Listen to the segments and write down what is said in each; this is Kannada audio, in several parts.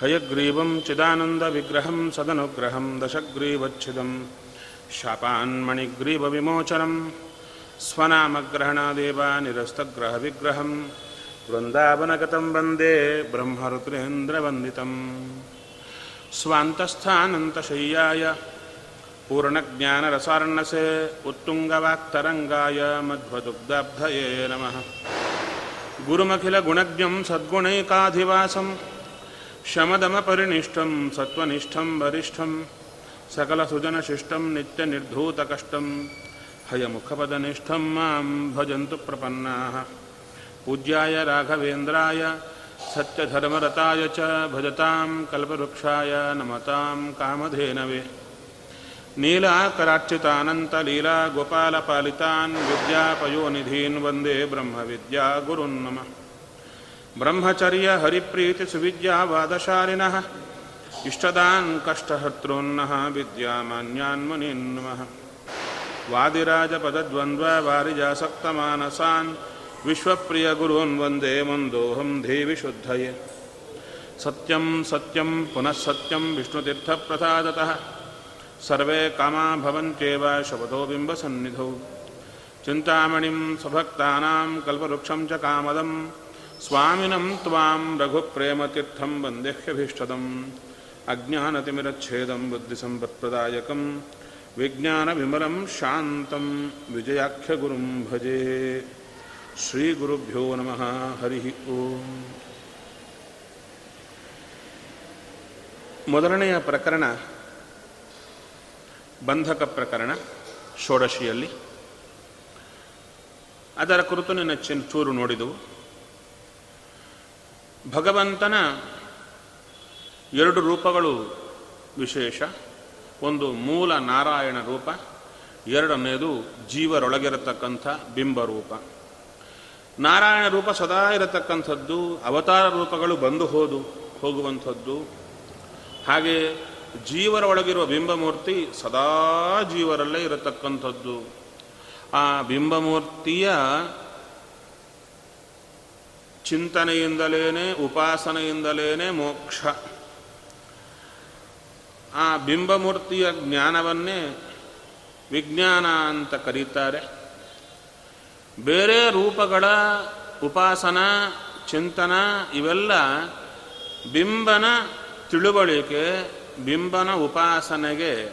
हयग्रीवं चिदानन्दविग्रहं सदनुग्रहं दशग्रीवच्छिदं शापान्मणिग्रीवविमोचनं स्वनामग्रहणादेव निरस्तग्रहविग्रहं वृन्दावनगतं वन्दे ब्रह्मरुद्रेन्द्रवन्दितम्। स्वान्तस्थानन्तशय्याय पूर्णज्ञानरसार्णसे उत्तुङ्गवाक्तरङ्गाय मध्वदुग्धाब्धये नमः। गुरुमखिलगुणज्ञं सद्गुणैकाधिवासं शमदमपरिनिष्ठं सत्त्वनिष्ठं वरिष्ठं सकलसुजनशिष्टं नित्यनिर्धूतकष्टं हयमुखपदनिष्ठं मां भजन्तु प्रपन्नाः। पूज्याय राघवेन्द्राय सत्यधर्मरताय च भजतां कल्पवृक्षाय नमतां कामधेनवे। नीलाकरार्चितानन्तलीलागोपालपालितान् विद्यापयोनिधीन् वन्दे ब्रह्मविद्यागुरुन् नमः ब्रह्मचर्यहरिप्रीतिसुविद्यावादशालिनः इष्टदान् कष्टहर्तॄन्नः विद्यामान्यान् मुनीन् नमः। वादिराजपदद्वन्द्ववारिजासक्तमानसान् विश्वप्रियगुरून् वंदे मन्दोऽहं देवि शुद्धये सत्यं सत्यं, पुनः सत्यं विष्णुतीर्थप्रसादतः। सर्वे कामा भवन्त्येव शपथो बिम्बसन्निधौ। चिन्तामणिं, स्वभक्तानां, कल्पवृक्षं च कामदं ಸ್ವಾಮಿನಂ ತ್ವಾಂ ರಘುಪ್ರೇಮತೀರ್ಥಂ ವಂದೇಹ್ಯಭೀಷ್ಟದಂ ಅಜ್ಞಾನತಿಮಿರಚ್ಛೇದಂ ಬುದ್ಧಿಸಂಪತ್ಪ್ರದಾಯಕಂ, ವಿಜ್ಞಾನವಿಮಲಂ ಶಾಂತಂ ವಿಜಯಾಖ್ಯಗುರುಂ ಭಜೆ. ಶ್ರೀ ಗುರುಭ್ಯೋ ನಮಃ, ಹರಿ ಓಂ. ಮೊದಲನೆಯ ಪ್ರಕರಣ, ಬಂಧಕ ಪ್ರಕರಣ, ಷೋಡಶಿಯಲ್ಲಿ. ಅದರ ಕುರಿತು ನಿನ್ನ ಚೂರು ನೋಡಿದವು. ಭಗವಂತನ ಎರಡು ರೂಪಗಳು ವಿಶೇಷ. ಒಂದು ಮೂಲ ನಾರಾಯಣ ರೂಪ, ಎರಡನೆಯದು ಜೀವರೊಳಗಿರತಕ್ಕಂಥ ಬಿಂಬರೂಪ ನಾರಾಯಣ ರೂಪ ಸದಾ ಇರತಕ್ಕಂಥದ್ದು, ಅವತಾರ ರೂಪಗಳು ಬಂದು ಹೋದು, ಹೋಗುವಂಥದ್ದು. ಹಾಗೆ ಜೀವರ ಒಳಗಿರುವ ಬಿಂಬಮೂರ್ತಿ ಸದಾ ಜೀವರಲ್ಲೇ ಇರತಕ್ಕಂಥದ್ದು. ಆ ಬಿಂಬಮೂರ್ತಿಯ ಚಿಂತನೆಯಿಂದಲೇನೆ ಉಪಾಸನೆಯಿಂದಲೇ ಮೋಕ್ಷ. ಆ ಬಿಂಬಮೂರ್ತಿಯ ಜ್ಞಾನವನ್ನೇ ವಿಜ್ಞಾನ ಅಂತ ಕರೀತಾರೆ. ಬೇರೆ ರೂಪಗಳ ಉಪಾಸನ, ಚಿಂತನ, ಇವೆಲ್ಲ ಬಿಂಬನ ತಿಳುವಳಿಕೆ, ಬಿಂಬನ ಉಪಾಸನೆಗೆ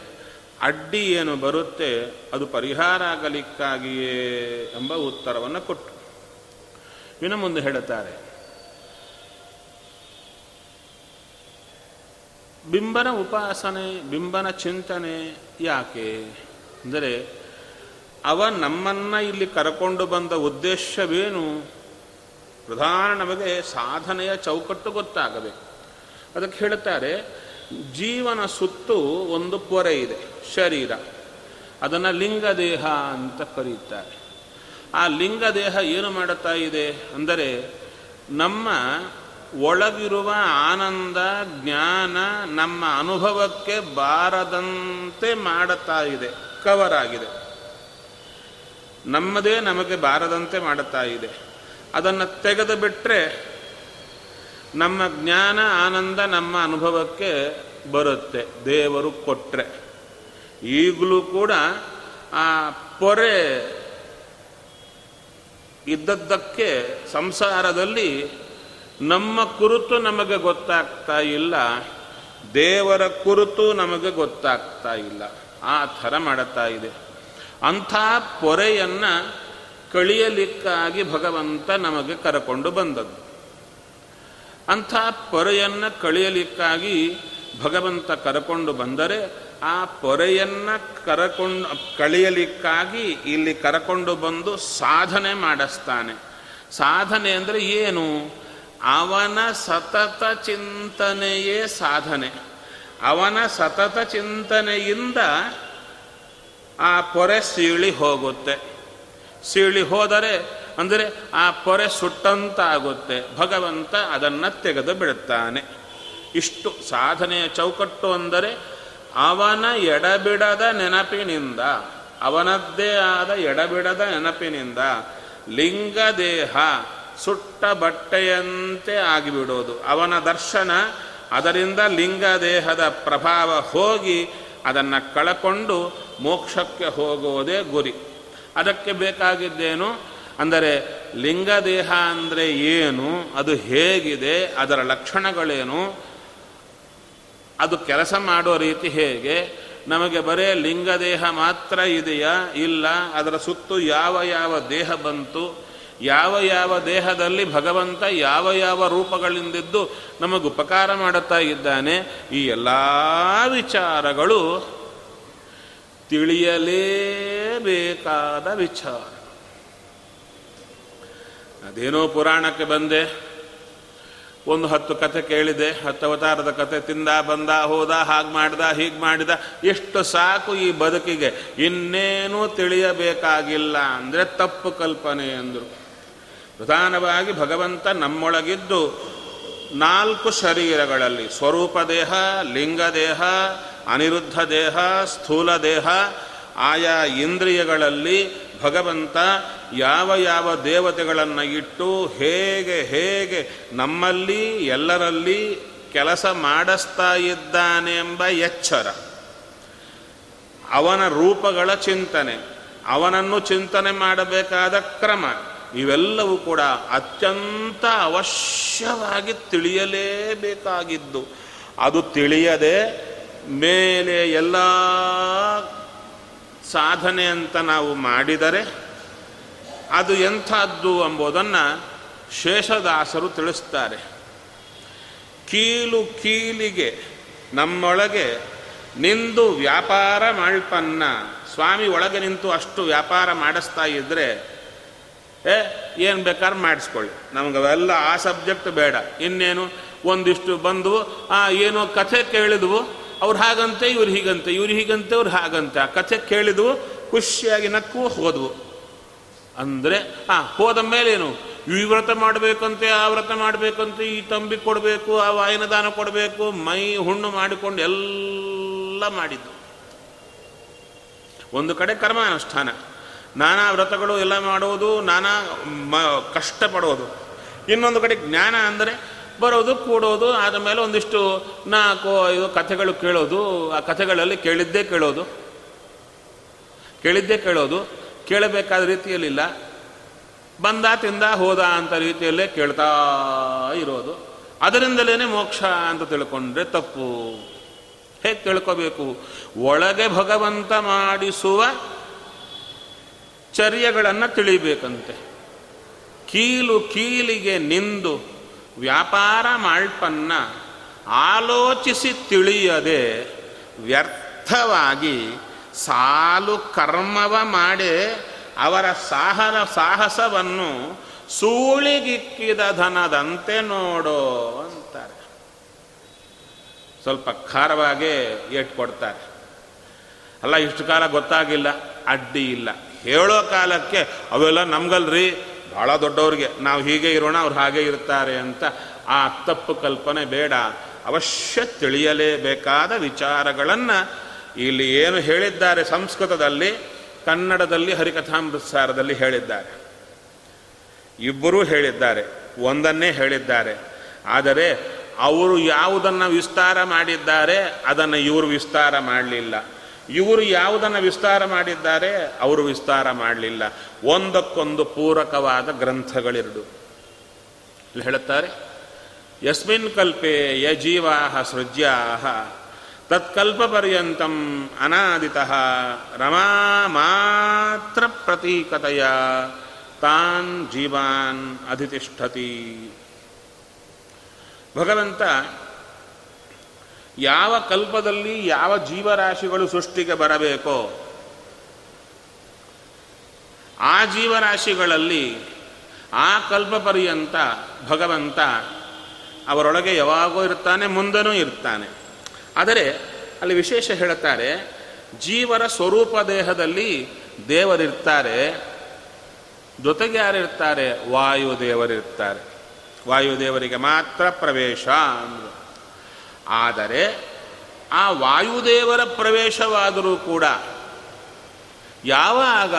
ಅಡ್ಡಿ ಏನು ಬರುತ್ತೆ, ಅದು ಪರಿಹಾರ ಆಗಲಿಕ್ಕಾಗಿಯೇ ಎಂಬ ಉತ್ತರವನ್ನು ಕೊಟ್ಟು ಇನ್ನು ಮುಂದೆ ಹೇಳುತ್ತಾರೆ. ಬಿಂಬನ ಉಪಾಸನೆ, ಬಿಂಬನ ಚಿಂತನೆ ಯಾಕೆ? ಅಂದರೆ, ಅವ ನಮ್ಮನ್ನು ಇಲ್ಲಿ ಕರಕೊಂಡು ಬಂದ ಉದ್ದೇಶವೇನು? ಪ್ರಧಾನ ನಮಗೆ ಸಾಧನೆಯ ಚೌಕಟ್ಟು ಗೊತ್ತಾಗಬೇಕು. ಅದಕ್ಕೆ ಹೇಳುತ್ತಾರೆ, ಜೀವನ ಸುತ್ತು ಒಂದು ಪೊರೆ ಇದೆ, ಶರೀರ. ಅದನ್ನು ಲಿಂಗದೇಹ ಅಂತ ಕರೀತಾರೆ. ಆ ಲಿಂಗ ದೇಹ ಏನು ಮಾಡುತ್ತಾ ಇದೆ ಅಂದರೆ ನಮ್ಮ ಒಳಗಿರುವ ಆನಂದ, ಜ್ಞಾನ ನಮ್ಮ ಅನುಭವಕ್ಕೆ ಬಾರದಂತೆ ಮಾಡುತ್ತಾ ಇದೆ ಕವರ್ ಆಗಿದೆ. ನಮ್ಮದೇ ನಮಗೆ ಬಾರದಂತೆ ಮಾಡುತ್ತಾ ಇದೆ. ಅದನ್ನು ತೆಗೆದು ಬಿಟ್ಟರೆ ನಮ್ಮ ಜ್ಞಾನ, ಆನಂದ ನಮ್ಮ ಅನುಭವಕ್ಕೆ ಬರುತ್ತೆ, ದೇವರು ಕೊಟ್ಟರೆ ಈಗಲೂ ಕೂಡ ಆ ಪೊರೆ ಇದ್ದದ್ದಕ್ಕೆ ಸಂಸಾರದಲ್ಲಿ ನಮ್ಮ ಕುರಿತು ನಮಗೆ ಗೊತ್ತಾಗ್ತಾ ಇಲ್ಲ, ದೇವರ ಕುರಿತು ನಮಗೆ ಗೊತ್ತಾಗ್ತಾ ಇಲ್ಲ. ಆ ಥರ ಮಾಡುತ್ತಾ ಇದೆ. ಅಂಥ ಪೊರೆಯನ್ನು ಕಳಿಯಲಿಕ್ಕಾಗಿ ಭಗವಂತ ನಮಗೆ ಕರಕೊಂಡು ಬಂದದ್ದು. ಅಂಥ ಪೊರೆಯನ್ನು ಕಳಿಯಲಿಕ್ಕಾಗಿ ಭಗವಂತ ಕರಕೊಂಡು ಬಂದರೆ ಆ ಪೊರೆಯನ್ನು ಕರಕೊಂಡು, ಕಳಿಯಲಿಕ್ಕಾಗಿ ಇಲ್ಲಿ ಕರಕೊಂಡು ಬಂದು ಸಾಧನೆ ಮಾಡಿಸ್ತಾನೆ. ಸಾಧನೆ ಅಂದರೆ ಏನು? ಅವನ ಸತತ ಚಿಂತನೆಯೇ ಸಾಧನೆ. ಅವನ ಸತತ ಚಿಂತನೆಯಿಂದ ಆ ಪೊರೆ ಸೀಳಿ ಹೋಗುತ್ತೆ. ಸೀಳಿ ಹೋದರೆ ಅಂದರೆ ಆ ಪೊರೆ ಸುಟ್ಟಂತಾಗುತ್ತೆ. ಭಗವಂತ ಅದನ್ನು ತೆಗೆದು ಬಿಡುತ್ತಾನೆ ಇಷ್ಟು ಸಾಧನೆಯ ಚೌಕಟ್ಟು ಅಂದರೆ ಅವನ ಎಡಬಿಡದ ನೆನಪಿನಿಂದ, ಅವನದ್ದೇ ಆದ ಎಡಬಿಡದ ನೆನಪಿನಿಂದ ಲಿಂಗ ದೇಹ ಸುಟ್ಟ ಬಟ್ಟೆಯಂತೆ ಆಗಿಬಿಡೋದು. ಅವನ ದರ್ಶನ, ಅದರಿಂದ ಲಿಂಗ ದೇಹದ ಪ್ರಭಾವ ಹೋಗಿ ಅದನ್ನು ಕಳಕೊಂಡು ಮೋಕ್ಷಕ್ಕೆ ಹೋಗೋದೇ ಗುರಿ. ಅದಕ್ಕೆ ಬೇಕಾಗಿದ್ದೇನು? ಅಂದರೆ ಲಿಂಗದೇಹ ಅಂದರೆ ಏನು? ಅದು ಹೇಗಿದೆ? ಅದರ ಲಕ್ಷಣಗಳೇನು? ಅದು ಕೆಲಸ ಮಾಡೋ ರೀತಿ ಹೇಗೆ? ನಮಗೆ ಬರೇ ಲಿಂಗದೇಹ ಮಾತ್ರ ಇದೆಯಾ? ಇಲ್ಲ. ಅದರ ಸುತ್ತು ಯಾವ ಯಾವ ದೇಹ ಬಂತು? ಯಾವ ಯಾವ ದೇಹದಲ್ಲಿ ಭಗವಂತ ಯಾವ ಯಾವ ರೂಪಗಳಿಂದಿದ್ದು? ನಮಗೆ ಉಪಕಾರ ಮಾಡುತ್ತಾ ಇದ್ದಾನೆ. ಈ ಎಲ್ಲ ವಿಚಾರಗಳು ತಿಳಿಯಲೇಬೇಕಾದ ವಿಚಾರ. ಅದೇನೋ ಪುರಾಣಕ್ಕೆ ಬಂದೆ. ಒಂದು ಹತ್ತು ಕತೆ ಕೇಳಿದೆ, ಹತ್ತು ಅವತಾರದ ಕತೆ ತಿಂದ, ಬಂದ, ಹೋದ, ಹಾಗೆ ಮಾಡಿದ, ಹೀಗೆ ಮಾಡಿದ, ಎಷ್ಟು ಸಾಕು ಈ ಬದುಕಿಗೆ. ಇನ್ನೇನೂ ತಿಳಿಯಬೇಕಾಗಿಲ್ಲ ಅಂದರೆ ತಪ್ಪು ಕಲ್ಪನೆ ಎಂದರು. ಪ್ರಧಾನವಾಗಿ ಭಗವಂತ ನಮ್ಮೊಳಗಿದ್ದು ನಾಲ್ಕು ಶರೀರಗಳಲ್ಲಿ, ಸ್ವರೂಪ ದೇಹ, ಲಿಂಗ ದೇಹ, ಅನಿರುದ್ಧ ದೇಹ, ಸ್ಥೂಲ ದೇಹ, ಆಯಾ ಇಂದ್ರಿಯಗಳಲ್ಲಿ ಭಗವಂತ ಯಾವ ಯಾವ ದೇವತೆಗಳನ್ನು ಇಟ್ಟು ಹೇಗೆ ಹೇಗೆ ನಮ್ಮಲ್ಲಿ, ಎಲ್ಲರಲ್ಲಿ ಕೆಲಸ ಮಾಡಿಸ್ತಾ ಇದ್ದಾನೆ ಎಂಬ ಎಚ್ಚರ. ಅವನ ರೂಪಗಳ ಚಿಂತನೆ, ಅವನನ್ನು ಚಿಂತನೆ ಮಾಡಬೇಕಾದ ಕ್ರಮ, ಇವೆಲ್ಲವೂ ಕೂಡ ಅತ್ಯಂತ ಅವಶ್ಯವಾಗಿ ತಿಳಿಯಲೇಬೇಕಾಗಿದ್ದು. ಅದು ತಿಳಿಯದೆ ಮೇಲೆ ಎಲ್ಲ ಸಾಧನೆ ಅಂತ ನಾವು ಮಾಡಿದರೆ ಅದು ಎಂಥದ್ದು ಎಂಬುದನ್ನು ಶೇಷದಾಸರು ತಿಳಿಸ್ತಾರೆ. ಕೀಲು ಕೀಲಿಗೆ ನಮ್ಮೊಳಗೆ ನಿಂದು ವ್ಯಾಪಾರ ಮಾಡ್ಪನ್ನ. ಸ್ವಾಮಿ ಒಳಗೆ ನಿಂತು ಅಷ್ಟು ವ್ಯಾಪಾರ ಮಾಡಿಸ್ತಾ ಇದ್ದರೆ ಏ, ಏನು ಬೇಕಾದ್ರೆ ಮಾಡಿಸ್ಕೊಳ್ಳಿ. ನಮ್ಗೆ ಅವೆಲ್ಲ ಆ ಸಬ್ಜೆಕ್ಟ್ ಬೇಡ. ಇನ್ನೇನು, ಒಂದಿಷ್ಟು ಬಂದು ಆ, ಏನೋ ಕಥೆ ಕೇಳಿದ್ವು ಅವ್ರು ಹಾಗಂತೆ, ಇವ್ರು ಹೀಗಂತೆ ಇವ್ರು ಹೀಗಂತೆ, ಅವ್ರು ಹಾಗಂತೆ. ಆ ಕಥೆ ಕೇಳಿದ್ವು, ಖುಷಿಯಾಗಿ ನಕ್ಕು ಹೋದ್ವು. ಅಂದರೆ, ಆ, ಹೋದ ಮೇಲೇನು ಈ ವ್ರತ ಮಾಡಬೇಕಂತೆ, ಆ ವ್ರತ ಮಾಡಬೇಕಂತೆ, ಈ ತಂಬಿ ಕೊಡಬೇಕು, ಆ ವಾಯನ ದಾನ ಕೊಡಬೇಕು, ಮೈ ಹುಣ್ಣು ಮಾಡಿಕೊಂಡು ಎಲ್ಲ ಮಾಡಿದ್ದು. ಒಂದು ಕಡೆ ಕರ್ಮಾನುಷ್ಠಾನ. ನಾನಾ ವ್ರತಗಳು ಎಲ್ಲ ಮಾಡುವುದು ನಾನಾ ಮ, ಕಷ್ಟಪಡೋದು. ಇನ್ನೊಂದು ಕಡೆ ಜ್ಞಾನ ಅಂದರೆ ಬರೋದು, ಕೂಡೋದು, ಆದ ಮೇಲೆ ಒಂದಿಷ್ಟು ನಾಲ್ಕು, ಐದು ಕಥೆಗಳು ಕೇಳೋದು, ಆ ಕಥೆಗಳಲ್ಲಿ ಕೇಳಿದ್ದೇ ಕೇಳೋದು. ಕೇಳಿದ್ದೇ ಕೇಳೋದು. ಕೇಳಬೇಕಾದ ರೀತಿಯಲ್ಲಿಲ್ಲ. ಬಂದ, ತಿಂದ, ಹೋದ ಅಂತ ರೀತಿಯಲ್ಲೇ ಕೇಳ್ತಾ ಇರೋದು. ಅದರಿಂದಲೇ ಮೋಕ್ಷ ಅಂತ ತಿಳ್ಕೊಂಡ್ರೆ ತಪ್ಪು. ಹೇಗೆ ತಿಳ್ಕೋಬೇಕು? ಒಳಗೆ ಭಗವಂತ ಮಾಡಿಸುವ ಚರ್ಯಗಳನ್ನು ತಿಳಿಬೇಕಂತೆ. ಕೀಲು ಕೀಲಿಗೆ ನಿಂದು ವ್ಯಾಪಾರ ಮಾಲ್ಪನ್ನ ಆಲೋಚಿಸಿ ತಿಳಿಯದೆ ವ್ಯರ್ಥವಾಗಿ ಸಾಲು ಕರ್ಮವ ಮಾಡಿ ಅವರ ಸಾಹನ ಸಾಹಸವನ್ನು ಸೂಳಿಗಿಕ್ಕಿದ ಧನದಂತೆ ನೋಡೋ ಅಂತಾರೆ. ಸ್ವಲ್ಪ ಖಾರವಾಗಿ ಏಟ್ ಕೊಡ್ತಾರೆ. ಅಲ್ಲ, ಇಷ್ಟು ಕಾಲ ಗೊತ್ತಾಗಿಲ್ಲ, ಅಡ್ಡಿ ಇಲ್ಲ. ಹೇಳೋ ಕಾಲಕ್ಕೆ ಅವೆಲ್ಲ ನಮ್ಗಲ್ರಿ ಭಾಳ ದೊಡ್ಡವ್ರಿಗೆ, ನಾವು ಹೀಗೆ ಇರೋಣ, ಅವ್ರು ಹಾಗೆ ಇರ್ತಾರೆ ಅಂತ ಆ ತಪ್ಪು ಕಲ್ಪನೆ ಬೇಡ. ಅವಶ್ಯ ತಿಳಿಯಲೇಬೇಕಾದ ವಿಚಾರಗಳನ್ನು ಇಲ್ಲಿ ಏನು ಹೇಳಿದ್ದಾರೆ ಸಂಸ್ಕೃತದಲ್ಲಿ, ಕನ್ನಡದಲ್ಲಿ ಹರಿಕಥಾಮೃತಸಾರದಲ್ಲಿ ಹೇಳಿದ್ದಾರೆ. ಇಬ್ಬರೂ ಹೇಳಿದ್ದಾರೆ, ಒಂದನ್ನೇ ಹೇಳಿದ್ದಾರೆ. ಆದರೆ, ಅವರು ಯಾವುದನ್ನು ವಿಸ್ತಾರ ಮಾಡಿದ್ದಾರೆ, ಅದನ್ನು ಇವರು ವಿಸ್ತಾರ ಮಾಡಲಿಲ್ಲ. ಇವರು ಯಾವುದನ್ನು ವಿಸ್ತಾರ ಮಾಡಿದ್ದಾರೆ, ಅವರು ವಿಸ್ತಾರ ಮಾಡಲಿಲ್ಲ. ಒಂದಕ್ಕೊಂದು ಪೂರಕವಾದ ಗ್ರಂಥಗಳೆರಡು ಇಲ್ಲಿ ಹೇಳುತ್ತಾರೆ, ಯಸ್ಮಿನ್ ಕಲ್ಪೆ ಯ ಜೀವಾ ಸೃಜ್ಯಾ ತತ್ಕಲ್ಪಪರ್ಯಂತಂ ಅನಾದಿತಃ, ರಮಾ ಮಾತ್ರ ಪ್ರತೀಕತೆಯ, ತಾನ್ ಜೀವಾನ್ ಅಧಿತಿಷ್ಠತಿ. ಭಗವಂತ ಯಾವ ಕಲ್ಪದಲ್ಲಿ ಯಾವ ಜೀವರಾಶಿಗಳು ಸೃಷ್ಟಿಗೆ ಬರಬೇಕೋ, ಆ ಜೀವರಾಶಿಗಳಲ್ಲಿ ಆ ಕಲ್ಪ ಪರ್ಯಂತ ಭಗವಂತ ಅವರೊಳಗೆ ಯಾವಾಗೋ ಇರ್ತಾನೆ, ಮುಂದನೂ ಇರ್ತಾನೆ. ಆದರೆ ಅಲ್ಲಿ ವಿಶೇಷ ಹೇಳುತ್ತಾರೆ, ಜೀವರ ಸ್ವರೂಪ ದೇಹದಲ್ಲಿ ದೇವರಿರ್ತಾರೆ, ಜೊತೆಗೆ ಯಾರಿರ್ತಾರೆ? ವಾಯುದೇವರಿರ್ತಾರೆ. ವಾಯುದೇವರಿಗೆ ಮಾತ್ರ ಪ್ರವೇಶ ಅಂದರು. ಆದರೆ ಆ ವಾಯುದೇವರ ಪ್ರವೇಶವಾದರೂ ಕೂಡ ಯಾವಾಗ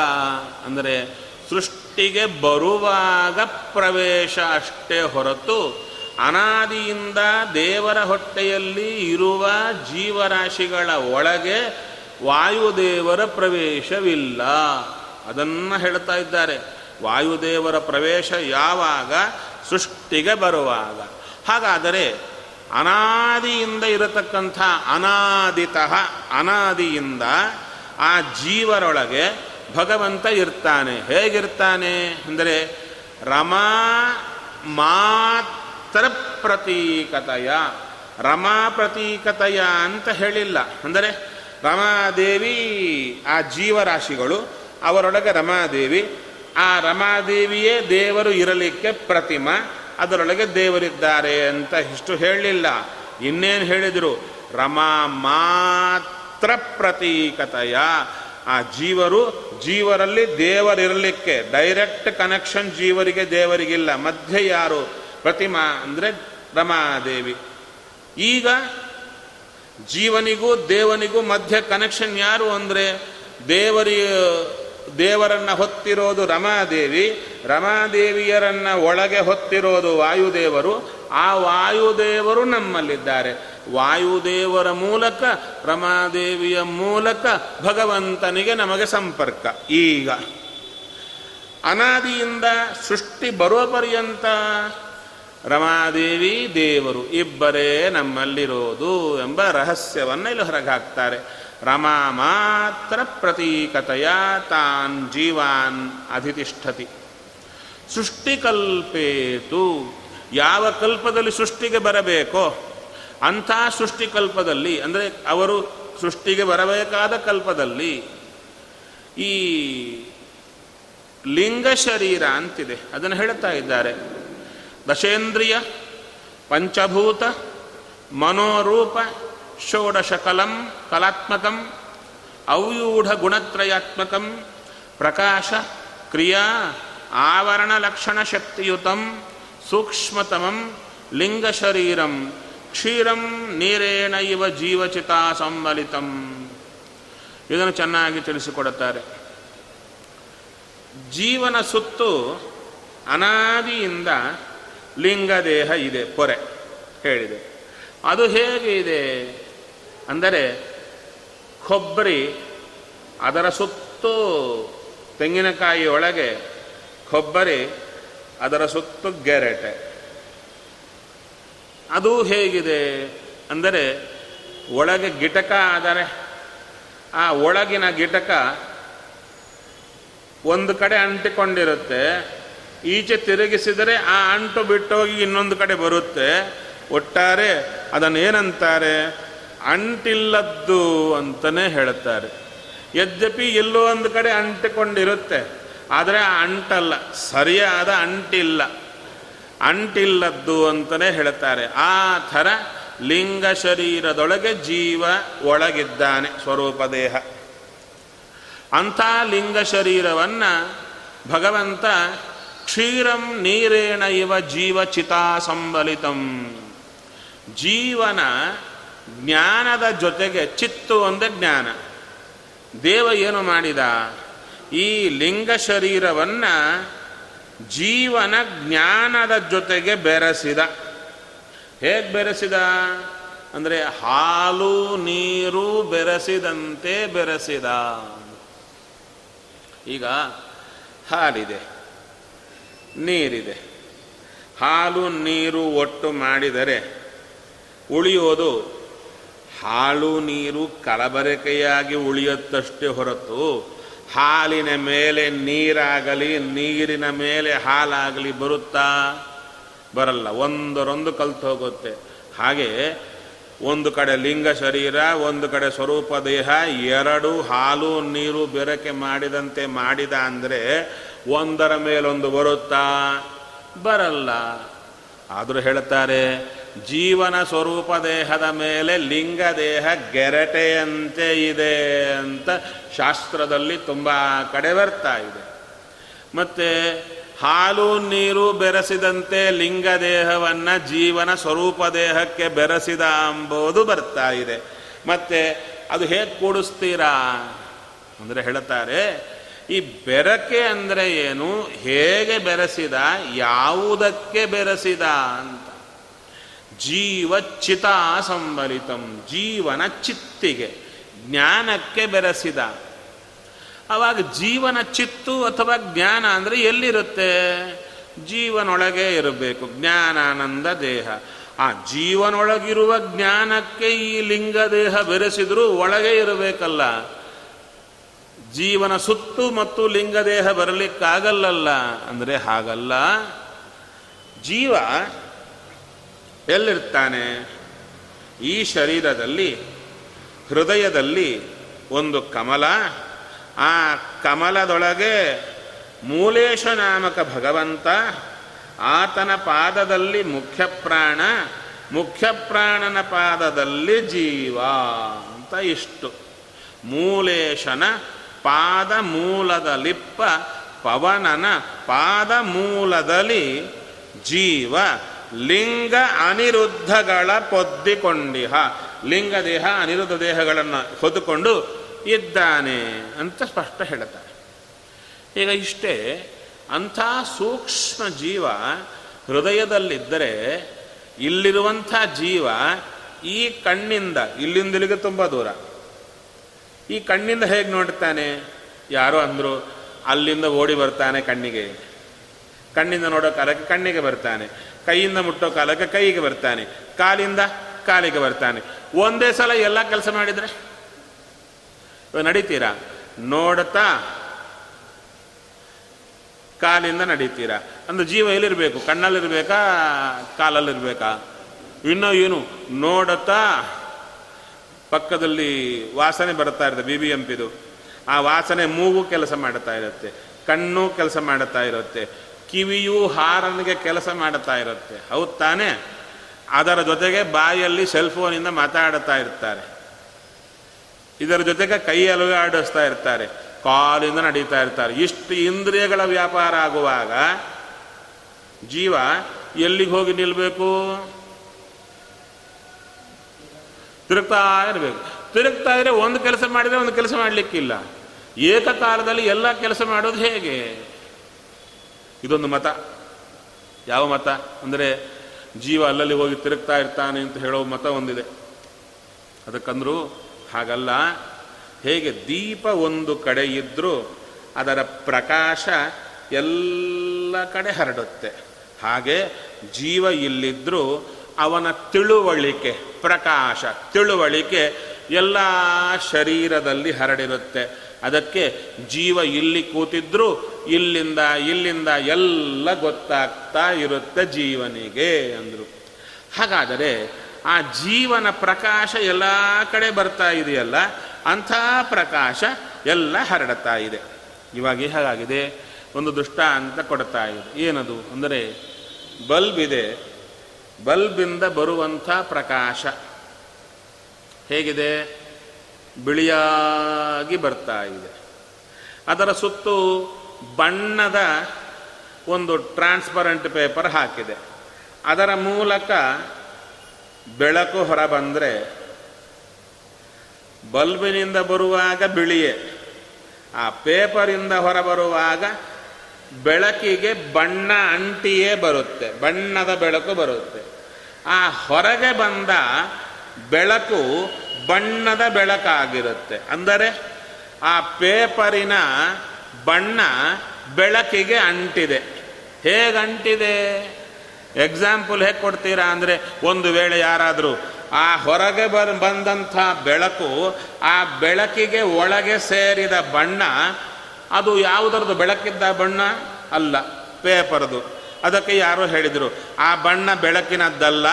ಅಂದರೆ ಸೃಷ್ಟಿಗೆ ಬರುವಾಗ ಪ್ರವೇಶ ಅಷ್ಟೇ ಹೊರತು ಅನಾದಿಯಿಂದ ದೇವರ ಹೊಟ್ಟೆಯಲ್ಲಿ ಇರುವ ಜೀವರಾಶಿಗಳ ಒಳಗೆ ವಾಯುದೇವರ ಪ್ರವೇಶವಿಲ್ಲ. ಅದನ್ನು ಹೇಳ್ತಾ ಇದ್ದಾರೆ. ವಾಯುದೇವರ ಪ್ರವೇಶ ಯಾವಾಗ? ಸೃಷ್ಟಿಗೆ ಬರುವಾಗ. ಹಾಗಾದರೆ ಅನಾದಿಯಿಂದ ಇರತಕ್ಕಂಥ ಅನಾದಿತಃ, ಅನಾದಿಯಿಂದ ಆ ಜೀವರೊಳಗೆ ಭಗವಂತ ಇರ್ತಾನೆ. ಹೇಗಿರ್ತಾನೆ ಅಂದರೆ ರಮಾ ಮಾತ್ರ ಪ್ರತೀಕತೆಯ. ರಮಾ ಪ್ರತೀಕತೆಯ ಅಂತ ಹೇಳಿಲ್ಲ. ಅಂದರೆ ರಮಾದೇವಿ, ಆ ಜೀವರಾಶಿಗಳು, ಅವರೊಳಗೆ ರಮಾದೇವಿ, ಆ ರಮಾದೇವಿಯೇ ದೇವರು ಇರಲಿಕ್ಕೆ ಪ್ರತಿಮ ಅದರೊಳಗೆ ದೇವರಿದ್ದಾರೆ ಅಂತ ಇಷ್ಟು ಹೇಳಲಿಲ್ಲ. ಇನ್ನೇನು ಹೇಳಿದರು? ರಮಾ ಮಾತ್ರ ಪ್ರತೀಕತೆಯ. ಆ ಜೀವರು, ಜೀವರಲ್ಲಿ ದೇವರಿರಲಿಕ್ಕೆ ಡೈರೆಕ್ಟ್ ಕನೆಕ್ಷನ್ ಜೀವರಿಗೆ ದೇವರಿಗಿಲ್ಲ. ಮಧ್ಯೆ ಯಾರು? ಪ್ರತಿಮಾ ಅಂದರೆ ರಮಾದೇವಿ. ಈಗ ಜೀವನಿಗೂ ದೇವನಿಗೂ ಮಧ್ಯ ಕನೆಕ್ಷನ್ ಯಾರು ಅಂದರೆ? ದೇವರಿ, ದೇವರನ್ನು ಹೊತ್ತಿರೋದು ರಮಾದೇವಿ. ರಮಾದೇವಿಯರನ್ನ ಒಳಗೆ ಹೊತ್ತಿರೋದು ವಾಯುದೇವರು, ಆ ವಾಯುದೇವರು ನಮ್ಮಲ್ಲಿದ್ದಾರೆ. ವಾಯುದೇವರ ಮೂಲಕ, ರಮಾದೇವಿಯ ಮೂಲಕ ಭಗವಂತನಿಗೆ ನಮಗೆ ಸಂಪರ್ಕ. ಈಗ, ಅನಾದಿಯಿಂದ ಸೃಷ್ಟಿ ಬರುವ ಪರ್ಯಂತ ರಮಾದೇವಿ ದೇವರು ಇಬ್ಬರೇ ನಮ್ಮಲ್ಲಿರೋದು ಎಂಬ ರಹಸ್ಯವನ್ನು ಇಲ್ಲಿ ಹೊರಗೆ ಹಾಕ್ತಾರೆ ರಮಾ ಮಾತ್ರ ಪ್ರತೀಕತೆಯ ತಾನ್ ಜೀವಾನ್ ಅಧಿತಿಷ್ಠತಿ. ಸೃಷ್ಟಿಕಲ್ಪೇತು. ಯಾವ ಕಲ್ಪದಲ್ಲಿ ಸೃಷ್ಟಿಗೆ ಬರಬೇಕೋ ಅಂಥ ಸೃಷ್ಟಿಕಲ್ಪದಲ್ಲಿ, ಅಂದರೆ ಅವರು ಸೃಷ್ಟಿಗೆ ಬರಬೇಕಾದ ಕಲ್ಪದಲ್ಲಿ ಈ ಲಿಂಗ ಶರೀರ ಅಂತಿದೆ. ಅದನ್ನು ಹೇಳ್ತಾ ಇದ್ದಾರೆ. ದಶೇಂದ್ರಿಯ, ಪಂಚಭೂತ, ಮನೋರೂಪ, ಷೋಡಶಕಲಂ, ಕಲಾತ್ಮಕಂ, ಅವ್ಯೂಢ ಗುಣತ್ರಯಾತ್ಮಕಂ, ಪ್ರಕಾಶ, ಕ್ರಿಯಾ ಆವರಣ ಲಕ್ಷಣ ಶಕ್ತಿಯುತಂ ಸೂಕ್ಷ್ಮತಮಂ ಲಿಂಗ ಶರೀರಂ ಕ್ಷೀರಂ ನೀರೇಣ ಇವ ಜೀವಚಿತ ಸಂಬಲಿತಂ. ಇದನ್ನು ಚೆನ್ನಾಗಿ ತಿಳಿಸಿಕೊಡುತ್ತಾರೆ. ಜೀವನ ಸುತ್ತು ಅನಾದಿಯಿಂದ ಲಿಂಗದೇಹ ಇದೆ, ಪೊರೆ ಹೇಳಿದೆ. ಅದು ಹೇಗೆ ಇದೆ? ಅಂದರೆ ಕೊಬ್ಬರಿ ಅದರ ಸುತ್ತು ತೆಂಗಿನಕಾಯಿ ಒಳಗೆ ಕೊಬ್ಬರಿ, ಅದರ ಸುತ್ತು ಗೆರೆಟೆ. ಅದು ಹೇಗಿದೆ ಅಂದರೆ, ಒಳಗೆ ಗಿಟಕ ಆದರೆ, ಆ ಒಳಗಿನ ಗಿಟಕ ಒಂದು ಕಡೆ ಅಂಟಿಕೊಂಡಿರುತ್ತೆ, ಈಚೆ ತಿರುಗಿಸಿದರೆ ಆ ಅಂಟು ಬಿಟ್ಟೋಗಿ ಇನ್ನೊಂದು ಕಡೆ ಬರುತ್ತೆ. ಒಟ್ಟಾರೆ ಅದನ್ನೇನಂತಾರೆ? ಅಂಟಿಲ್ಲದ್ದು ಅಂತಲೇ ಹೇಳುತ್ತಾರೆ ಯದ್ಯಪಿ ಎಲ್ಲೋ ಒಂದು ಕಡೆ ಅಂಟಿಕೊಂಡಿರುತ್ತೆ ಆದರೆ ಅಂಟಲ್ಲ, ಸರಿಯಾದ ಅಂಟಿಲ್ಲ. ಅಂಟಿಲ್ಲದ್ದು ಅಂತಲೇ ಹೇಳ್ತಾರೆ. ಆ ಥರ ಲಿಂಗ ಶರೀರದೊಳಗೆ ಜೀವ ಒಳಗಿದ್ದಾನೆ ಸ್ವರೂಪ ದೇಹ. ಅಂಥ ಲಿಂಗ ಶರೀರವನ್ನು ಭಗವಂತ ಕ್ಷೀರಂ ನೀರೇಣ ಇವ ಜೀವ ಚಿತಾ ಸಂಬಲಿತಂ. ಜೀವನ ಜ್ಞಾನದ ಜೊತೆಗೆ ಚಿತ್ತು ಒಂದೇ ಜ್ಞಾನ. ದೇವ ಏನು ಮಾಡಿದ? ಈ ಲಿಂಗ ಶರೀರವನ್ನು ಜೀವನ ಜ್ಞಾನದ ಜೊತೆಗೆ ಬೆರೆಸಿದ. ಹೇಗೆ ಬೆರೆಸಿದ? ಅಂದರೆ ಹಾಲು, ನೀರು ಬೆರೆಸಿದಂತೆ ಬೆರೆಸಿದ. ಈಗ ಹಾಲಿದೆ, ನೀರಿದೆ. ಹಾಲು, ನೀರು ಒಟ್ಟು ಮಾಡಿದರೆ ಉಳಿಯೋದು ಹಾಲು, ನೀರು ಕಲಬೆರಕೆಯಾಗಿ ಉಳಿಯುತ್ತಷ್ಟೇ ಹೊರತು ಹಾಲಿನ ಮೇಲೆ ನೀರಾಗಲಿ, ನೀರಿನ ಮೇಲೆ ಹಾಲಾಗಲಿ ಬರುತ್ತಾ? ಬರಲ್ಲ. ಒಂದರೊಂದು ಕಲ್ತು ಹೋಗುತ್ತೆ. ಹಾಗೆ ಒಂದು ಕಡೆ ಲಿಂಗ ಶರೀರ, ಒಂದು ಕಡೆ ಸ್ವರೂಪ ದೇಹ, ಎರಡು ಹಾಲು, ನೀರು ಬೆರಕೆ ಮಾಡಿದಂತೆ ಮಾಡಿದ ಅಂದರೆ ಒಂದರ ಮೇಲೊಂದು ಬರುತ್ತಾ? ಬರಲ್ಲ. ಆದರೂ ಹೇಳುತ್ತಾರೆ ಜೀವನ ಸ್ವರೂಪ ದೇಹದ ಮೇಲೆ ಲಿಂಗ ದೇಹ ಗೆರಟೆಯಂತೆ ಇದೆ ಅಂತ ಶಾಸ್ತ್ರದಲ್ಲಿ ತುಂಬ ಕಡೆ ಬರ್ತಾ ಇದೆ. ಮತ್ತು ಹಾಲು ನೀರು ಬೆರೆಸಿದಂತೆ ಲಿಂಗ ದೇಹವನ್ನು ಜೀವನ ಸ್ವರೂಪ ದೇಹಕ್ಕೆ ಬೆರೆಸಿದ ಎಂಬುದು ಬರ್ತಾ ಇದೆ. ಮತ್ತು ಅದು ಹೇಗೆ ಕೂಡಿಸ್ತೀರಾ? ಅಂದರೆ ಹೇಳುತ್ತಾರೆ ಈ ಬೆರಕೆ ಅಂದರೆ ಏನು? ಹೇಗೆ ಬೆರೆಸಿದ? ಯಾವುದಕ್ಕೆ ಬೆರೆಸಿದ ಅಂತ. ಜೀವಚ್ಚಿತ ಸಂಬಲಿತಂ ಜೀವನ ಚಿತ್ತಿಗೆ ಜ್ಞಾನಕ್ಕೆ ಬೆರೆಸಿದ. ಅವಾಗ ಜೀವನ ಚಿತ್ತು ಅಥವಾ ಜ್ಞಾನ ಅಂದರೆ ಎಲ್ಲಿರುತ್ತೆ? ಜೀವನೊಳಗೆ ಇರಬೇಕು, ಜ್ಞಾನಾನಂದ ದೇಹ. ಆ ಜೀವನೊಳಗಿರುವ ಜ್ಞಾನಕ್ಕೆ ಈ ಲಿಂಗ ದೇಹ ಬೆರೆಸಿದ್ರೂ ಒಳಗೆ ಇರಬೇಕಲ್ಲ. ಜೀವನ ಸುತ್ತು ಮತ್ತು ಲಿಂಗ ದೇಹ ಬರಲಿಕ್ಕಾಗಲ್ಲಲ್ಲ. ಅಂದರೆ ಹಾಗಲ್ಲ. ಜೀವ ಎಲ್ಲಿರ್ತಾನೆ? ಈ ಶರೀರದಲ್ಲಿ, ಹೃದಯದಲ್ಲಿ ಒಂದು ಕಮಲ. ಆ ಕಮಲದೊಳಗೆ ಮೂಲೇಶ ನಾಮಕ ಭಗವಂತ, ಆತನ ಪಾದದಲ್ಲಿ ಮುಖ್ಯ ಪ್ರಾಣ ಮುಖ್ಯ ಪ್ರಾಣನ ಪಾದದಲ್ಲಿ ಜೀವ ಅಂತ ಇಷ್ಟು. ಮೂಲೇಶನ ಪಾದ ಮೂಲದ ಲಿಪ್ಪ, ಪವನನ ಪಾದ ಮೂಲದಲ್ಲಿ ಜೀವ. ಲಿಂಗ ಅನಿರುದ್ಧಗಳ ಪೊದ್ದಿಕೊಂಡಿಹ. ಲಿಂಗ ದೇಹ, ಅನಿರುದ್ಧ ದೇಹಗಳನ್ನು ಹೊದ್ದುಕೊಂಡು ಇದ್ದಾನೆ ಅಂತ ಸ್ಪಷ್ಟ ಹೇಳ್ತಾರೆ. ಈಗ ಇಷ್ಟೇ ಅಂಥ ಸೂಕ್ಷ್ಮ ಜೀವ ಹೃದಯದಲ್ಲಿದ್ದರೆ ಇಲ್ಲಿರುವಂಥ ಜೀವ ಈ ಕಣ್ಣಿಂದ, ಇಲ್ಲಿಂದಲಿಗೆ ತುಂಬ ದೂರ. ಈ ಕಣ್ಣಿಂದ ಹೇಗೆ ನೋಡ್ತಾನೆ? ಯಾರೋ ಅಂದರು, ಅಲ್ಲಿಂದ ಓಡಿ ಬರ್ತಾನೆ ಕಣ್ಣಿಗೆ. ಕಣ್ಣಿಂದ ನೋಡೋ ಕಾಲಕ್ಕೆ ಕಣ್ಣಿಗೆ ಬರ್ತಾನೆ. ಕೈಯಿಂದ ಮುಟ್ಟೋ ಕಾಲಕ್ಕೆ ಕೈಗೆ ಬರ್ತಾನೆ, ಕಾಲಿಂದ ಕಾಲಿಗೆ ಬರ್ತಾನೆ. ಒಂದೇ ಸಲ ಎಲ್ಲ ಕೆಲಸ ಮಾಡಿದರೆ? ನಡೀತೀರಾ? ನೋಡ್ತಾ ಕಾಲಿಂದ ನಡೀತೀರಾ? ಅಂದ್ರೆ ಜೀವ ಎಲ್ಲಿರಬೇಕು? ಕಣ್ಣಲ್ಲಿರ್ಬೇಕಾ, ಕಾಲಲ್ಲಿರ್ಬೇಕಾ? ಇನ್ನೂ ಏನು? ನೋಡುತ್ತಾ ಪಕ್ಕದಲ್ಲಿ ವಾಸನೆ ಬರ್ತಾ ಇರುತ್ತೆ ಬಿ ಬಿ ಎಂ ಪಿದು ಆ ವಾಸನೆ ಮೂಗು ಕೆಲಸ ಮಾಡುತ್ತಾ ಇರುತ್ತೆ, ಕಣ್ಣು ಕೆಲಸ ಮಾಡುತ್ತಾ ಇರುತ್ತೆ. ಕಿವಿಯು ಹಾರನ್ಗೆ ಕೆಲಸ ಮಾಡುತ್ತಾ ಇರುತ್ತೆ. ಹೌದು ತಾನೇ? ಅದರ ಜೊತೆಗೆ ಬಾಯಲ್ಲಿ ಸೆಲ್ ಫೋನಿಂದ ಮಾತಾಡುತ್ತಾ ಇರ್ತಾರೆ. ಇದರ ಜೊತೆಗೆ ಕೈ ಅಲುಗಾಡಿಸ್ತಾ ಇರ್ತಾರೆ. ಕಾಲಿಂದ ನಡೀತಾ ಇರ್ತಾರೆ. ಇಷ್ಟು ಇಂದ್ರಿಯಗಳ ವ್ಯಾಪಾರ ಆಗುವಾಗ ಜೀವ ಎಲ್ಲಿಗೆ ಹೋಗಿ ನಿಲ್ಲಬೇಕು ತಿರುಗ್ತಾ ಇರಬೇಕು. ತಿರುಗ್ತಾ ಇದ್ರೆ ಒಂದು ಕೆಲಸ ಮಾಡಿದರೆ ಒಂದು ಕೆಲಸ ಮಾಡಲಿಕ್ಕಿಲ್ಲ. ಏಕಕಾಲದಲ್ಲಿ ಎಲ್ಲ ಕೆಲಸ ಮಾಡೋದು ಹೇಗೆ? ಇದೊಂದು ಮತ. ಯಾವ ಮತ? ಅಂದರೆ ಜೀವ ಅಲ್ಲಲ್ಲಿ ಹೋಗಿ ತಿರುಗ್ತಾ ಇರ್ತಾನೆ ಅಂತ ಹೇಳೋ ಮತ ಒಂದಿದೆ. ಅದಕ್ಕಂದ್ರೂ ಹಾಗಲ್ಲ. ಹೇಗೆ ದೀಪ ಒಂದು ಕಡೆ ಇದ್ದರೂ ಅದರ ಪ್ರಕಾಶ ಎಲ್ಲ ಕಡೆ ಹರಡುತ್ತೆ. ಹಾಗೆ ಜೀವ ಇಲ್ಲಿದ್ದರೂ ಅವನ ತಿಳುವಳಿಕೆ, ಪ್ರಕಾಶ, ತಿಳುವಳಿಕೆ ಎಲ್ಲ ಶರೀರದಲ್ಲಿ ಹರಡಿರುತ್ತೆ. ಅದಕ್ಕೆ ಜೀವ ಇಲ್ಲಿ ಕೂತಿದ್ರೂ ಇಲ್ಲಿಂದ ಇಲ್ಲಿಂದ ಎಲ್ಲ ಗೊತ್ತಾಗ್ತಾ ಇರುತ್ತೆ ಜೀವನಿಗೆ ಅಂದರು. ಹಾಗಾದರೆ ಆ ಜೀವನ ಪ್ರಕಾಶ ಎಲ್ಲ ಕಡೆ ಬರ್ತಾ ಇದೆಯಲ್ಲ, ಅಂಥ ಪ್ರಕಾಶ ಎಲ್ಲ ಹರಡ್ತಾ ಇದೆ. ಇವಾಗ ಹೇಗಾಗಿದೆ? ಒಂದು ದೃಷ್ಟಾಂತ ಕೊಡ್ತಾ ಇದೆ. ಏನದು? ಅಂದರೆ ಬಲ್ಬ್ ಇದೆ. ಬಲ್ಬಿಂದ ಬರುವಂಥ ಪ್ರಕಾಶ. ಹೇಗಿದೆ? ಬಿಳಿಯಾಗಿ ಬರ್ತಾ ಇದೆ. ಅದರ ಸುತ್ತು ಬಣ್ಣದ ಒಂದು ಟ್ರಾನ್ಸ್ಪರೆಂಟ್ ಪೇಪರ್ ಹಾಕಿದೆ. ಅದರ ಮೂಲಕ ಬೆಳಕು ಹೊರ ಬಂದರೆ ಬಲ್ಬಿನಿಂದ ಬರುವಾಗ ಬಿಳಿಯೇ, ಆ ಪೇಪರಿಂದ ಹೊರಬರುವಾಗ ಬೆಳಕಿಗೆ ಬಣ್ಣ ಅಂಟಿಯೇ ಬರುತ್ತೆ, ಬಣ್ಣದ ಬೆಳಕು ಬರುತ್ತೆ. ಆ ಹೊರಗೆ ಬಂದ ಬೆಳಕು ಬಣ್ಣದ ಬೆಳಕಾಗಿರುತ್ತೆ. ಅಂದರೆ ಆ ಪೇಪರಿನ ಬಣ್ಣ ಬೆಳಕಿಗೆ ಅಂಟಿದೆ. ಹೇಗೆ ಅಂಟಿದೆ? ಎಕ್ಸಾಂಪಲ್ ಹೇಗೆ ಕೊಡ್ತೀರಾ ಅಂದರೆ, ಒಂದು ವೇಳೆ ಯಾರಾದರೂ ಆ ಹೊರಗೆ ಬರ್, ಬಂದಂಥ ಬೆಳಕು ಆ ಬೆಳಕಿಗೆ ಒಳಗೆ ಸೇರಿದ ಬಣ್ಣ, ಅದು ಯಾವುದರದು ಬೆಳಕಿದ್ದ ಬಣ್ಣ? ಅಲ್ಲ, ಪೇಪರ್ದು. ಅದಕ್ಕೆ ಯಾರೋ ಹೇಳಿದರು, ಆ ಬಣ್ಣ ಬೆಳಕಿನದ್ದಲ್ಲ,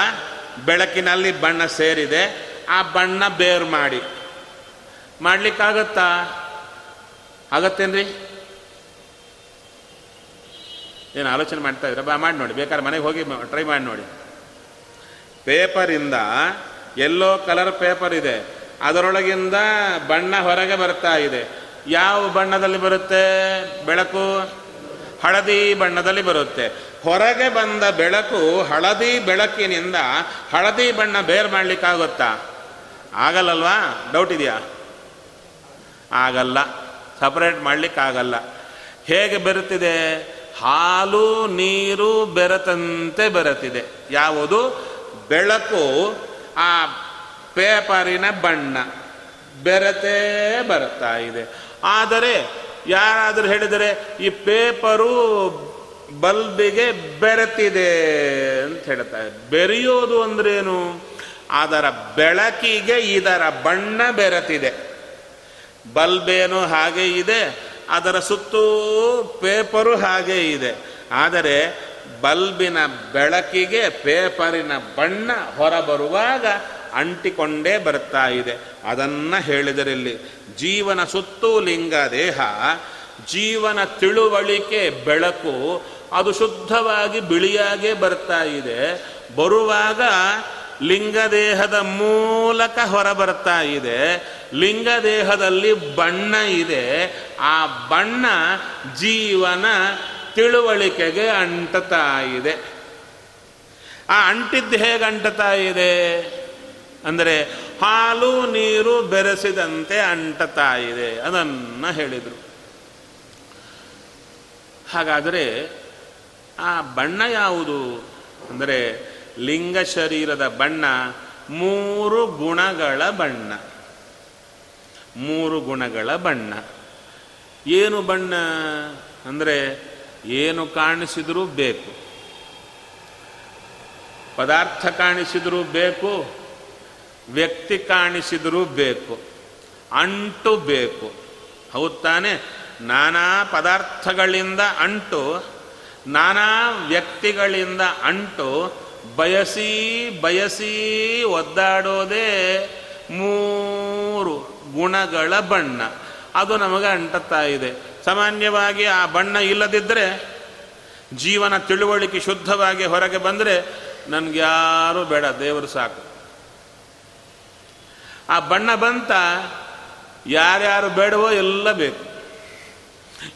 ಬೆಳಕಿನಲ್ಲಿ ಬಣ್ಣ ಸೇರಿದೆ, ಆ ಬಣ್ಣ ಬೇರು ಮಾಡಿ. ಮಾಡಲಿಕ್ಕಾಗತ್ತಾ? ಆಗತ್ತೇನ್ರಿ? ಏನು ಆಲೋಚನೆ ಮಾಡ್ತಾ ಇದ್ರೆ ಬಾ, ಮಾಡಿ ನೋಡಿ. ಬೇಕಾದ್ರೆ ಮನೆಗೆ ಹೋಗಿ ಟ್ರೈ ಮಾಡಿ ನೋಡಿ. ಪೇಪರಿಂದ ಎಲ್ಲೋ ಕಲರ್ ಪೇಪರ್ ಇದೆ. ಅದರೊಳಗಿಂದ ಬಣ್ಣ ಹೊರಗೆ ಬರ್ತಾ ಇದೆ. ಯಾವ ಬಣ್ಣದಲ್ಲಿ ಬರುತ್ತೆ? ಬೆಳಕು? ಹಳದಿ ಬಣ್ಣದಲ್ಲಿ ಬರುತ್ತೆ. ಹೊರಗೆ ಬಂದ ಬೆಳಕು ಹಳದಿ ಬೆಳಕಿನಿಂದ ಹಳದಿ ಬಣ್ಣ ಬೇರ್ ಮಾಡಲಿಕ್ಕಾಗುತ್ತಾ? ಆಗಲ್ಲಲ್ವಾ? ಡೌಟ್ ಇದೆಯಾ? ಆಗಲ್ಲ. ಸಪರೇಟ್ ಮಾಡಲಿಕ್ಕಾಗಲ್ಲ. ಹೇಗೆ ಬೆರುತ್ತಿದೆ? ಹಾಲು ನೀರು ಬೆರೆತಂತೆ ಬೆರೆತಿದೆ. ಯಾವುದು? ಬೆಳಕು, ಆ ಪೇಪರಿನ ಬಣ್ಣ. ಬೆರೆತೇ ಬರ್ತಾ ಇದೆ. ಆದರೆ ಯಾರಾದರೂ ಹೇಳಿದರೆ, ಈ ಪೇಪರು ಬಲ್ಬಿಗೆ ಬೆರೆತಿದೆ ಅಂತ ಹೇಳ್ತಾರೆ. ಬೆರೆಯೋದು ಅಂದ್ರೇನು? ಅದರ ಬೆಳಕಿಗೆ ಇದರ ಬಣ್ಣ ಬೆರೆತಿದೆ. ಬಲ್ಬೇನು ಹಾಗೆ ಇದೆ. ಅದರ ಸುತ್ತೂ ಪೇಪರು ಹಾಗೆ ಇದೆ. ಆದರೆ ಬಲ್ಬಿನ ಬೆಳಕಿಗೆ ಪೇಪರಿನ ಬಣ್ಣ ಹೊರಬರುವಾಗ ಅಂಟಿಕೊಂಡೇ ಬರ್ತಾ ಇದೆ. ಅದನ್ನು ಹೇಳಿದರಲ್ಲಿ, ಜೀವನ ಸುತ್ತೂ ಲಿಂಗ ದೇಹ, ಜೀವನ ತಿಳುವಳಿಕೆ ಬೆಳಕು ಅದು ಶುದ್ಧವಾಗಿ ಬಿಳಿಯಾಗೇ ಬರ್ತಾ ಇದೆ. ಬರುವಾಗ ಲಿಂಗದೇಹದ ಮೂಲಕ ಹೊರಬರ್ತಾ ಇದೆ. ಲಿಂಗದೇಹದಲ್ಲಿ ಬಣ್ಣ ಇದೆ. ಆ ಬಣ್ಣ ಜೀವನ ತಿಳುವಳಿಕೆಗೆ ಅಂಟತಾ ಇದೆ. ಆ ಅಂಟಿದ್ದು ಹೇಗೆ ಅಂಟತಾ ಇದೆ? ಅಂದರೆ ಹಾಲು ನೀರು ಬೆರೆಸಿದಂತೆ ಅಂಟತಾ ಇದೆ ಅದನ್ನು ಹೇಳಿದರು. ಹಾಗಾದರೆ ಆ ಬಣ್ಣ ಯಾವುದು? ಅಂದರೆ ಲಿಂಗ ಶರೀರದ ಬಣ್ಣ ಮೂರು ಗುಣಗಳ ಬಣ್ಣ. ಮೂರು ಗುಣಗಳ ಬಣ್ಣ. ಏನು ಬಣ್ಣ? ಅಂದರೆ ಏನು ಕಾಣಿಸಿದರೂ ಬೇಕು. ಪದಾರ್ಥ ಕಾಣಿಸಿದರೂ ಬೇಕು, ವ್ಯಕ್ತಿ ಕಾಣಿಸಿದರೂ ಬೇಕು, ಅಂಟು ಬೇಕು. ಹೌದು ತಾನೆ? ನಾನಾ ಪದಾರ್ಥಗಳಿಂದ ಅಂಟು, ನಾನಾ ವ್ಯಕ್ತಿಗಳಿಂದ ಅಂಟು ಬಯಸಿ ಬಯಸಿ ಒದ್ದಾಡೋದೇ ಮೂರು ಗುಣಗಳ ಬಣ್ಣ. ಅದು ನಮಗೆ ಅಂಟುತ್ತಾ ಇದೆ. ಸಾಮಾನ್ಯವಾಗಿ ಆ ಬಣ್ಣ ಇಲ್ಲದಿದ್ದರೆ ಜೀವನ ತಿಳುವಳಿಕೆ ಶುದ್ಧವಾಗಿ ಹೊರಗೆ ಬಂದರೆ ನನಗೆ ಯಾರೂ ಬೇಡ, ದೇವರು ಸಾಕು. ಆ ಬಣ್ಣ ಬಂತ ಯಾರ್ಯಾರು ಬೇಡವೋ ಎಲ್ಲ ಬೇಕು.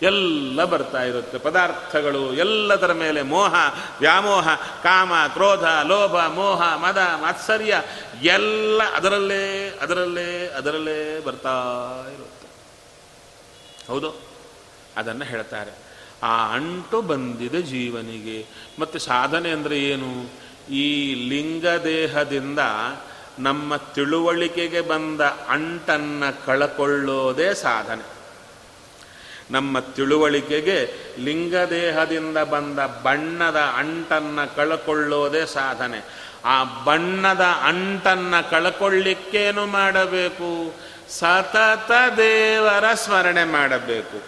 ಎಲ್ಲ ಬರ್ತಾ ಇರುತ್ತೆ. ಪದಾರ್ಥಗಳು ಎಲ್ಲದರ ಮೇಲೆ ಮೋಹ, ವ್ಯಾಮೋಹ, ಕಾಮ, ಕ್ರೋಧ, ಲೋಭ, ಮೋಹ, ಮದ, ಮಾತ್ಸರ್ಯ ಎಲ್ಲ ಅದರಲ್ಲೇ ಅದರಲ್ಲೇ ಅದರಲ್ಲೇ ಬರ್ತಾ ಇರುತ್ತೆ. ಹೌದು? ಅದನ್ನು ಹೇಳ್ತಾರೆ. ಆ ಅಂಟು ಬಂದಿದೆ ಜೀವನಿಗೆ. ಮತ್ತು ಸಾಧನೆ ಅಂದರೆ ಏನು? ಈ ಲಿಂಗ ದೇಹದಿಂದ ನಮ್ಮ ತಿಳುವಳಿಕೆಗೆ ಬಂದ ಅಂಟನ್ನು ಕಳಕೊಳ್ಳೋದೇ ಸಾಧನೆ. ನಮ್ಮ ತಿಳುವಳಿಕೆಗೆ ಲಿಂಗದೇಹದಿಂದ ಬಂದ ಬಣ್ಣದ ಅಂಟನ್ನು ಕಳ್ಕೊಳ್ಳೋದೇ ಸಾಧನೆ. ಆ ಬಣ್ಣದ ಅಂಟನ್ನು ಕಳ್ಕೊಳ್ಳಿಕ್ಕೇನು ಮಾಡಬೇಕು? ಸತತ ದೇವರ ಸ್ಮರಣೆ ಮಾಡಬೇಕು.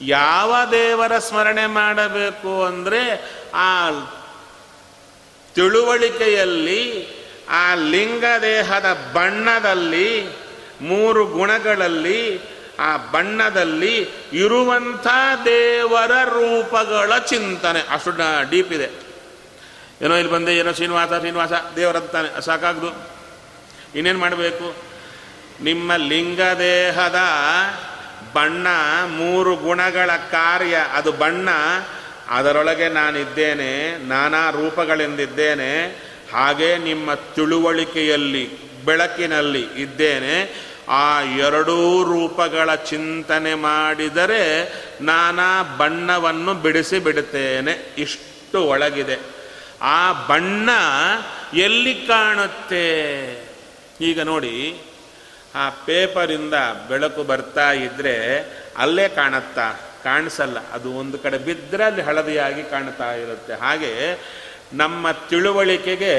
ಯಾವ ದೇವರ ಸ್ಮರಣೆ ಮಾಡಬೇಕು ಅಂದರೆ ಆ ತಿಳುವಳಿಕೆಯಲ್ಲಿ, ಆ ಲಿಂಗದೇಹದ ಬಣ್ಣದಲ್ಲಿ, ಮೂರು ಗುಣಗಳಲ್ಲಿ ಆ ಬಣ್ಣದಲ್ಲಿ ಇರುವಂಥ ದೇವರ ರೂಪಗಳ ಚಿಂತನೆ. ಅಷ್ಟು ಡೀಪ್ ಇದೆ. ಏನೋ ಇಲ್ಲಿ ಬಂದೆ, ಏನೋ ಶ್ರೀನಿವಾಸ ಶ್ರೀನಿವಾಸ ದೇವರಂತಾನೆ ಸಾಕಾಗ್ದು. ಇನ್ನೇನು ಮಾಡಬೇಕು? ನಿಮ್ಮ ಲಿಂಗ ದೇಹದ ಬಣ್ಣ ಮೂರು ಗುಣಗಳ ಕಾರ್ಯ. ಅದು ಬಣ್ಣ, ಅದರೊಳಗೆ ನಾನಿದ್ದೇನೆ, ನಾನಾ ರೂಪಗಳೆಂದಿದ್ದೇನೆ, ಹಾಗೆ ನಿಮ್ಮ ತಿಳುವಳಿಕೆಯಲ್ಲಿ, ಬೆಳಕಿನಲ್ಲಿ ಇದ್ದೇನೆ. ಆ ಎರಡೂ ರೂಪಗಳ ಚಿಂತನೆ ಮಾಡಿದರೆ ನಾನಾ ಬಣ್ಣವನ್ನು ಬಿಡಿಸಿ ಬಿಡುತ್ತೇನೆ. ಇಷ್ಟು ಒಳಗಿದೆ. ಆ ಬಣ್ಣ ಎಲ್ಲಿ ಕಾಣುತ್ತೆ? ಈಗ ನೋಡಿ, ಆ ಪೇಪರಿಂದ ಬೆಳಕು ಬರ್ತಾ ಇದ್ದರೆ ಅಲ್ಲೇ ಕಾಣುತ್ತಾ? ಕಾಣಿಸಲ್ಲ. ಅದು ಒಂದು ಕಡೆ ಬಿದ್ದರೆ ಅಲ್ಲಿ ಹಳದಿಯಾಗಿ ಕಾಣ್ತಾ ಇರುತ್ತೆ. ಹಾಗೆ ನಮ್ಮ ತಿಳುವಳಿಕೆಗೆ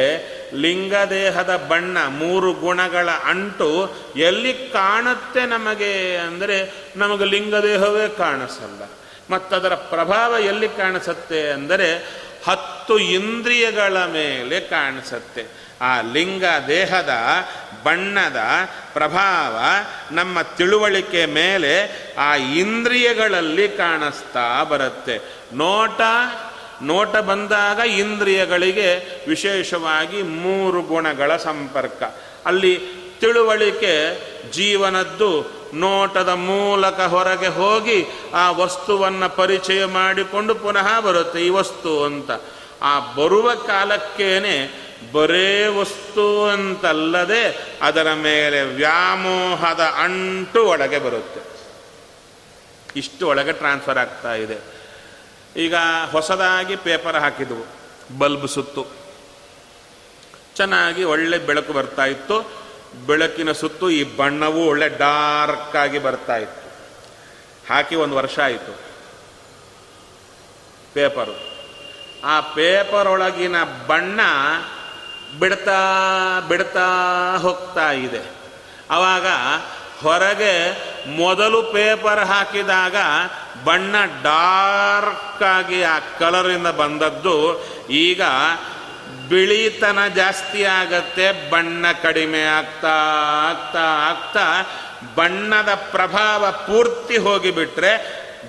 ಲಿಂಗದೇಹದ ಬಣ್ಣ ಮೂರು ಗುಣಗಳ ಅಂಟು ಎಲ್ಲಿ ಕಾಣುತ್ತೆ ನಮಗೆ ಅಂದರೆ ನಮಗೆ ಲಿಂಗದೇಹವೇ ಕಾಣಿಸಲ್ಲ. ಮತ್ತದರ ಪ್ರಭಾವ ಎಲ್ಲಿ ಕಾಣಿಸುತ್ತೆ ಅಂದರೆ ಹತ್ತು ಇಂದ್ರಿಯಗಳ ಮೇಲೆ ಕಾಣಿಸುತ್ತೆ. ಆ ಲಿಂಗ ದೇಹದ ಬಣ್ಣದ ಪ್ರಭಾವ ನಮ್ಮ ತಿಳುವಳಿಕೆ ಮೇಲೆ ಆ ಇಂದ್ರಿಯಗಳಲ್ಲಿ ಕಾಣಿಸ್ತಾ ಬರುತ್ತೆ. ನೋಟ ನೋಟ ಬಂದಾಗ ಇಂದ್ರಿಯಗಳಿಗೆ ವಿಶೇಷವಾಗಿ ಮೂರು ಗುಣಗಳ ಸಂಪರ್ಕ. ಅಲ್ಲಿ ತಿಳುವಳಿಕೆ ಜೀವನದ್ದು ನೋಟದ ಮೂಲಕ ಹೊರಗೆ ಹೋಗಿ ಆ ವಸ್ತುವನ್ನು ಪರಿಚಯ ಮಾಡಿಕೊಂಡು ಪುನಃ ಬರುತ್ತೆ ಈ ವಸ್ತು ಅಂತ. ಆ ಬರುವ ಕಾಲಕ್ಕೇನೆ ಬರೇ ವಸ್ತು ಅಂತಲ್ಲದೆ ಅದರ ಮೇಲೆ ವ್ಯಾಮೋಹದ ಅಂಟು ಒಳಗೆ ಬರುತ್ತೆ. ಇಷ್ಟು ಒಳಗೆ ಟ್ರಾನ್ಸ್ಫರ್ ಆಗ್ತಾ ಇದೆ. ಈಗ ಹೊಸದಾಗಿ ಪೇಪರ್ ಹಾಕಿದ್ವು. ಬಲ್ಬ್ ಸುತ್ತು. ಚೆನ್ನಾಗಿ ಒಳ್ಳೆ ಬೆಳಕು ಬರ್ತಾ ಇತ್ತು. ಬೆಳಕಿನ ಸುತ್ತು ಈ ಬಣ್ಣವೂ ಒಳ್ಳೆ ಡಾರ್ಕ್ ಆಗಿ ಬರ್ತಾ ಇತ್ತು. ಹಾಕಿ ಒಂದು ವರ್ಷ ಆಯಿತು. ಪೇಪರು. ಆ ಪೇಪರ್ ಒಳಗಿನ ಬಣ್ಣ ಬಿಡ್ತಾ ಬಿಡ್ತಾ ಹೋಗ್ತಾ ಇದೆ. ಆವಾಗ ಹೊರಗೆ ಮೊದಲು ಪೇಪರ್ ಹಾಕಿದಾಗ ಬಣ್ಣ ಡಾರ್ಕ್ ಆಗಿ ಆ ಕಲರಿಂದ ಬಂದದ್ದು, ಈಗ ಬಿಳಿತನ ಜಾಸ್ತಿ ಆಗತ್ತೆ, ಬಣ್ಣ ಕಡಿಮೆ ಆಗ್ತಾ ಆಗ್ತಾ ಆಗ್ತಾ ಬಣ್ಣದ ಪ್ರಭಾವ ಪೂರ್ತಿ ಹೋಗಿಬಿಟ್ರೆ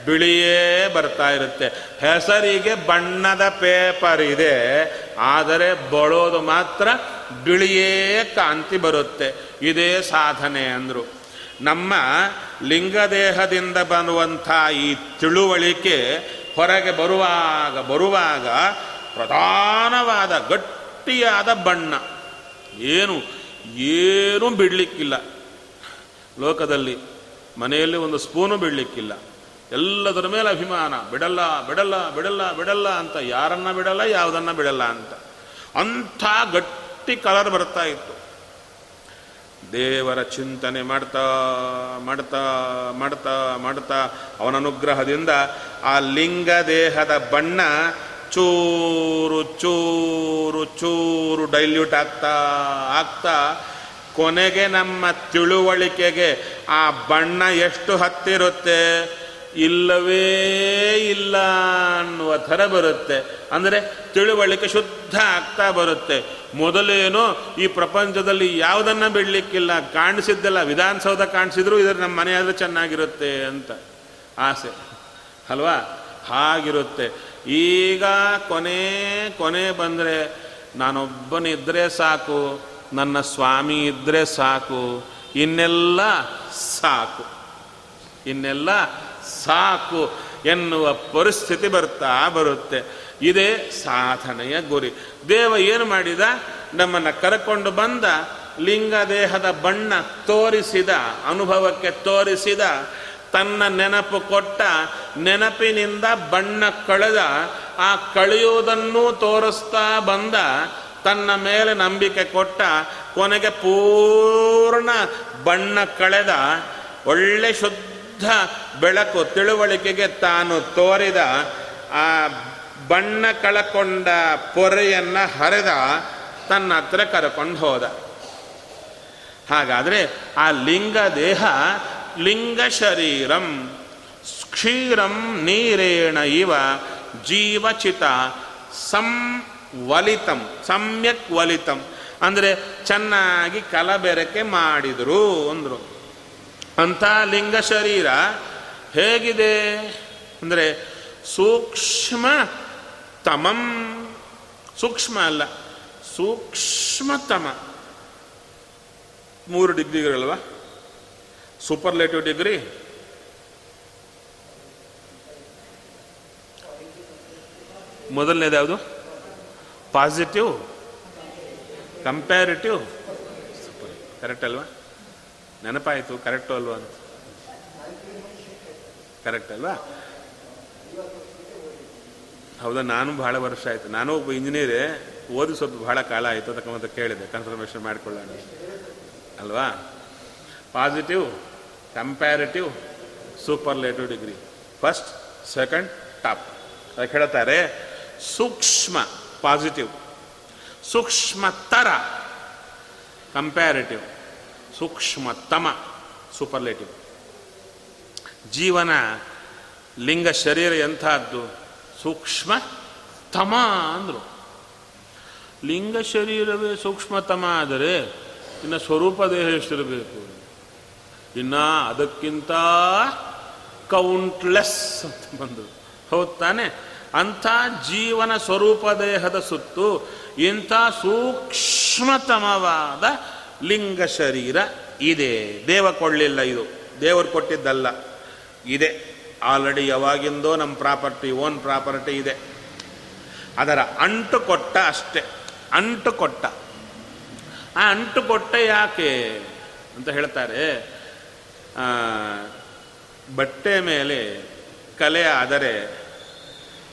ಬಿಳಿಯೇ ಬರ್ತಾ ಇರುತ್ತೆ. ಹೆಸರಿಗೆ ಬಣ್ಣದ ಪೇಪರ್ ಇದೆ, ಆದರೆ ಬಳೋದು ಮಾತ್ರ ಬಿಳಿಯೇ ಕಾಂತಿ ಬರುತ್ತೆ. ಇದೇ ಸಾಧನೆ ಅಂದರು. ನಮ್ಮ ಲಿಂಗದೇಹದಿಂದ ಬರುವಂಥ ಈ ತಿಳುವಳಿಕೆ ಹೊರಗೆ ಬರುವಾಗ ಬರುವಾಗ ಪ್ರಧಾನವಾದ, ಗಟ್ಟಿಯಾದ ಬಣ್ಣ. ಏನು, ಏನೂ ಬಿಡಲಿಕ್ಕಿಲ್ಲ. ಲೋಕದಲ್ಲಿ ಮನೆಯಲ್ಲಿ ಒಂದು ಸ್ಪೂನು ಬಿಡಲಿಕ್ಕಿಲ್ಲ. ಎಲ್ಲದರ ಮೇಲೆ ಅಭಿಮಾನ. ಬಿಡಲ್ಲ ಬಿಡಲ್ಲ ಬಿಡಲ್ಲ ಬಿಡಲ್ಲ ಅಂತ ಯಾರನ್ನ ಬಿಡಲ್ಲ, ಯಾವುದನ್ನ ಬಿಡಲ್ಲ ಅಂತ. ಅಂಥ ಗಟ್ಟಿ ಕಲರ್ ಬರ್ತಾ ಇತ್ತು. ದೇವರ ಚಿಂತನೆ ಮಾಡ್ತಾ ಮಾಡ್ತಾ ಮಾಡ್ತಾ ಮಾಡ್ತಾ ಅವನ ಅನುಗ್ರಹದಿಂದ ಆ ಲಿಂಗ ದೇಹದ ಬಣ್ಣ ಚೂರು ಚೂರು ಚೂರು ಡೈಲ್ಯೂಟ್ ಆಗ್ತಾ ಆಗ್ತಾ ಕೊನೆಗೆ ನಮ್ಮ ತಿಳುವಳಿಕೆಗೆ ಆ ಬಣ್ಣ ಎಷ್ಟು ಹತ್ತಿರುತ್ತೆ? ಇಲ್ಲವೇ ಇಲ್ಲ ಅನ್ನುವ ಥರ ಬರುತ್ತೆ. ಅಂದರೆ ತಿಳುವಳಿಕೆ ಶುದ್ಧ ಆಗ್ತಾ ಬರುತ್ತೆ. ಮೊದಲೇನೋ ಈ ಪ್ರಪಂಚದಲ್ಲಿ ಯಾವುದನ್ನು ಬಿಡಲಿಕ್ಕಿಲ್ಲ. ಕಾಣಿಸಿದ್ದೆಲ್ಲ ವಿಧಾನಸೌಧ ಕಾಣಿಸಿದ್ರು ಇದ್ರೆ ನಮ್ಮ ಮನೆಯಾದ್ರೆ ಚೆನ್ನಾಗಿರುತ್ತೆ ಅಂತ ಆಸೆ. ಅಲ್ವಾ? ಹಾಗಿರುತ್ತೆ. ಈಗ ಕೊನೆ ಕೊನೆ ಬಂದರೆ ನಾನೊಬ್ಬನಿದ್ದರೆ ಸಾಕು, ನನ್ನ ಸ್ವಾಮಿ ಇದ್ದರೆ ಸಾಕು, ಇನ್ನೆಲ್ಲ ಸಾಕು. ಇನ್ನೆಲ್ಲ ಸಾಕು ಎನ್ನುವ ಪರಿಸ್ಥಿತಿ ಬರ್ತಾ ಬರುತ್ತೆ. ಇದೇ ಸಾಧನೆಯ ಗುರಿ. ದೇವ ಏನು ಮಾಡಿದ? ನಮ್ಮನ್ನು ಕರ್ಕೊಂಡು ಬಂದ, ಲಿಂಗ ದೇಹದ ಬಣ್ಣ ತೋರಿಸಿದ, ಅನುಭವಕ್ಕೆ ತೋರಿಸಿದ, ತನ್ನ ನೆನಪು ಕೊಟ್ಟ, ನೆನಪಿನಿಂದ ಬಣ್ಣ ಕಳೆದ, ಆ ಕಳೆಯುವುದನ್ನು ತೋರಿಸ್ತಾ ಬಂದ, ತನ್ನ ಮೇಲೆ ನಂಬಿಕೆ ಕೊಟ್ಟ, ಕೊನೆಗೆ ಪೂರ್ಣ ಬಣ್ಣ ಕಳೆದ, ಒಳ್ಳೆ ಶುದ್ಧ ಬೆಳಕು ತಿಳುವಳಿಕೆಗೆ ತಾನು ತೋರಿದ ಆ ಬಣ್ಣ ಕಳಕೊಂಡ ಪೊರೆಯನ್ನ ಹರಿದ ತನ್ನ ಹತ್ರ ಕರ್ಕೊಂಡು ಹೋದ. ಹಾಗಾದರೆ ಆ ಲಿಂಗ ದೇಹ ಲಿಂಗ ಶರೀರಂ ಕ್ಷೀರಂ ನೀರೇಣ ಇವ ಜೀವಚಿತ ಸಂವಲಿತಂ ಸಮ್ಯಕ್ ವಲಿತಂ. ಅಂದರೆ ಚೆನ್ನಾಗಿ ಕಲಬೆರಕೆ ಮಾಡಿದರು ಅಂದರು. ಅಂಥ ಲಿಂಗ ಶರೀರ ಹೇಗಿದೆ? ಅಂದರೆ ಸೂಕ್ಷ್ಮ ತಮಂ. ಸೂಕ್ಷ್ಮ ಅಲ್ಲ ಸೂಕ್ಷ್ಮತಮ ಮೂರು ಡಿಗ್ರಿಗಳಲ್ವಾ? Superlative degree? ಮೊದಲನೇದು ಯಾವುದು ಪಾಸಿಟಿವ್, ಕಂಪ್ಯಾರಿಟಿವ್. ಕರೆಕ್ಟ್ ಅಲ್ವಾ? ನೆನಪಾಯಿತು ಕರೆಕ್ಟು ಅಲ್ವಾ ಅಂತ? ಕರೆಕ್ಟ್ ಅಲ್ವಾ? ಹೌದಾ, ನಾನು ಬಹಳ ವರ್ಷ ಆಯಿತು. ನಾನು ಒಬ್ಬ ಇಂಜಿನಿಯರೇ ಓದಿ ಸ್ವಲ್ಪ ಬಹಳ ಕಾಲ ಆಯಿತು ಅದಕ್ಕೆ ಕೇಳಿದೆ. ಕನ್ಫರ್ಮೇಷನ್ ಮಾಡಿಕೊಳ್ಳೋಣ ಅಲ್ವಾ? Positive comparative superlative degree first second top ಅದಕ್ಕೆ ಹೇಳ್ತಾರೆ, ಸೂಕ್ಷ್ಮ ಪಾಸಿಟಿವ್ ಸೂಕ್ಷ್ಮತರ ಕಂಪ್ಯಾರಿಟಿವ್ ಸೂಕ್ಷ್ಮತಮ ಸೂಪರ್ಲೇಟಿವ್ ಜೀವನ ಲಿಂಗ ಶರೀರ ಎಂಥದ್ದು? ಸೂಕ್ಷ್ಮ ತಮ ಅಂದರು. ಲಿಂಗ ಶರೀರವೇ ಸೂಕ್ಷ್ಮತಮ ಆದರೆ ಇನ್ನು ಸ್ವರೂಪ ದೇಹ ಎಷ್ಟಿರಬೇಕು? ಇನ್ನು ಅದಕ್ಕಿಂತ ಕೌಂಟ್ಲೆಸ್ ಅಂತ ಬಂದರು ಹೌದು ತಾನೆ? ಅಂಥ ಜೀವನ ಸ್ವರೂಪ ದೇಹದ ಸುತ್ತು ಇಂಥ ಸೂಕ್ಷ್ಮತಮವಾದ ಲಿಂಗ ಶರೀರ ಇದೆ. ದೇವ ಕೊಡಲಿಲ್ಲ ಇದು. ದೇವರು ಕೊಟ್ಟಿದ್ದಲ್ಲ. ಇದೆ. ಆಲ್ರೆಡಿ ಯಾವಾಗಿಂದೋ ನಮ್ಮ ಪ್ರಾಪರ್ಟಿ ಓನ್ ಪ್ರಾಪರ್ಟಿ ಇದೆ. ಅದರ ಅಂಟು ಕೊಟ್ಟ ಅಷ್ಟೆ. ಅಂಟು ಕೊಟ್ಟ. ಆ ಅಂಟು ಕೊಟ್ಟ ಯಾಕೆ ಅಂತ ಹೇಳ್ತಾರೆ. ಬಟ್ಟೆ ಮೇಲೆ ಕಲೆ ಆದರೆ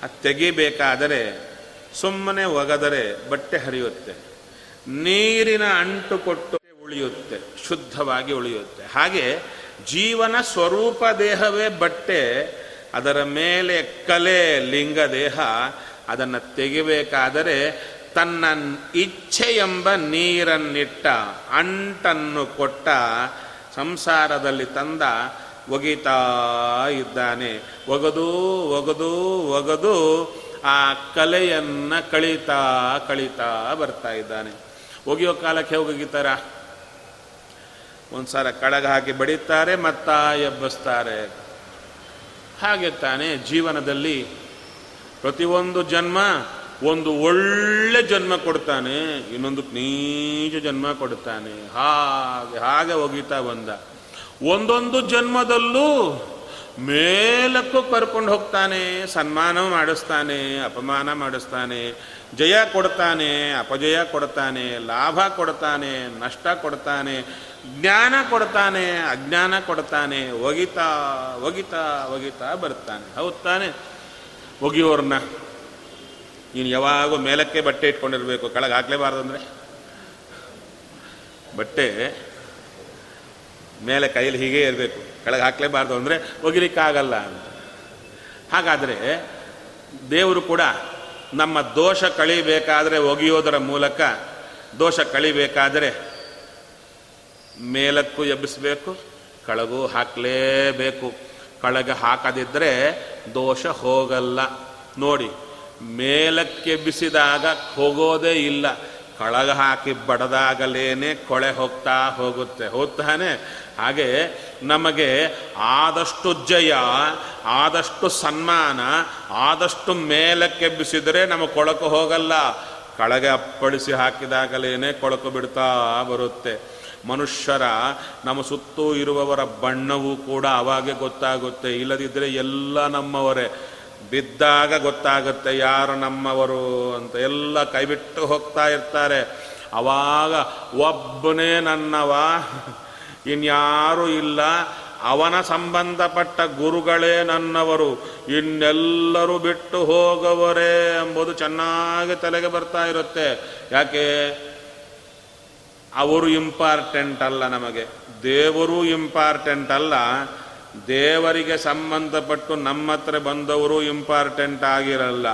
ಅದು ತೆಗಿಬೇಕಾದರೆ, ಸುಮ್ಮನೆ ಒಗೆದರೆ ಬಟ್ಟೆ ಹರಿಯುತ್ತೆ. ನೀರಿನ ಅಂಟು ಕೊಟ್ಟು ಉಳಿಯುತ್ತೆ, ಶುದ್ಧವಾಗಿ ಉಳಿಯುತ್ತೆ. ಹಾಗೆ ಜೀವನ ಸ್ವರೂಪ ದೇಹವೇ ಬಟ್ಟೆ, ಅದರ ಮೇಲೆ ಕಲೆ, ಲಿಂಗ ದೇಹ ಅದನ್ನು ತೆಗಿಬೇಕಾದರೆ ತನ್ನ ಇಚ್ಛೆ ಎಂಬ ನೀರನ್ನಿಟ್ಟ, ಅಂಟನ್ನು ಕೊಟ್ಟ ಸಂಸಾರದಲ್ಲಿ ತಂದ ಒಗಿತಾ ಇದ್ದಾನೆ. ಒಗದು ಒಗದು ಒಗದು ಆ ಕಲೆಯನ್ನು ಕಳೀತಾ ಕಳೀತಾ ಬರ್ತಾ ಇದ್ದಾನೆ. ಒಗೆಯೋ ಕಾಲಕ್ಕೆ ಹೇಗೆ ಒಗಿತಾರ ಒಂದ್ಸಲ ಕಡಗ ಹಾಕಿ ಬಡಿತಾರೆ ಮತ್ತ ಎಬ್ಬಿಸ್ತಾರೆ. ಹಾಗೆ ತಾನೇ ಜೀವನದಲ್ಲಿ ಪ್ರತಿಯೊಂದು ಜನ್ಮ ಒಂದು ಒಳ್ಳೆ ಜನ್ಮ ಕೊಡ್ತಾನೆ, ಇನ್ನೊಂದು ನೀಚ ಜನ್ಮ ಕೊಡ್ತಾನೆ. ಹಾಗೆ ಹಾಗೆ ಒಗಿತಾ ಬಂದ. ಒಂದೊಂದು ಜನ್ಮದಲ್ಲೂ ಮೇಲಕ್ಕೂ ಕರ್ಕೊಂಡು ಹೋಗ್ತಾನೆ, ಸನ್ಮಾನ ಮಾಡಿಸ್ತಾನೆ, ಅಪಮಾನ ಮಾಡಿಸ್ತಾನೆ, ಜಯ ಕೊಡ್ತಾನೆ, ಅಪಜಯ ಕೊಡ್ತಾನೆ, ಲಾಭ ಕೊಡ್ತಾನೆ, ನಷ್ಟ ಕೊಡ್ತಾನೆ ಜ್ಞಾನ ಕೊಡ್ತಾನೆ, ಅಜ್ಞಾನ ಕೊಡ್ತಾನೆ, ಒಗಿತಾ ಒಗಿತಾ ಒಗಿತಾ ಬರ್ತಾನೆ ಹೌದು ತಾನೆ? ಒಗಿಯೋರ್ನ. ನೀನು ಯಾವಾಗೂ ಮೇಲಕ್ಕೆ ಬಟ್ಟೆ ಇಟ್ಕೊಂಡಿರ್ಬೇಕು. ಕೆಳಗೆ ಹಾಕ್ಲೇಬಾರ್ದು ಅಂದರೆ? ಬಟ್ಟೆ ಮೇಲೆ ಕೈಯಲ್ಲಿ ಹೀಗೆ ಇರಬೇಕು. ಕೆಳಗೆ ಹಾಕ್ಲೇಬಾರ್ದು ಅಂದರೆ ಒಗಿಲಿಕ್ಕಾಗಲ್ಲ ಅಂತ. ಹಾಗಾದರೆ ದೇವರು ಕೂಡ ನಮ್ಮ ದೋಷ ಕಳಿಬೇಕಾದರೆ ಒಗೆಯೋದರ ಮೂಲಕ ದೋಷ ಕಳಿಬೇಕಾದರೆ ಮೇಲಕ್ಕೂ ಎಬ್ಬಿಸಬೇಕು, ಕಳಗೂ ಹಾಕಲೇಬೇಕು. ಕೆಳಗೆ ಹಾಕದಿದ್ದರೆ ದೋಷ ಹೋಗಲ್ಲ. ನೋಡಿ, ಮೇಲಕ್ಕೆ ಬಿಸಿದಾಗ ಹೋಗೋದೇ ಇಲ್ಲ. ಕಳಗ ಹಾಕಿ ಬಡದಾಗಲೇನೆ ಕೊಳೆ ಹೋಗ್ತಾ ಹೋಗುತ್ತೆ. ಹೋಗ್ತಾನೆ ಹಾಗೆ ನಮಗೆ ಆದಷ್ಟು ಜಯ, ಆದಷ್ಟು ಸನ್ಮಾನ, ಆದಷ್ಟು ಮೇಲಕ್ಕೆ ಬಿಸಿದರೆ ನಮಗೆ ಕೊಳಕು ಹೋಗಲ್ಲ. ಕಳಗೆ ಅಪ್ಪಳಿಸಿ ಹಾಕಿದಾಗಲೇನೆ ಕೊಳಕು ಬಿಡ್ತಾ ಬರುತ್ತೆ. ಮನುಷ್ಯರ ನಮ್ಮ ಸುತ್ತೂ ಇರುವವರ ಬಣ್ಣವೂ ಕೂಡ ಅವಾಗೆ ಗೊತ್ತಾಗುತ್ತೆ. ಇಲ್ಲದಿದ್ದರೆ ಎಲ್ಲ ನಮ್ಮವರೇ. ಬಿದ್ದಾಗ ಗೊತ್ತಾಗುತ್ತೆ ಯಾರು ನಮ್ಮವರು ಅಂತ. ಎಲ್ಲ ಕೈಬಿಟ್ಟು ಹೋಗ್ತಾ ಇರ್ತಾರೆ. ಅವಾಗ ಒಬ್ಬನೇ ನನ್ನವ, ಇನ್ಯಾರೂ ಇಲ್ಲ. ಅವನ ಸಂಬಂಧಪಟ್ಟ ಗುರುಗಳೇ ನನ್ನವರು. ಇನ್ನೆಲ್ಲರೂ ಬಿಟ್ಟು ಹೋಗವರೇ ಎಂಬುದು ಚೆನ್ನಾಗಿ ತಲೆಗೆ ಬರ್ತಾ ಇರುತ್ತೆ. ಯಾಕೆ? ಅವರು ಇಂಪಾರ್ಟೆಂಟ್ ಅಲ್ಲ ನಮಗೆ. ದೇವರು ಇಂಪಾರ್ಟೆಂಟ್ ಅಲ್ಲ. ದೇವರಿಗೆ ಸಂಬಂಧಪಟ್ಟು ನಮ್ಮ ಹತ್ರ ಬಂದವರು ಇಂಪಾರ್ಟೆಂಟ್ ಆಗಿರಲ್ಲ.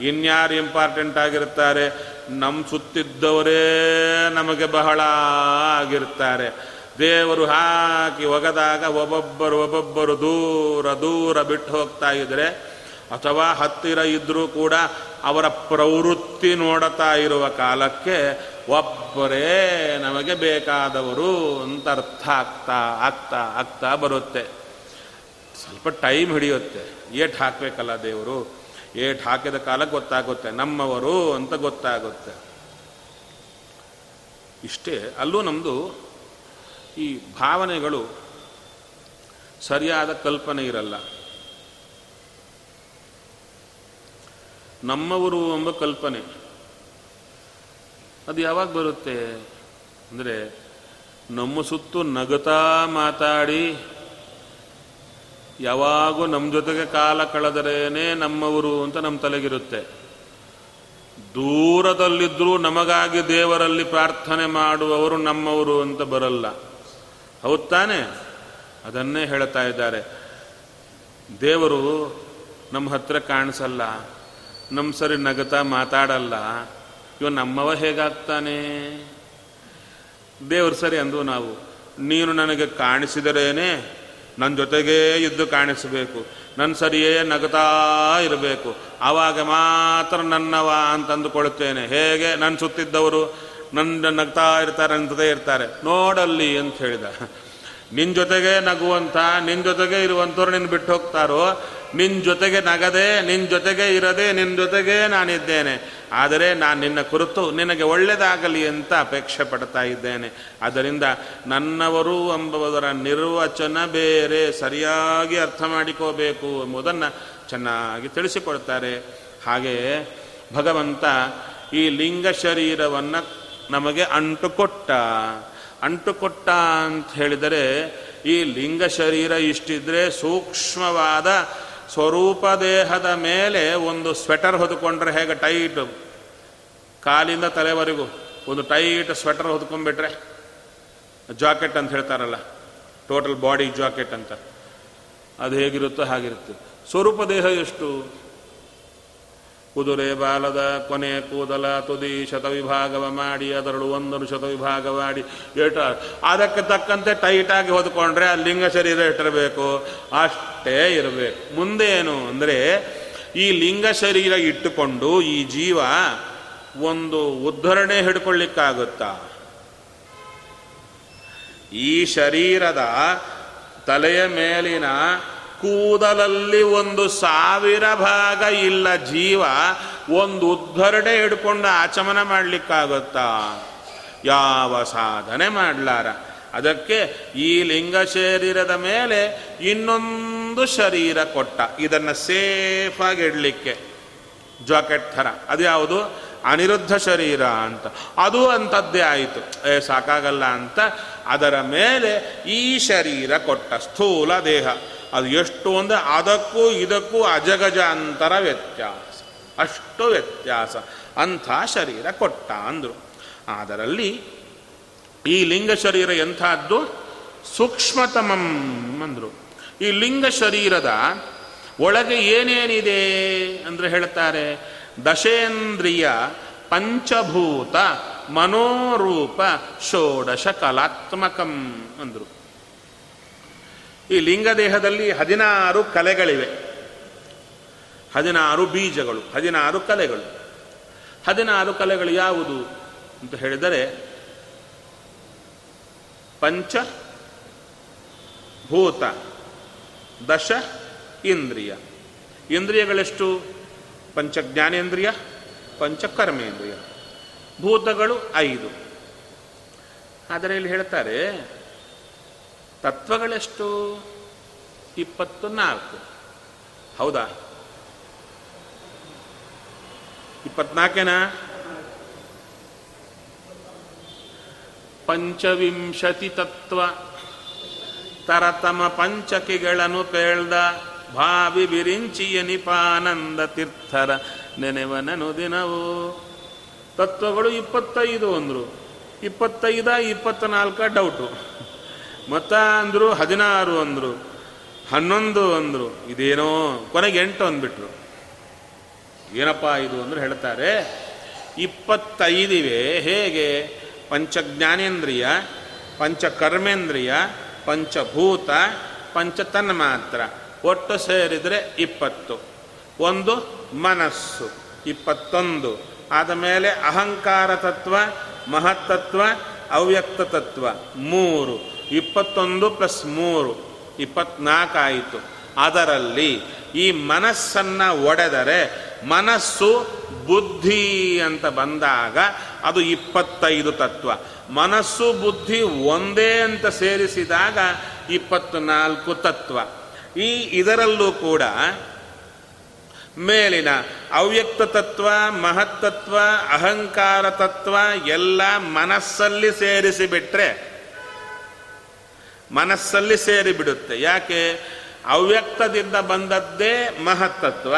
ಇನ್ಯಾರು ಇಂಪಾರ್ಟೆಂಟ್ ಆಗಿರ್ತಾರೆ ನಮ್ಮ ಸುತ್ತಿದ್ದವರೇ ನಮಗೆ ಬಹಳ ಆಗಿರ್ತಾರೆ ದೇವರು ಹಾಕಿ ಒಗದಾಗ ಒಬ್ಬೊಬ್ಬರು ಒಬ್ಬೊಬ್ಬರು ದೂರ ದೂರ ಬಿಟ್ಟು ಹೋಗ್ತಾ ಇದ್ರೆ, ಅಥವಾ ಹತ್ತಿರ ಇದ್ದರೂ ಕೂಡ ಅವರ ಪ್ರವೃತ್ತಿ ನೋಡುತ್ತಾ ಇರುವ ಕಾಲಕ್ಕೆ ಒಬ್ಬರೇ ನಮಗೆ ಬೇಕಾದವರು ಅಂತ ಅರ್ಥ ಆಗ್ತಾ ಆಗ್ತಾ ಆಗ್ತಾ ಬರುತ್ತೆ. ಸ್ವಲ್ಪ ಟೈಮ್ ಹಿಡಿಯುತ್ತೆ. ಏಟ್ ಹಾಕಬೇಕಲ್ಲ ದೇವರು? ಏಟ್ ಹಾಕಿದ ಕಾಲ ಗೊತ್ತಾಗುತ್ತೆ. ನಮ್ಮವರು ಅಂತ ಗೊತ್ತಾಗುತ್ತೆ. ಇಷ್ಟೇ, ಅಲ್ಲೂ ನಮ್ಮದು ಈ ಭಾವನೆಗಳು ಸರಿಯಾದ ಕಲ್ಪನೆ ಇರಲ್ಲ. ನಮ್ಮವರು ಎಂಬ ಕಲ್ಪನೆ. ಅದು ಯಾವಾಗ ಬರುತ್ತೆ? ಅಂದರೆ ನಮ್ಮ ಸುತ್ತು ನಗತಾ ಮಾತಾಡಿ, ಯಾವಾಗೂ ನಮ್ಮ ಜೊತೆಗೆ ಕಾಲ ಕಳೆದರೇನೆ ನಮ್ಮವರು ಅಂತ ನಮ್ಮ ತಲೆಗಿರುತ್ತೆ. ದೂರದಲ್ಲಿದ್ದರೂ ನಮಗಾಗಿ ದೇವರಲ್ಲಿ ಪ್ರಾರ್ಥನೆ ಮಾಡುವವರು ನಮ್ಮವರು ಅಂತ ಬರಲ್ಲ. ಹೌದ್ ತಾನೆ? ಅದನ್ನೇ ಹೇಳ್ತಾ ಇದ್ದಾರೆ. ದೇವರು ನಮ್ಮ ಹತ್ರ ಕಾಣಿಸಲ್ಲ, ನಮ್ಮ ಸರಿ ನಗತಾ ಮಾತಾಡಲ್ಲ ಇವ ನಮ್ಮವ ಹೇಗಾಗ್ತಾನೆ? ದೇವರು ಸರಿ ಅಂದು ನಾವು, ನೀನು ನನಗೆ ಕಾಣಿಸಿದರೇನೆ ನನ್ನ ಜೊತೆಗೇ ಇದ್ದು ಕಾಣಿಸಬೇಕು ನನ್ನ ಸರಿಯೇ ನಗತಾ ಇರಬೇಕು, ಆವಾಗ ಮಾತ್ರ ನನ್ನವ ಅಂತ ಅಂದುಕೊಳ್ಳುತ್ತೇನೆ ಹೇಗೆ? ನನ್ನ ಸುತ್ತಿದ್ದವರು ನನ್ನ ನಗ್ತಾ ಇರ್ತಾರೆ ನನ್ನ ಜೊತೆ ಇರ್ತಾರೆ. ನೋಡಲ್ಲಿ ಅಂತ ಹೇಳಿದ. ನಿನ್ನ ಜೊತೆಗೆ ನಗುವಂಥ ನಿನ್ನ ಜೊತೆಗೆ ಇರುವಂಥವ್ರು ನಿನ್ನ ಬಿಟ್ಟು ಹೋಗ್ತಾರೋ ನಿನ್ನ ಜೊತೆಗೆ ನಗದೆ ನಿನ್ನ ಜೊತೆಗೆ ಇರದೆ ನಿನ್ನ ಜೊತೆಗೆ ನಾನಿದ್ದೇನೆ. ಆದರೆ ನಾನು ನಿನ್ನ ಕುರಿತು ನಿನಗೆ ಒಳ್ಳೆಯದಾಗಲಿ ಅಂತ ಅಪೇಕ್ಷೆ ಪಡ್ತಾ ಇದ್ದೇನೆ. ಆದ್ದರಿಂದ ನನ್ನವರು ಎಂಬುದರ ನಿರ್ವಚನ ಬೇರೆ ಸರಿಯಾಗಿ ಅರ್ಥ ಮಾಡಿಕೋಬೇಕು ಎಂಬುದನ್ನು ಚೆನ್ನಾಗಿ ತಿಳಿಸಿಕೊಡ್ತಾರೆ. ಹಾಗೆ ಭಗವಂತ ಈ ಲಿಂಗ ಶರೀರವನ್ನು ನಮಗೆ ಅಂಟುಕೊಟ್ಟ. ಅಂಟುಕೊಟ್ಟ ಅಂತ ಹೇಳಿದರೆ ಈ ಲಿಂಗ ಶರೀರ ಇಷ್ಟಿದ್ರೆ ಸೂಕ್ಷ್ಮವಾದ ಸ್ವರೂಪ ದೇಹದ ಮೇಲೆ ಒಂದು ಸ್ವೆಟರ್ ಹೊದ್ಕೊಂಡ್ರೆ ಹೇಗೆ ಟೈಟ್? ಕಾಲಿಂದ ತಲೆವರೆಗೂ ಒಂದು ಟೈಟ್ ಸ್ವೆಟರ್ ಹೊದ್ಕೊಂಡ್ಬಿಟ್ರೆ ಜಾಕೆಟ್ ಅಂತ ಹೇಳ್ತಾರಲ್ಲ, ಟೋಟಲ್ ಬಾಡಿ ಜಾಕೆಟ್ ಅಂತ. ಅದು ಹೇಗಿರುತ್ತೋ ಹಾಗಿರುತ್ತೆ. ಸ್ವರೂಪ ದೇಹ ಎಷ್ಟು? ಕುದುರೆ ಬಾಲದ ಕೊನೆ ಕೂದಲ ತುದಿ ಶತವಿಭಾಗವ ಮಾಡಿ ಅದರಳು ಒಂದನ್ನು ಶತವಿಭಾಗ ಮಾಡಿ, ಏಟ, ಅದಕ್ಕೆ ತಕ್ಕಂತೆ ಟೈಟಾಗಿ ಹೊದ್ಕೊಂಡ್ರೆ ಆ ಲಿಂಗ ಶರೀರ ಇಟ್ಟಿರಬೇಕು ಅಷ್ಟೇ ಇರಬೇಕು. ಮುಂದೆ ಏನು ಅಂದರೆ, ಈ ಲಿಂಗ ಶರೀರ ಇಟ್ಟುಕೊಂಡು ಈ ಜೀವ ಒಂದು ಉದ್ಧರಣೆ ಹಿಡ್ಕೊಳ್ಳಿಕ್ಕಾಗುತ್ತಾ? ಈ ಶರೀರದ ತಲೆಯ ಮೇಲಿನ ಕೂದಲಲ್ಲಿ ಒಂದು ಸಾವಿರ ಭಾಗ ಇಲ್ಲ ಜೀವ, ಒಂದು ಉದ್ಧರಣೆ ಹಿಡ್ಕೊಂಡು ಆಚಮನ ಮಾಡಲಿಕ್ಕಾಗುತ್ತಾ? ಯಾವ ಸಾಧನೆ ಮಾಡಲಾರ? ಅದಕ್ಕೆ ಈ ಲಿಂಗ ಶರೀರದ ಮೇಲೆ ಇನ್ನೊಂದು ಶರೀರ ಕೊಟ್ಟ. ಇದನ್ನು ಸೇಫಾಗಿ ಇಡಲಿಕ್ಕೆ. ಜಾಕೆಟ್ ಥರ. ಅದು ಯಾವುದು? ಅನಿರುದ್ಧ ಶರೀರ ಅಂತ. ಅದು ಅಂಥದ್ದೇ ಆಯಿತು. ಏ, ಸಾಕಾಗಲ್ಲ ಅಂತ. ಅದರ ಮೇಲೆ ಈ ಶರೀರ ಕೊಟ್ಟ ಸ್ಥೂಲ ದೇಹ. ಅದು ಎಷ್ಟು ಅಂದರೆ ಅದಕ್ಕೂ ಇದಕ್ಕೂ ಅಜಗಜಾಂತರ ವ್ಯತ್ಯಾಸ. ಅಷ್ಟು ವ್ಯತ್ಯಾಸ. ಅಂಥ ಶರೀರ ಕೊಟ್ಟ ಅಂದರು. ಅದರಲ್ಲಿ ಈ ಲಿಂಗ ಶರೀರ ಎಂಥದ್ದು? ಸೂಕ್ಷ್ಮತಮಂ ಅಂದರು. ಈ ಲಿಂಗ ಶರೀರದ ಒಳಗೆ ಏನೇನಿದೆ ಅಂದರೆ ಹೇಳ್ತಾರೆ? ದಶೇಂದ್ರಿಯ ಪಂಚಭೂತ ಮನೋರೂಪ ಷೋಡಶ ಕಲಾತ್ಮಕಂ ಅಂದರು. ಈ ಲಿಂಗದೇಹದಲ್ಲಿ ಹದಿನಾರು ಕಲೆಗಳಿವೆ. ಹದಿನಾರು ಬೀಜಗಳು, ಹದಿನಾರು ಕಲೆಗಳು. ಹದಿನಾರು ಕಲೆಗಳು ಯಾವುದು ಅಂತ ಹೇಳಿದರೆ, ಪಂಚ ಭೂತ, ದಶ ಇಂದ್ರಿಯ. ಇಂದ್ರಿಯಗಳೆಷ್ಟು? ಪಂಚ ಜ್ಞಾನೇಂದ್ರಿಯ, ಪಂಚ ಕರ್ಮೇಂದ್ರಿಯ. ಭೂತಗಳು ಐದು. ಆದರೆ ಇಲ್ಲಿ ಹೇಳ್ತಾರೆ ತತ್ವಗಳೆಷ್ಟು? ಇಪ್ಪತ್ತು ನಾಲ್ಕು ಹೌದಾ? ಇಪ್ಪತ್ನಾಲ್ಕೇನಾ? ಪಂಚವಿಂಶತಿ ತತ್ವ. ತರತಮ ಪಂಚಕಿಗಳನ್ನು ಪೇಳ್ದ ಭಾವಿ ಬಿರಿಂಚಿಯ ನಿಪಾನಂದ ತೀರ್ಥರ ನೆನೆವನನು ದಿನವು. ತತ್ವಗಳು ಇಪ್ಪತ್ತೈದು ಅಂದರು. ಇಪ್ಪತ್ತೈದ ಇಪ್ಪತ್ತ ನಾಲ್ಕ ಡೌಟು ಮತ ಅಂದರು ಹದಿನಾರು ಅಂದರು, ಹನ್ನೊಂದು ಅಂದರು, ಇದೇನೋ ಕೊನೆಗೆ ಎಂಟು ಅಂದ್ಬಿಟ್ರು. ಏನಪ್ಪ ಇದು ಅಂದ್ರೆ ಹೇಳ್ತಾರೆ ಇಪ್ಪತ್ತೈದಿವೆ ಹೇಗೆ? ಪಂಚಜ್ಞಾನೇಂದ್ರಿಯ, ಪಂಚಕರ್ಮೇಂದ್ರಿಯ, ಪಂಚಭೂತ ಪಂಚ ತನ್ಮಾತ್ರ ಒಟ್ಟು ಸೇರಿದರೆ ಇಪ್ಪತ್ತು. ಒಂದು ಮನಸ್ಸು, ಇಪ್ಪತ್ತೊಂದು. ಆದ ಮೇಲೆ ಅಹಂಕಾರ ತತ್ವ, ಮಹತ್ತತ್ವ, ಅವ್ಯಕ್ತ ತತ್ವ, ಮೂರು. ಇಪ್ಪತ್ತೊಂದು ಪ್ಲಸ್ ಮೂರು ಇಪ್ಪತ್ನಾಲ್ಕಾಯಿತು ಅದರಲ್ಲಿ ಈ ಮನಸ್ಸನ್ನು ಒಡೆದರೆ ಮನಸ್ಸು ಬುದ್ಧಿ ಅಂತ ಬಂದಾಗ ಅದು ಇಪ್ಪತ್ತೈದು ತತ್ವ. ಮನಸ್ಸು ಬುದ್ಧಿ ಒಂದೇ ಅಂತ ಸೇರಿಸಿದಾಗ ಇಪ್ಪತ್ನಾಲ್ಕು ತತ್ವ. ಈ ಇದರಲ್ಲೂ ಕೂಡ ಮೇಲಿನ ಅವ್ಯಕ್ತ ತತ್ವ, ಮಹತ್ತತ್ವ, ಅಹಂಕಾರ ತತ್ವ ಎಲ್ಲ ಮನಸ್ಸಲ್ಲಿ ಸೇರಿಸಿಬಿಟ್ರೆ ಮನಸ್ಸಲ್ಲಿ ಸೇರಿಬಿಡುತ್ತೆ. ಯಾಕೆ? ಅವ್ಯಕ್ತದಿಂದ ಬಂದದ್ದೇ ಮಹತ್ತತ್ವ,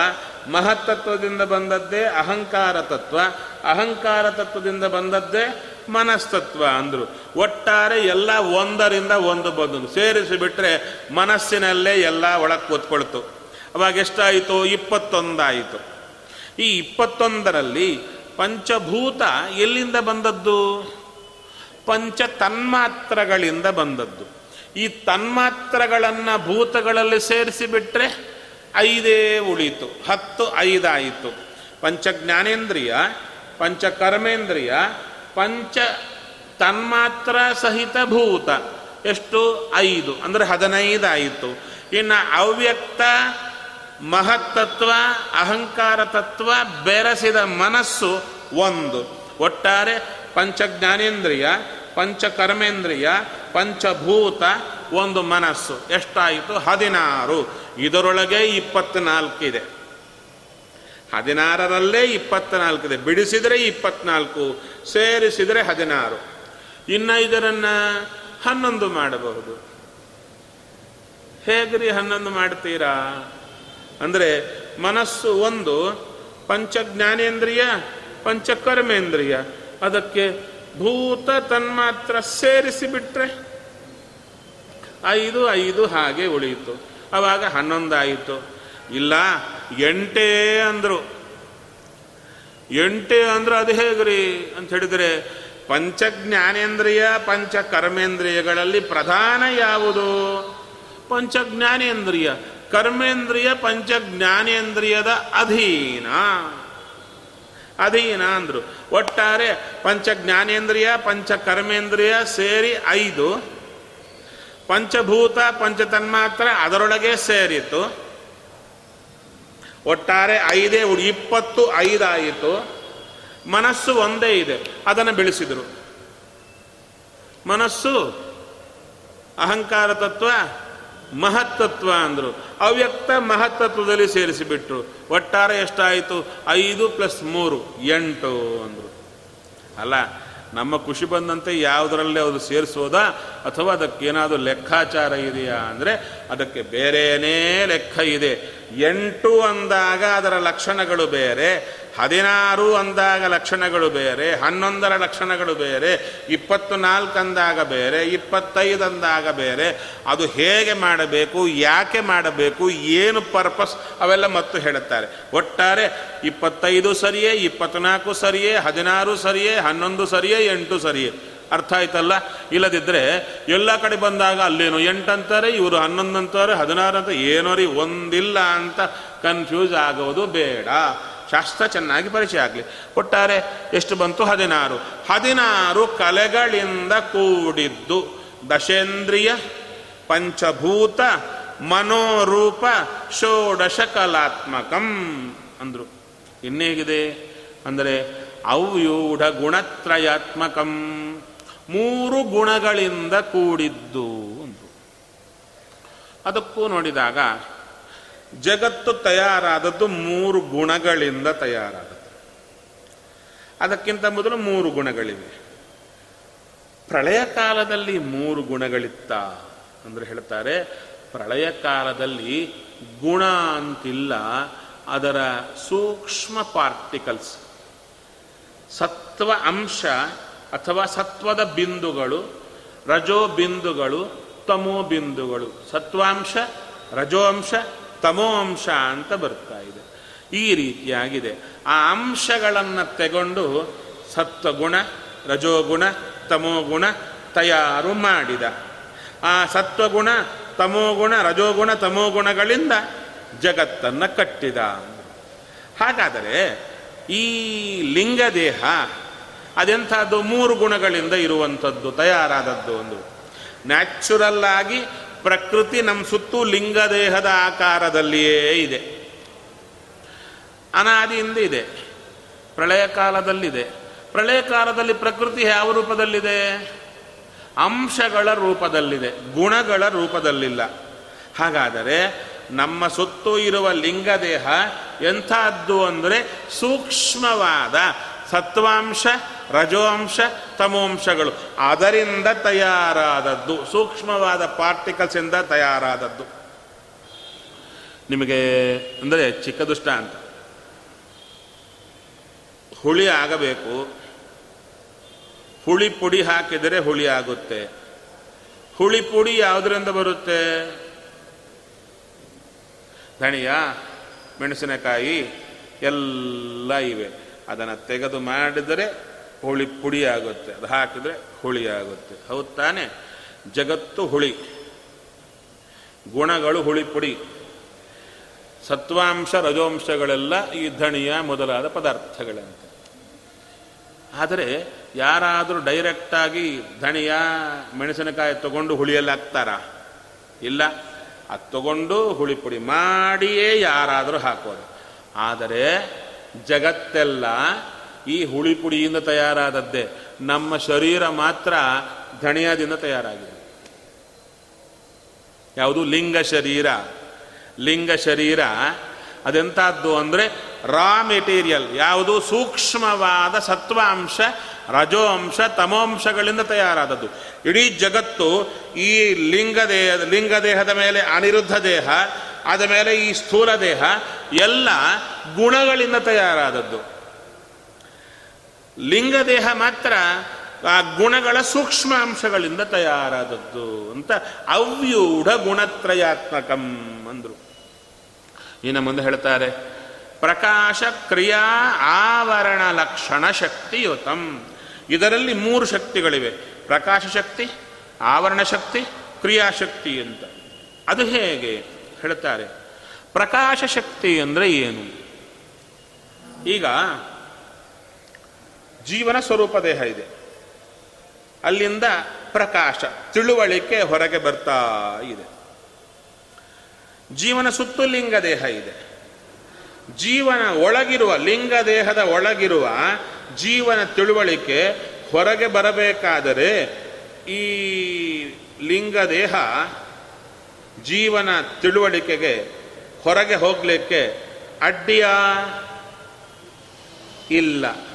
ಮಹತ್ತತ್ವದಿಂದ ಬಂದದ್ದೇ ಅಹಂಕಾರ ತತ್ವ, ಅಹಂಕಾರ ತತ್ವದಿಂದ ಬಂದದ್ದೇ ಮನಸ್ತತ್ವ ಅಂದರು. ಒಟ್ಟಾರೆ ಎಲ್ಲ ಒಂದರಿಂದ ಒಂದು ಬಂದು ಸೇರಿಸಿಬಿಟ್ರೆ ಮನಸ್ಸಿನಲ್ಲೇ ಎಲ್ಲ ಒಳಗೆ ಕೂತ್ಕೊಳ್ತು. ಅವಾಗ ಎಷ್ಟಾಯಿತು? ಇಪ್ಪತ್ತೊಂದಾಯಿತು. ಈ ಇಪ್ಪತ್ತೊಂದರಲ್ಲಿ ಪಂಚಭೂತ ಎಲ್ಲಿಂದ ಬಂದದ್ದು? ಪಂಚ ತನ್ಮಾತ್ರಗಳಿಂದ ಬಂದದ್ದು. ಈ ತನ್ಮಾತ್ರಗಳನ್ನು ಭೂತಗಳಲ್ಲಿ ಸೇರಿಸಿಬಿಟ್ರೆ ಐದೇ ಉಳಿತು, ಹತ್ತು ಐದಾಯಿತು. ಪಂಚ ಜ್ಞಾನೇಂದ್ರಿಯ ಪಂಚ ಕರ್ಮೇಂದ್ರಿಯ ಪಂಚ ತನ್ಮಾತ್ರ ಸಹಿತ ಭೂತ, ಎಷ್ಟು? ಐದು, ಅಂದರೆ ಹದಿನೈದಾಯಿತು. ಇನ್ನು ಅವ್ಯಕ್ತ ಮಹತ್ತತ್ವ, ಅಹಂಕಾರ ತತ್ವ ಬೆರೆಸಿದ ಮನಸ್ಸು ಒಂದು. ಒಟ್ಟಾರೆ ಪಂಚ ಜ್ಞಾನೇಂದ್ರಿಯ ಪಂಚ ಕರ್ಮೇಂದ್ರಿಯ ಪಂಚಭೂತ ಒಂದು ಮನಸ್ಸು. ಎಷ್ಟಾಯಿತು? ಹದಿನಾರು. ಇದರೊಳಗೆ ಇಪ್ಪತ್ನಾಲ್ಕಿದೆ ಹದಿನಾರರಲ್ಲೇ ಇಪ್ಪತ್ನಾಲ್ಕಿದೆ ಬಿಡಿಸಿದರೆ ಇಪ್ಪತ್ನಾಲ್ಕು, ಸೇರಿಸಿದರೆ ಹದಿನಾರು. ಇನ್ನು ಇದರನ್ನು ಹನ್ನೊಂದು ಮಾಡಬಹುದು. ಹೇಗ್ರಿ ಹನ್ನೊಂದು ಮಾಡ್ತೀರಾ? ಅಂದರೆ ಮನಸ್ಸು ಒಂದು ಪಂಚ ಜ್ಞಾನೇಂದ್ರಿಯ ಪಂಚಕರ್ಮೇಂದ್ರಿಯ. ಅದಕ್ಕೆ ಭೂತ ತನ್ಮಾತ್ರ ಸೇರಿಸಿ ಬಿಟ್ರೆ ಐದು ಐದು ಹಾಗೆ ಉಳಿಯಿತು. ಅವಾಗ ಹನ್ನೊಂದಾಯಿತು. ಇಲ್ಲ, ಎಂಟೇ ಅಂದರು. ಎಂಟೇ ಅಂದ್ರೆ ಅದು ಹೇಗ್ರಿ ಅಂತ ಹೇಳಿದರೆ ಪಂಚ ಜ್ಞಾನೇಂದ್ರಿಯ ಪಂಚ ಕರ್ಮೇಂದ್ರಿಯಗಳಲ್ಲಿ ಪ್ರಧಾನ ಯಾವುದು? ಪಂಚ ಜ್ಞಾನೇಂದ್ರಿಯ ಕರ್ಮೇಂದ್ರಿಯ ಪಂಚ ಜ್ಞಾನೇಂದ್ರಿಯದ ಅಧೀನ. ಅಧೀನ ಅಂದರು. ಒಟ್ಟಾರೆ ಪಂಚ ಜ್ಞಾನೇಂದ್ರಿಯ, ಪಂಚ ಕರ್ಮೇಂದ್ರಿಯ ಸೇರಿ ಐದು. ಪಂಚಭೂತ ಪಂಚತನ್ಮಾತ್ರ ಅದರೊಳಗೆ ಸೇರಿತು ಒಟ್ಟಾರೆ ಐದೇ ಉಡಿ ಇಪ್ಪತ್ತು ಐದಾಯಿತು. ಮನಸ್ಸು ಒಂದೇ ಇದೆ. ಅದನ್ನು ಬೆಳೆಸಿದರು. ಮನಸ್ಸು ಅಹಂಕಾರ ತತ್ವ ಮಹತ್ತತ್ವ ಅಂದರು. ಅವ್ಯಕ್ತ ಮಹತ್ತತ್ವದಲ್ಲಿ ಸೇರಿಸಿಬಿಟ್ರು. ಒಟ್ಟಾರೆ ಎಷ್ಟಾಯಿತು? ಐದು ಪ್ಲಸ್ ಮೂರು, ಎಂಟು ಅಂದರು. ಅಲ್ಲ, ನಮ್ಮ ಖುಷಿ ಬಂದಂತೆ ಯಾವುದರಲ್ಲೇ ಅವರು ಸೇರಿಸೋದಾ? ಅಥವಾ ಅದಕ್ಕೇನಾದರೂ ಲೆಕ್ಕಾಚಾರ ಇದೆಯಾ ಅಂದರೆ ಅದಕ್ಕೆ ಬೇರೆಯೇ ಲೆಕ್ಕ ಇದೆ. ಎಂಟು ಅಂದಾಗ ಅದರ ಲಕ್ಷಣಗಳು ಬೇರೆ ಹದಿನಾರು ಅಂದಾಗ ಲಕ್ಷಣಗಳು ಬೇರೆ, ಹನ್ನೊಂದರ ಲಕ್ಷಣಗಳು ಬೇರೆ ಇಪ್ಪತ್ತು ನಾಲ್ಕು ಅಂದಾಗ ಬೇರೆ, ಇಪ್ಪತ್ತೈದು ಅಂದಾಗ ಬೇರೆ. ಅದು ಹೇಗೆ ಮಾಡಬೇಕು, ಯಾಕೆ ಮಾಡಬೇಕು, ಏನು ಪರ್ಪಸ್ ಅವೆಲ್ಲ ಮತ್ತು ಹೇಳುತ್ತಾರೆ. ಒಟ್ಟಾರೆ ಇಪ್ಪತ್ತೈದು ಸರಿಯೇ, ಇಪ್ಪತ್ನಾಲ್ಕು ಸರಿಯೇ, ಹದಿನಾರು ಸರಿಯೇ, ಹನ್ನೊಂದು ಸರಿಯೇ, ಎಂಟು ಸರಿಯೇ. ಅರ್ಥ ಆಯ್ತಲ್ಲ? ಇಲ್ಲದಿದ್ದರೆ ಎಲ್ಲ ಕಡೆ ಬಂದಾಗ ಅಲ್ಲೇನು ಎಂಟು ಅಂತಾರೆ, ಇವರು ಹನ್ನೊಂದು ಅಂತಾರೆ, ಹದಿನಾರು ಅಂತ ಏನೋ ರೀ, ಒಂದಿಲ್ಲ ಅಂತ ಕನ್ಫ್ಯೂಸ್ ಆಗೋದು ಬೇಡ. ಶಾಸ್ತ್ರ ಚೆನ್ನಾಗಿ ಪರಿಚಯ ಆಗಲಿ. ಒಟ್ಟಾರೆ ಎಷ್ಟು ಬಂತು? ಹದಿನಾರು. ಹದಿನಾರು ಕಲೆಗಳಿಂದ ಕೂಡಿದ್ದು ದಶೇಂದ್ರಿಯ ಪಂಚಭೂತ ಮನೋರೂಪ ಷೋಡಶ ಕಲಾತ್ಮಕಂ ಅಂದರು. ಇನ್ನೇಗಿದೆ? ಅಂದರೆ ಅವ್ಯೂಢ ಗುಣತ್ರಯಾತ್ಮಕಂ. ಮೂರು ಗುಣಗಳಿಂದ ಕೂಡಿದ್ದು ಅಂದರು. ಅದಕ್ಕೂ ನೋಡಿದಾಗ ಜಗತ್ತು ತಯಾರಾದದ್ದು ಮೂರು ಗುಣಗಳಿಂದ ತಯಾರಾದದ್ದು. ಅದಕ್ಕಿಂತ ಮೊದಲು ಮೂರು ಗುಣಗಳಿವೆ. ಪ್ರಳಯ ಕಾಲದಲ್ಲಿ ಮೂರು ಗುಣಗಳಿತ್ತ ಅಂದರೆ ಹೇಳ್ತಾರೆ, ಪ್ರಳಯ ಕಾಲದಲ್ಲಿ ಗುಣ ಅಂತಿಲ್ಲ, ಅದರ ಸೂಕ್ಷ್ಮ ಪಾರ್ಟಿಕಲ್ಸ್ ಸತ್ವ ಅಂಶ ಅಥವಾ ಸತ್ವದ ಬಿಂದುಗಳು ರಜೋ ಬಿಂದುಗಳು ತಮೋ ಬಿಂದುಗಳು ಸತ್ವಾಂಶ ರಜೋ ಅಂಶ ತಮೋ ಅಂಶ ಅಂತ ಬರ್ತಾ ಇದೆ. ಈ ರೀತಿಯಾಗಿದೆ. ಆ ಅಂಶಗಳನ್ನು ತೆಗೊಂಡು ಸತ್ವಗುಣ, ರಜೋಗುಣ, ತಮೋಗುಣ, ತಯಾರು ಮಾಡಿದ. ಆ ಸತ್ವಗುಣ, ತಮೋಗುಣ, ರಜೋಗುಣ, ತಮೋಗುಣಗಳಿಂದ ಜಗತ್ತನ್ನು ಕಟ್ಟಿದ. ಹಾಗಾದರೆ ಈ ಲಿಂಗ ದೇಹ ಅದೆಂಥದ್ದು? ಮೂರು ಗುಣಗಳಿಂದ ಇರುವಂಥದ್ದು, ತಯಾರಾದದ್ದು ಒಂದು. ನ್ಯಾಚುರಲ್ ಆಗಿ ಪ್ರಕೃತಿ ನಮ್ಮ ಸುತ್ತೂ ಲಿಂಗದೇಹದ ಆಕಾರದಲ್ಲಿಯೇ ಇದೆ. ಅನಾದಿಯಿಂದ ಇದೆ. ಪ್ರಳಯ ಕಾಲದಲ್ಲಿದೆ. ಪ್ರಳಯ ಕಾಲದಲ್ಲಿ ಪ್ರಕೃತಿ ಯಾವ ರೂಪದಲ್ಲಿದೆ? ಅಂಶಗಳ ರೂಪದಲ್ಲಿದೆ. ಗುಣಗಳ ರೂಪದಲ್ಲಿಲ್ಲ. ಹಾಗಾದರೆ ನಮ್ಮ ಸುತ್ತು ಇರುವ ಲಿಂಗದೇಹ ಎಂಥದ್ದು ಅಂದರೆ ಸೂಕ್ಷ್ಮವಾದ ಸತ್ವಾಂಶ ರಜೋಂಶ ತಮೋಂಶಗಳು. ಅದರಿಂದ ತಯಾರಾದದ್ದು. ಸೂಕ್ಷ್ಮವಾದ ಪಾರ್ಟಿಕಲ್ಸ್ ಇಂದ ತಯಾರಾದದ್ದು. ನಿಮಗೆ ಅಂದರೆ ಚಿಕ್ಕ ದುಷ್ಟ ಅಂತ. ಹುಳಿ ಆಗಬೇಕು. ಹುಳಿ ಪುಡಿ ಹಾಕಿದರೆ ಹುಳಿ ಆಗುತ್ತೆ. ಹುಳಿ ಪುಡಿ ಯಾವುದರಿಂದ ಬರುತ್ತೆ? ಧಣಿಯ ಮೆಣಸಿನಕಾಯಿ, ಎಲ್ಲ ಇವೆ. ಅದನ್ನು ತೆಗೆದು ಮಾಡಿದರೆ ಹುಳಿ ಪುಡಿ ಆಗುತ್ತೆ ಅದು ಹಾಕಿದ್ರೆ ಹುಳಿ ಆಗುತ್ತೆ ಹೌದು ತಾನೆ? ಜಗತ್ತು ಹುಳಿ. ಗುಣಗಳು ಹುಳಿ ಪುಡಿ. ಸತ್ವಾಂಶ, ರಜೋಂಶಗಳೆಲ್ಲ ಈ ಧಣಿಯ ಮೊದಲಾದ ಪದಾರ್ಥಗಳಂತೆ. ಆದರೆ ಯಾರಾದರೂ ಡೈರೆಕ್ಟಾಗಿ ಧಣಿಯ ಮೆಣಸಿನಕಾಯಿ ತಗೊಂಡು ಹುಳಿಯಲ್ಲಿ ಹಾಕ್ತಾರಾ? ಇಲ್ಲ. ಅದು ತಗೊಂಡು ಹುಳಿ ಪುಡಿ ಮಾಡಿಯೇ ಯಾರಾದರೂ ಹಾಕೋದು ಆದರೆ ಜಗತ್ತೆಲ್ಲ ಈ ಹುಳಿ ಪುಡಿಯಿಂದ ತಯಾರಾದದ್ದೇ ನಮ್ಮ ಶರೀರ ಮಾತ್ರ ಧಣಿಯದಿಂದ ತಯಾರಾಗಿದೆ. ಯಾವುದು? ಲಿಂಗ ಶರೀರ. ಲಿಂಗ ಶರೀರ ಅದೆಂಥದ್ದು ಅಂದರೆ ರಾ ಮೆಟೀರಿಯಲ್. ಯಾವುದು? ಸೂಕ್ಷ್ಮವಾದ ಸತ್ವಾಂಶ, ರಜೋಂಶ, ತಮೋಂಶಗಳಿಂದ ತಯಾರಾದದ್ದು. ಇಡೀ ಜಗತ್ತು ಈ ಲಿಂಗದೇಹ ಲಿಂಗದೇಹದ ಮೇಲೆ ಅನಿರುದ್ಧ ದೇಹ, ಆದ ಮೇಲೆ ಈ ಸ್ಥೂಲ ದೇಹ, ಎಲ್ಲ ಗುಣಗಳಿಂದ ತಯಾರಾದದ್ದು. ಲಿಂಗದೇಹ ಮಾತ್ರ ಆ ಗುಣಗಳ ಸೂಕ್ಷ್ಮಾಂಶಗಳಿಂದ ತಯಾರಾದದ್ದು ಅಂತ ಅವ್ಯೂಢ ಗುಣತ್ರಯಾತ್ಮಕಂ ಅಂದರು. ಇನ್ನು ಮುಂದೆ ಹೇಳ್ತಾರೆ, ಪ್ರಕಾಶ ಕ್ರಿಯಾ ಆವರಣ ಲಕ್ಷಣ ಶಕ್ತಿಯುತಂ. ಇದರಲ್ಲಿ ಮೂರು ಶಕ್ತಿಗಳಿವೆ, ಪ್ರಕಾಶ ಶಕ್ತಿ, ಆವರಣ ಶಕ್ತಿ ಕ್ರಿಯಾಶಕ್ತಿ ಅಂತ. ಅದು ಹೇಗೆ ಹೇಳ್ತಾರೆ, ಪ್ರಕಾಶ ಶಕ್ತಿ ಅಂದರೆ ಏನು? ಈಗ ಜೀವನ ಸ್ವರೂಪ ದೇಹ ಇದೆ. ಅಲ್ಲಿಂದ ಪ್ರಕಾಶ, ತಿಳುವಳಿಕೆ ಹೊರಗೆ ಬರ್ತಾ ಇದೆ. ಜೀವನ ಸುತ್ತು ಲಿಂಗ ದೇಹ ಇದೆ. ಜೀವನ ಒಳಗಿರುವ, ಲಿಂಗ ದೇಹದ ಒಳಗಿರುವ ಜೀವನ ತಿಳುವಳಿಕೆ ಹೊರಗೆ ಬರಬೇಕಾದರೆ ಈ ಲಿಂಗ ದೇಹ ಜೀವನ ತಿಳುವಳಿಕೆಗೆ ಹೊರಗೆ ಹೋಗಲಿಕ್ಕೆ ಅಡ್ಡಿಯ ಇಲ್ಲ.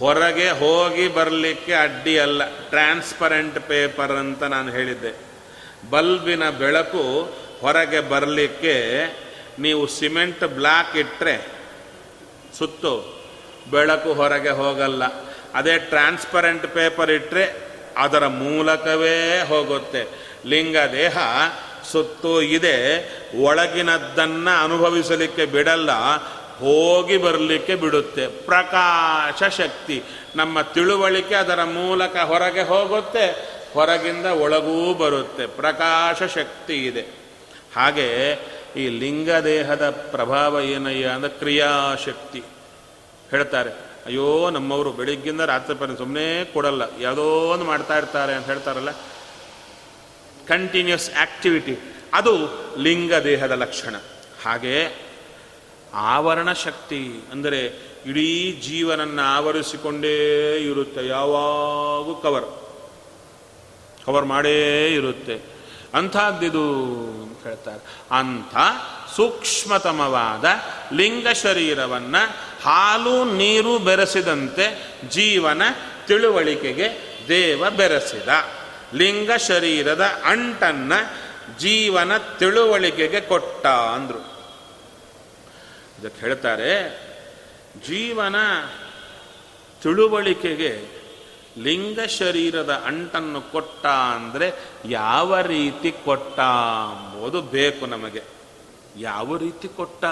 ಹೊರಗೆ ಹೋಗಿ ಬರಲಿಕ್ಕೆ ಅಡ್ಡಿ ಅಲ್ಲ ಟ್ರಾನ್ಸ್ಪರೆಂಟ್ ಪೇಪರ್ ಅಂತ ನಾನು ಹೇಳಿದ್ದೆ. ಬಲ್ಬಿನ ಬೆಳಕು ಹೊರಗೆ ಬರಲಿಕ್ಕೆ ನೀವು ಸಿಮೆಂಟ್ ಬ್ಲಾಕ್ ಇಟ್ಟರೆ ಸುತ್ತು, ಬೆಳಕು ಹೊರಗೆ ಹೋಗಲ್ಲ. ಅದೇ ಟ್ರಾನ್ಸ್ಪರೆಂಟ್ ಪೇಪರ್ ಇಟ್ಟರೆ ಅದರ ಮೂಲಕವೇ ಹೋಗುತ್ತೆ. ಲಿಂಗ ದೇಹ ಸುತ್ತು ಇದೆ, ಒಳಗಿನದ್ದನ್ನು ಅನುಭವಿಸಲಿಕ್ಕೆ ಬಿಡಲ್ಲ ಹೋಗಿ ಬರಲಿಕ್ಕೆ ಬಿಡುತ್ತೆ. ಪ್ರಕಾಶ ಶಕ್ತಿ. ನಮ್ಮ ತಿಳುವಳಿಕೆ ಅದರ ಮೂಲಕ ಹೊರಗೆ ಹೋಗುತ್ತೆ, ಹೊರಗಿಂದ ಒಳಗೂ ಬರುತ್ತೆ. ಪ್ರಕಾಶ ಶಕ್ತಿ ಇದೆ. ಹಾಗೆ ಈ ಲಿಂಗ ದೇಹದ ಪ್ರಭಾವ ಏನಯ್ಯ ಅಂದರೆ ಕ್ರಿಯಾಶಕ್ತಿ. ಹೇಳ್ತಾರೆ, ಅಯ್ಯೋ, ನಮ್ಮವರು ಬೆಳಿಗ್ಗಿಂದ ರಾತ್ರಿ ಪರ್ಯಂತ ಸುಮ್ಮನೆ ಕೊಡಲ್ಲ. ಯಾವುದೋ ಒಂದು ಮಾಡ್ತಾ ಇರ್ತಾರೆ ಅಂತ ಹೇಳ್ತಾರಲ್ಲ. ಕಂಟಿನ್ಯೂಸ್ ಆಕ್ಟಿವಿಟಿ ಅದು ಲಿಂಗ ದೇಹದ ಲಕ್ಷಣ. ಹಾಗೆ ಆವರಣ ಶಕ್ತಿ ಅಂದರೆ ಇಡೀ ಜೀವನನ್ನು ಆವರಿಸಿಕೊಂಡೇ ಇರುತ್ತೆ, ಯಾವಾಗೂ ಕವರ್ ಕವರ್ ಮಾಡೇ ಇರುತ್ತೆ. ಅಂಥದ್ದಿದು ಅಂತ ಹೇಳ್ತಾರೆ. ಅಂಥ ಸೂಕ್ಷ್ಮತಮವಾದ ಲಿಂಗ ಶರೀರವನ್ನು ಹಾಲು ನೀರು ಬೆರೆಸಿದಂತೆ ಜೀವನ ತಿಳುವಳಿಕೆಗೆ ದೇವ ಬೆರೆಸಿದ. ಲಿಂಗ ಶರೀರದ ಅಂಟನ್ನು ಜೀವನ ತಿಳುವಳಿಕೆಗೆ ಕೊಟ್ಟ ಅಂದ್ರು. ಇದಕ್ಕೆ ಹೇಳ್ತಾರೆ, ಜೀವನ ತಿಳುವಳಿಕೆಗೆ ಲಿಂಗ ಶರೀರದ ಅಂಟನ್ನು ಕೊಟ್ಟ ಅಂದರೆ ಯಾವ ರೀತಿ ಕೊಟ್ಟ ಅಂಬೋದು ಬೇಕು ನಮಗೆ. ಯಾವ ರೀತಿ ಕೊಟ್ಟ?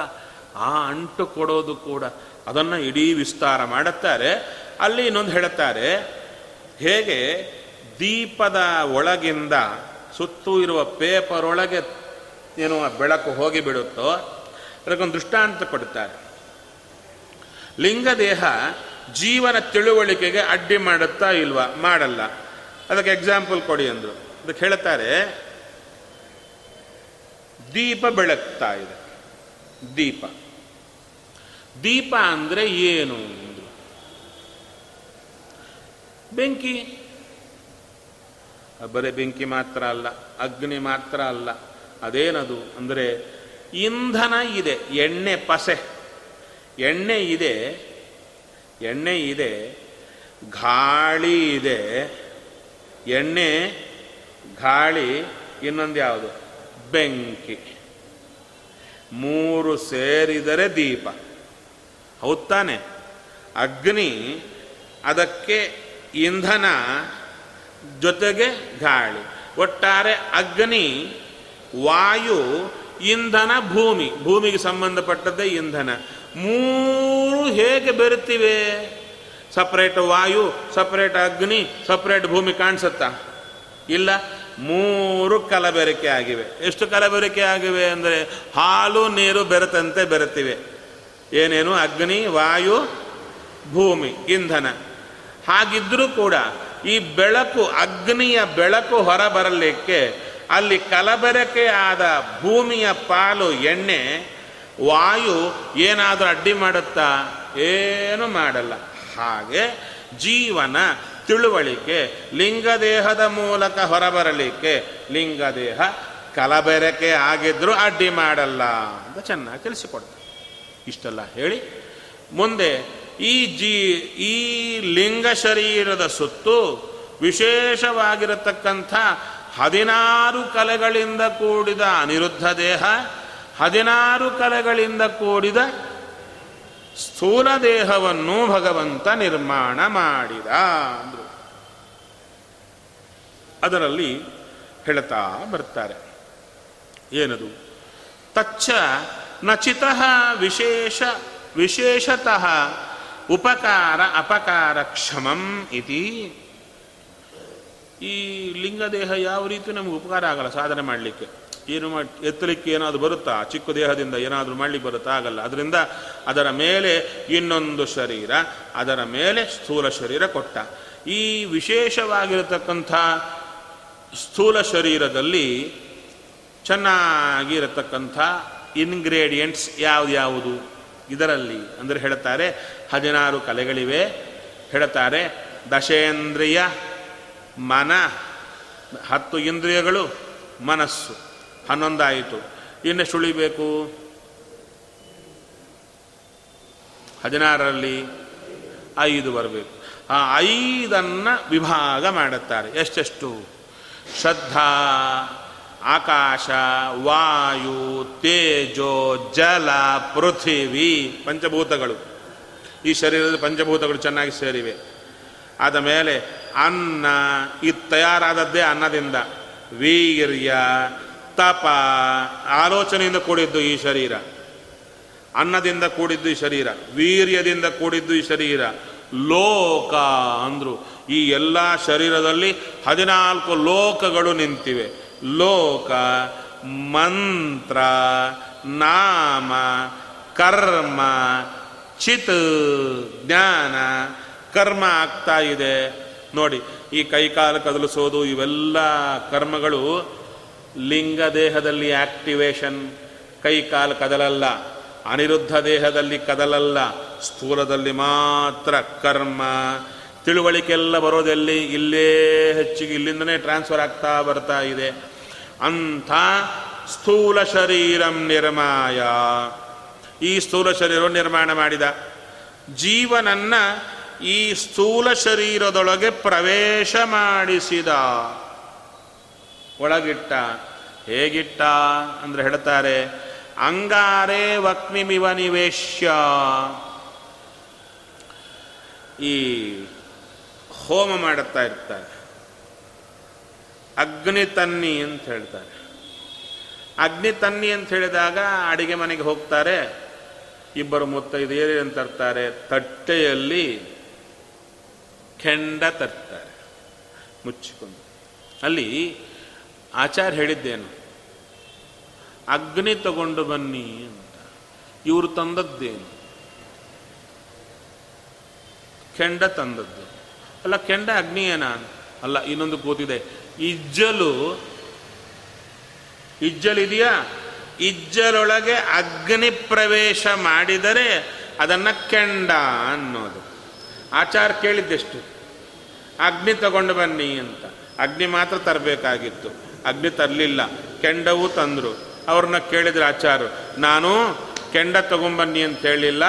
ಆ ಅಂಟು ಕೊಡೋದು ಕೂಡ. ಅದನ್ನು ಇಡೀ ವಿಸ್ತಾರ ಮಾಡುತ್ತಾರೆ. ಅಲ್ಲಿ ಇನ್ನೊಂದು ಹೇಳುತ್ತಾರೆ ಹೇಗೆ ದೀಪದ ಒಳಗಿಂದ ಸುತ್ತು ಇರುವ ಪೇಪರ್ ಒಳಗೆ ಏನು ಬೆಳಕು ಹೋಗಿ ಬಿಡುತ್ತೋ ಅದಕ್ಕೊಂದು ದೃಷ್ಟಾಂತ ಕೊಡುತ್ತಾರೆ ಲಿಂಗದೇಹ ಜೀವನ ತಿಳುವಳಿಕೆಗೆ ಅಡ್ಡಿ ಮಾಡುತ್ತಾ ಇಲ್ವಾ? ಮಾಡಲ್ಲ. ಅದಕ್ಕೆ ಎಕ್ಸಾಂಪಲ್ ಕೊಡಿ ಅಂದರು. ಅದಕ್ಕೆ ಹೇಳ್ತಾರೆ, ದೀಪ ಬೆಳಗ್ತಾ ಇದೆ. ದೀಪ. ದೀಪ ಅಂದ್ರೆ ಏನು ಅಂದರು. ಬೆಂಕಿ. ಬರೀ ಬೆಂಕಿ ಮಾತ್ರ ಅಲ್ಲ, ಅಗ್ನಿ ಮಾತ್ರ ಅಲ್ಲ. ಅದೇನದು ಅಂದರೆ ಇಂಧನ ಇದೆ, ಎಣ್ಣೆ ಪಸೆ. ಎಣ್ಣೆ ಇದೆ ಎಣ್ಣೆ ಇದೆ, ಗಾಳಿ ಇದೆ. ಎಣ್ಣೆ, ಗಾಳಿ ಇನ್ನೊಂದು ಯಾವುದು? ಬೆಂಕಿ. ಮೂರು ಸೇರಿದರೆ ದೀಪ. ಹೌದಾನೆ ಅಗ್ನಿ, ಅದಕ್ಕೆ ಇಂಧನ, ಜೊತೆಗೆ ಗಾಳಿ. ಒಟ್ಟಾರೆ ಅಗ್ನಿ, ವಾಯು ಇಂಧನ ಭೂಮಿ, ಭೂಮಿಗೆ ಸಂಬಂಧಪಟ್ಟದ್ದೇ ಇಂಧನ. ಮೂರು ಹೇಗೆ ಬೆರುತ್ತಿವೆ ಸಪ್ರೇಟ್ ವಾಯು ಸಪ್ರೇಟ್ ಅಗ್ನಿ ಸಪ್ರೇಟ್ ಭೂಮಿ ಕಾಣಿಸುತ್ತಾ? ಇಲ್ಲ, ಮೂರು ಕಲಬೆರಕೆ ಆಗಿವೆ. ಎಷ್ಟು ಕಲಬೆರಕೆ ಆಗಿವೆ ಅಂದರೆ ಹಾಲು, ನೀರು ಬೆರೆತಂತೆ ಬೆರೆತಿವೆ. ಏನೇನು? ಅಗ್ನಿ, ವಾಯು, ಭೂಮಿ, ಇಂಧನ. ಹಾಗಿದ್ರೂ ಕೂಡ ಈ ಬೆಳಕು, ಅಗ್ನಿಯ ಬೆಳಕು ಹೊರಬರಲಿಕ್ಕೆ ಅಲ್ಲಿ ಕಲಬೆರಕೆ ಆದ ಭೂಮಿಯ ಪಾಲು, ಎಣ್ಣೆ, ವಾಯು ಏನಾದರೂ ಅಡ್ಡಿ ಮಾಡುತ್ತಾ? ಏನು ಮಾಡಲ್ಲ. ಹಾಗೆ ಜೀವನ ತಿಳುವಳಿಕೆ, ಲಿಂಗದೇಹದ ಮೂಲಕ ಹೊರಬರಲಿಕ್ಕೆ ಲಿಂಗದೇಹ ಕಲಬೆರಕೆ ಆಗಿದ್ರೂ ಅಡ್ಡಿ ಮಾಡಲ್ಲ ಅಂತ ಚೆನ್ನಾಗಿ ತಿಳಿಸಿಕೊಡ್ತಾರೆ. ಇಷ್ಟೆಲ್ಲ ಹೇಳಿ. ಮುಂದೆ ಈ ಜೀ, ಈ ಲಿಂಗ ಶರೀರದ ಸುತ್ತು ವಿಶೇಷವಾಗಿರತಕ್ಕಂಥ ಹದಿನಾರು ಕಲೆಗಳಿಂದ ಕೂಡಿದ ಅನಿರುದ್ಧ ದೇಹ, ಹದಿನಾರು ಕಲೆಗಳಿಂದ ಕೂಡಿದ ಸ್ಥೂಲ ದೇಹವನ್ನು ಭಗವಂತ ನಿರ್ಮಾಣ ಮಾಡಿದ ಅಂದರು. ಅದರಲ್ಲಿ ಹೇಳ್ತಾ ಬರ್ತಾರೆ, ಏನದು? ತಚ್ಚ ನಚಿತ ವಿಶೇಷ, ವಿಶೇಷತಃ ಉಪಕಾರ ಅಪಕಾರ ಕ್ಷಮಂ ಇತಿ. ಈ ಲಿಂಗ ದೇಹ ಯಾವ ರೀತಿ ನಮಗೆ ಉಪಕಾರ ಆಗಲ್ಲ ಸಾಧನೆ ಮಾಡಲಿಕ್ಕೆ. ಏನು ಮಾಡಿ, ಎತ್ತಲಿಕ್ಕೆ ಏನಾದರೂ ಬರುತ್ತಾ? ಚಿಕ್ಕ ದೇಹದಿಂದ ಏನಾದರೂ ಮಾಡಲಿಕ್ಕೆ ಬರುತ್ತಾ? ಆಗಲ್ಲ. ಅದರಿಂದ ಅದರ ಮೇಲೆ ಇನ್ನೊಂದು ಶರೀರ, ಅದರ ಮೇಲೆ ಸ್ಥೂಲ ಶರೀರ ಕೊಟ್ಟ. ಈ ವಿಶೇಷವಾಗಿರತಕ್ಕಂಥ ಸ್ಥೂಲ ಶರೀರದಲ್ಲಿ ಚೆನ್ನಾಗಿರತಕ್ಕಂಥ ಇನ್ಗ್ರೇಡಿಯೆಂಟ್ಸ್ ಯಾವ್ದ್ಯಾವುದು ಇದರಲ್ಲಿ ಅಂದರೆ ಹೇಳ್ತಾರೆ ಹದಿನಾರು ಕಲೆಗಳಿವೆ. ಹೇಳ್ತಾರೆ ದಶೇಂದ್ರಿಯ ಮನ, ಹತ್ತು ಇಂದ್ರಿಯಗಳು, ಮನಸ್ಸು. ಹನ್ನೊಂದಾಯಿತು. ಇನ್ನೆಷ್ಟು ಉಳಿಬೇಕು ಹದಿನಾರರಲ್ಲಿ ಐದು ಬರಬೇಕು. ಆ ಐದನ್ನು ವಿಭಾಗ ಮಾಡುತ್ತಾರೆ. ಎಷ್ಟೆಷ್ಟು? ಶ್ರದ್ಧಾ, ಆಕಾಶ, ವಾಯು, ತೇಜೋ, ಜಲ, ಪೃಥಿವಿ, ಪಂಚಭೂತಗಳು. ಈ ಶರೀರದ ಪಂಚಭೂತಗಳು ಚೆನ್ನಾಗಿ ಸೇರಿವೆ. ಆದ ಮೇಲೆ ಅನ್ನ ಇದು ತಯಾರಾದದ್ದೇ ಅನ್ನದಿಂದ. ವೀರ್ಯ, ತಪ, ಆಲೋಚನೆಯಿಂದ ಕೂಡಿದ್ದು ಈ ಶರೀರ. ಅನ್ನದಿಂದ ಕೂಡಿದ್ದು ಈ ಶರೀರ. ವೀರ್ಯದಿಂದ ಕೂಡಿದ್ದು ಈ ಶರೀರ. ಲೋಕ ಅಂದ್ರು. ಈ ಎಲ್ಲ ಶರೀರದಲ್ಲಿ ಹದಿನಾಲ್ಕು ಲೋಕಗಳು ನಿಂತಿವೆ. ಲೋಕ, ಮಂತ್ರ, ನಾಮ, ಕರ್ಮ, ಚಿತ್, ಜ್ಞಾನ, ಕರ್ಮ ಆಗ್ತಾ ಇದೆ. ನೋಡಿ, ಈ ಕೈಕಾಲು ಕದಲಿಸೋದು ಇವೆಲ್ಲ ಕರ್ಮಗಳು ಲಿಂಗ ದೇಹದಲ್ಲಿ ಆಕ್ಟಿವೇಶನ್ ಕೈಕಾಲು ಕದಲಲ್ಲ. ಅನಿರುದ್ಧ ದೇಹದಲ್ಲಿ ಕದಲಲ್ಲ. ಸ್ಥೂಲದಲ್ಲಿ ಮಾತ್ರ ಕರ್ಮ. ತಿಳುವಳಿಕೆಲ್ಲ ಬರೋದೆಲ್ಲಿ? ಇಲ್ಲೇ ಹೆಚ್ಚಿಗೆ, ಇಲ್ಲಿಂದನೇ ಟ್ರಾನ್ಸ್ಫರ್ ಆಗ್ತಾ ಬರ್ತಾ ಇದೆ. ಅಂಥ ಸ್ಥೂಲ ಶರೀರಂ ನಿರ್ಮಾಯ. ಈ ಸ್ಥೂಲ ಶರೀರ ನಿರ್ಮಾಣ ಮಾಡಿದ. ಜೀವನನ್ನ ಈ ಸ್ಥೂಲ ಶರೀರದೊಳಗೆ ಪ್ರವೇಶ ಮಾಡಿಸಿದ. ಒಳಗಿಟ್ಟ. ಹೇಗಿಟ್ಟ ಅಂದ್ರೆ ಹೇಳ್ತಾರೆ, ಅಂಗಾರೇ ವಕ್ನಿಮಿವ ನಿವೇಶ್ಯ ಈ ಹೋಮ ಮಾಡುತ್ತಾ ಇರ್ತಾರೆ. ಅಗ್ನಿ ತನ್ನಿ ಅಂತ ಹೇಳ್ತಾರೆ. ಅಗ್ನಿ ತನ್ನಿ ಅಂತ ಹೇಳಿದಾಗ ಅಡಿಗೆ ಮನೆಗೆ ಹೋಗ್ತಾರೆ. ಇಬ್ಬರು ಮುತ್ತೈದೇರಿ ಅಂತ ತರ್ತಾರೆ, ತಟ್ಟೆಯಲ್ಲಿ ಕೆಂಡ ತರ್ತಾರೆ. ಮುಚ್ಚಿಕೊಂಡು. ಅಲ್ಲಿ ಆಚಾರ ಹೇಳಿದ್ದೇನು? ಅಗ್ನಿ ತಗೊಂಡು ಬನ್ನಿ ಅಂತ. ಇವರು ತಂದದ್ದೇನು? ಕೆಂಡ ತಂದದ್ದು. ಅಲ್ಲ, ಕೆಂಡ ಅಗ್ನಿ ಏನ ಅಲ್ಲ, ಇನ್ನೊಂದು ಕೂತಿದೆ. ಇಜ್ಜಲು, ಇಜ್ಜಲಿದೆಯಾ? ಇಜ್ಜಲೊಳಗೆ ಅಗ್ನಿ ಪ್ರವೇಶ ಮಾಡಿದರೆ ಅದನ್ನ ಕೆಂಡ ಅನ್ನೋದು. ಆಚಾರ ಕೇಳಿದ್ದೆಷ್ಟು? ಅಗ್ನಿ ತಗೊಂಡು ಬನ್ನಿ ಅಂತ. ಅಗ್ನಿ ಮಾತ್ರ ತರಬೇಕಾಗಿತ್ತು. ಅಗ್ನಿ ತರಲಿಲ್ಲ. ಕೆಂಡವೂ ತಂದರು. ಅವ್ರನ್ನ ಕೇಳಿದ್ರು ಆಚಾರು ನಾನು ಕೆಂಡ ತಗೊಂಬನ್ನಿ ಅಂತ ಹೇಳಿಲ್ಲ.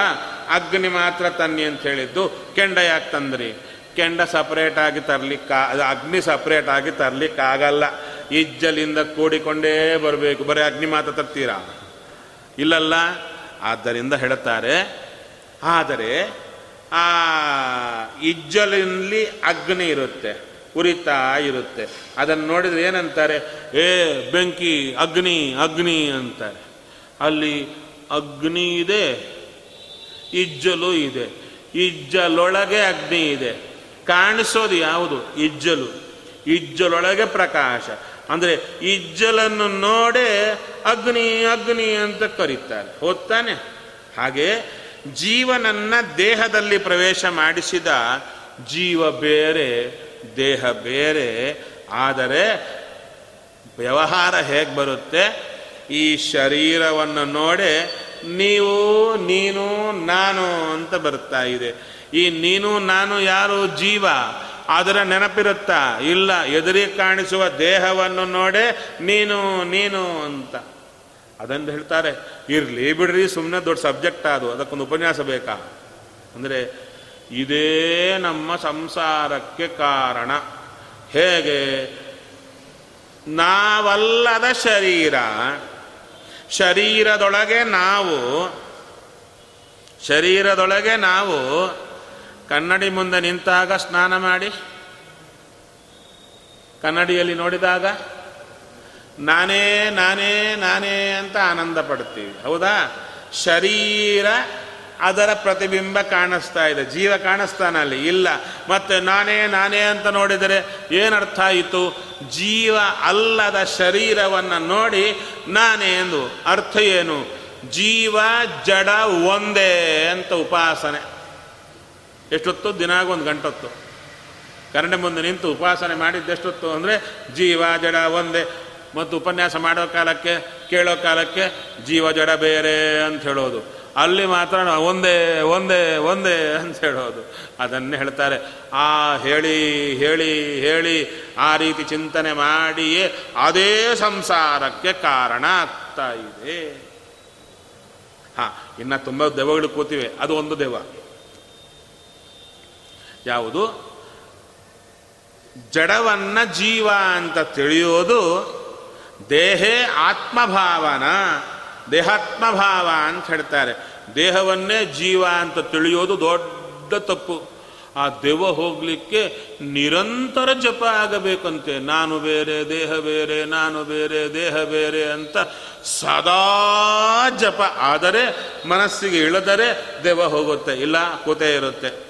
ಅಗ್ನಿ ಮಾತ್ರ ತನ್ನಿ ಅಂತ ಹೇಳಿದ್ದು. ಕೆಂಡ ಯಾಕೆ ತಂದ್ರಿ? ಕೆಂಡ ಸಪ್ರೇಟಾಗಿ ತರ್ಲಿಕ್ಕ ಅಗ್ನಿ ಸಪ್ರೇಟಾಗಿ ತರ್ಲಿಕ್ಕಾಗಲ್ಲ ಇಜ್ಜಲಿಂದ ಕೂಡಿಕೊಂಡೇ ಬರಬೇಕು. ಬರೀ ಅಗ್ನಿ ಮಾತ್ರ ತರ್ತೀರಾ? ಇಲ್ಲಲ್ಲ. ಆದ್ದರಿಂದ ಹೇಳುತ್ತಾರೆ ಆದರೆ ಆ ಇಜ್ಜಲಿನಲ್ಲಿ ಅಗ್ನಿ ಇರುತ್ತೆ, ಉರಿತಾ ಇರುತ್ತೆ. ಅದನ್ನು ನೋಡಿದ್ರೆ ಏನಂತಾರೆ? ಏ, ಬೆಂಕಿ, ಅಗ್ನಿ ಅಗ್ನಿ ಅಂತಾರೆ. ಅಲ್ಲಿ ಅಗ್ನಿ ಇದೆ, ಇಜ್ಜಲು ಇದೆ. ಇಜ್ಜಲೊಳಗೆ ಅಗ್ನಿ ಇದೆ. ಕಾಣಿಸೋದು ಯಾವುದು? ಇಜ್ಜಲು. ಇಜ್ಜಲೊಳಗೆ ಪ್ರಕಾಶ. ಅಂದರೆ ಇಜ್ಜಲನ್ನು ನೋಡೇ ಅಗ್ನಿ ಅಗ್ನಿ ಅಂತ ಕರೀತಾರೆ. ಹೋಗ್ತಾನೆ. ಹಾಗೆ ಜೀವನನ್ನ ದೇಹದಲ್ಲಿ ಪ್ರವೇಶ ಮಾಡಿಸಿದ ಜೀವ ಬೇರೆ, ದೇಹ ಬೇರೆ, ಆದರೆ ವ್ಯವಹಾರ ಹೇಗೆ ಬರುತ್ತೆ? ಈ ಶರೀರವನ್ನು ನೋಡೆ ನೀವು, ನೀನು, ನಾನು ಅಂತ ಬರ್ತಾ ಇದೆ. ಈ ನೀನು, ನಾನು ಯಾರು? ಜೀವ. ಅದರ ನೆನಪಿರುತ್ತಾ? ಇಲ್ಲ, ಎದುರಿ ಕಾಣಿಸುವ ದೇಹವನ್ನು ನೋಡೆ ನೀನು ನೀನು ಅಂತ. ಅದನ್ನು ಹೇಳ್ತಾರೆ? ಇರಲಿ ಬಿಡ್ರಿ ಸುಮ್ಮನೆ ದೊಡ್ಡ ಸಬ್ಜೆಕ್ಟ್ ಅದು. ಅದಕ್ಕೊಂದು ಉಪನ್ಯಾಸ ಬೇಕಾ? ಅಂದರೆ, ಇದೇ ನಮ್ಮ ಸಂಸಾರಕ್ಕೆ ಕಾರಣ. ಹೇಗೆ? ನಾವಲ್ಲದ ಶರೀರ, ಶರೀರದೊಳಗೆ ನಾವು ಶರೀರದೊಳಗೆ ನಾವು ಕನ್ನಡಿ ಮುಂದೆ ನಿಂತಾಗ ಸ್ನಾನ ಮಾಡಿ? ಕನ್ನಡಿಯಲ್ಲಿ ನೋಡಿದಾಗ ನಾನೇ ನಾನೇ ನಾನೇ ಅಂತ ಆನಂದ ಪಡ್ತೀವಿ ಹೌದಾ? ಶರೀರ ಅದರ ಪ್ರತಿಬಿಂಬ ಕಾಣಿಸ್ತಾ ಇದೆ. ಜೀವ ಕಾಣಿಸ್ತಾನ ಅಲ್ಲಿ. ಇಲ್ಲ. ಮತ್ತೆ ನಾನೇ ನಾನೇ ಅಂತ ನೋಡಿದರೆ ಏನರ್ಥ ಆಯಿತು? ಜೀವ ಅಲ್ಲದ ಶರೀರವನ್ನು ನೋಡಿ ನಾನೇ ಎಂದು. ಅರ್ಥ ಏನು? ಜೀವ ಜಡ ಒಂದೇ ಅಂತ ಉಪಾಸನೆ. ಎಷ್ಟೊತ್ತು? ದಿನಾಗ ಒಂದು ಗಂಟೊತ್ತು. ಕನ್ನಡ ಮುಂದೆ ನಿಂತು ಉಪಾಸನೆ ಮಾಡಿದ್ದೆಷ್ಟೊತ್ತು ಅಂದರೆ ಜೀವ ಜಡ ಒಂದೇ. ಮತ್ತು ಉಪನ್ಯಾಸ ಮಾಡೋ ಕಾಲಕ್ಕೆ, ಕೇಳೋ ಕಾಲಕ್ಕೆ ಜೀವ ಜಡ ಬೇರೆ ಅಂತ ಹೇಳೋದು. ಅಲ್ಲಿ ಮಾತ್ರ ಒಂದೇ ಒಂದೇ ಒಂದೇ ಅಂತ ಹೇಳೋದು. ಅದನ್ನೇ ಹೇಳ್ತಾರೆ. ಆ ಹೇಳಿ ಹೇಳಿ ಹೇಳಿ, ಆ ರೀತಿ ಚಿಂತನೆ ಮಾಡಿಯೇ ಅದೇ ಸಂಸಾರಕ್ಕೆ ಕಾರಣ ಆಗ್ತಾ ಇದೆ. ಹಾ, ಇನ್ನು ತುಂಬ ದೆವ್ವಗಳು ಕೂತಿವೆ. ಅದು ಒಂದು ದೆವ್ವ. ಯಾವುದು? ಜಡವನ್ನ ಜೀವ ಅಂತ ತಿಳಿಯೋದು ದೇಹೇ ಆತ್ಮಭಾವನ, ದೇಹಾತ್ಮಭಾವ ಅಂತ ಹೇಳ್ತಾರೆ. ದೇಹವನ್ನೇ ಜೀವ ಅಂತ ತಿಳಿಯೋದು ದೊಡ್ಡ ತಪ್ಪು. ಆ ದೇವ ಹೋಗಲಿಕ್ಕೆ ನಿರಂತರ ಜಪ ಆಗಬೇಕಂತೆ. ನಾನು ಬೇರೆ, ದೇಹ ಬೇರೆ, ನಾನು ಬೇರೆ, ದೇಹ ಬೇರೆ ಅಂತ ಸದಾ ಜಪ. ಆದರೆ ಮನಸ್ಸಿಗೆ ಇಳದರೆ ದೇವ ಹೋಗುತ್ತೆ, ಇಲ್ಲ ಕೂತೇ ಇರುತ್ತೆ.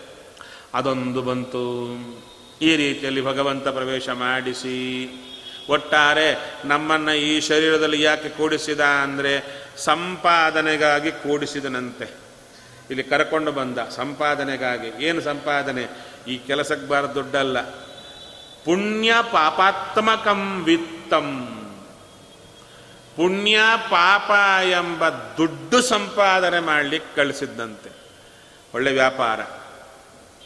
ಅದೊಂದು ಬಂತು. ಈ ರೀತಿಯಲ್ಲಿ ಭಗವಂತ ಪ್ರವೇಶ ಮಾಡಿಸಿ. ಒಟ್ಟಾರೆ ನಮ್ಮನ್ನು ಈ ಶರೀರದಲ್ಲಿ ಯಾಕೆ ಕೂಡಿಸಿದ ಅಂದರೆ ಸಂಪಾದನೆಗಾಗಿ ಕೂಡಿಸಿದನಂತೆ. ಇಲ್ಲಿ ಕರ್ಕೊಂಡು ಬಂದ ಸಂಪಾದನೆಗಾಗಿ. ಏನು ಸಂಪಾದನೆ? ಈ ಕೆಲಸಕ್ಕೆ ಬಾರ ದುಡ್ಡಲ್ಲ. ಪುಣ್ಯ ಪಾಪಾತ್ಮಕಂ ವಿತ್ತಂ. ಪುಣ್ಯ ಪಾಪ ಎಂಬ ದುಡ್ಡು ಸಂಪಾದನೆ ಮಾಡಲಿಕ್ಕೆ ಕಳಿಸಿದ್ದಂತೆ. ಒಳ್ಳೆ ವ್ಯಾಪಾರ.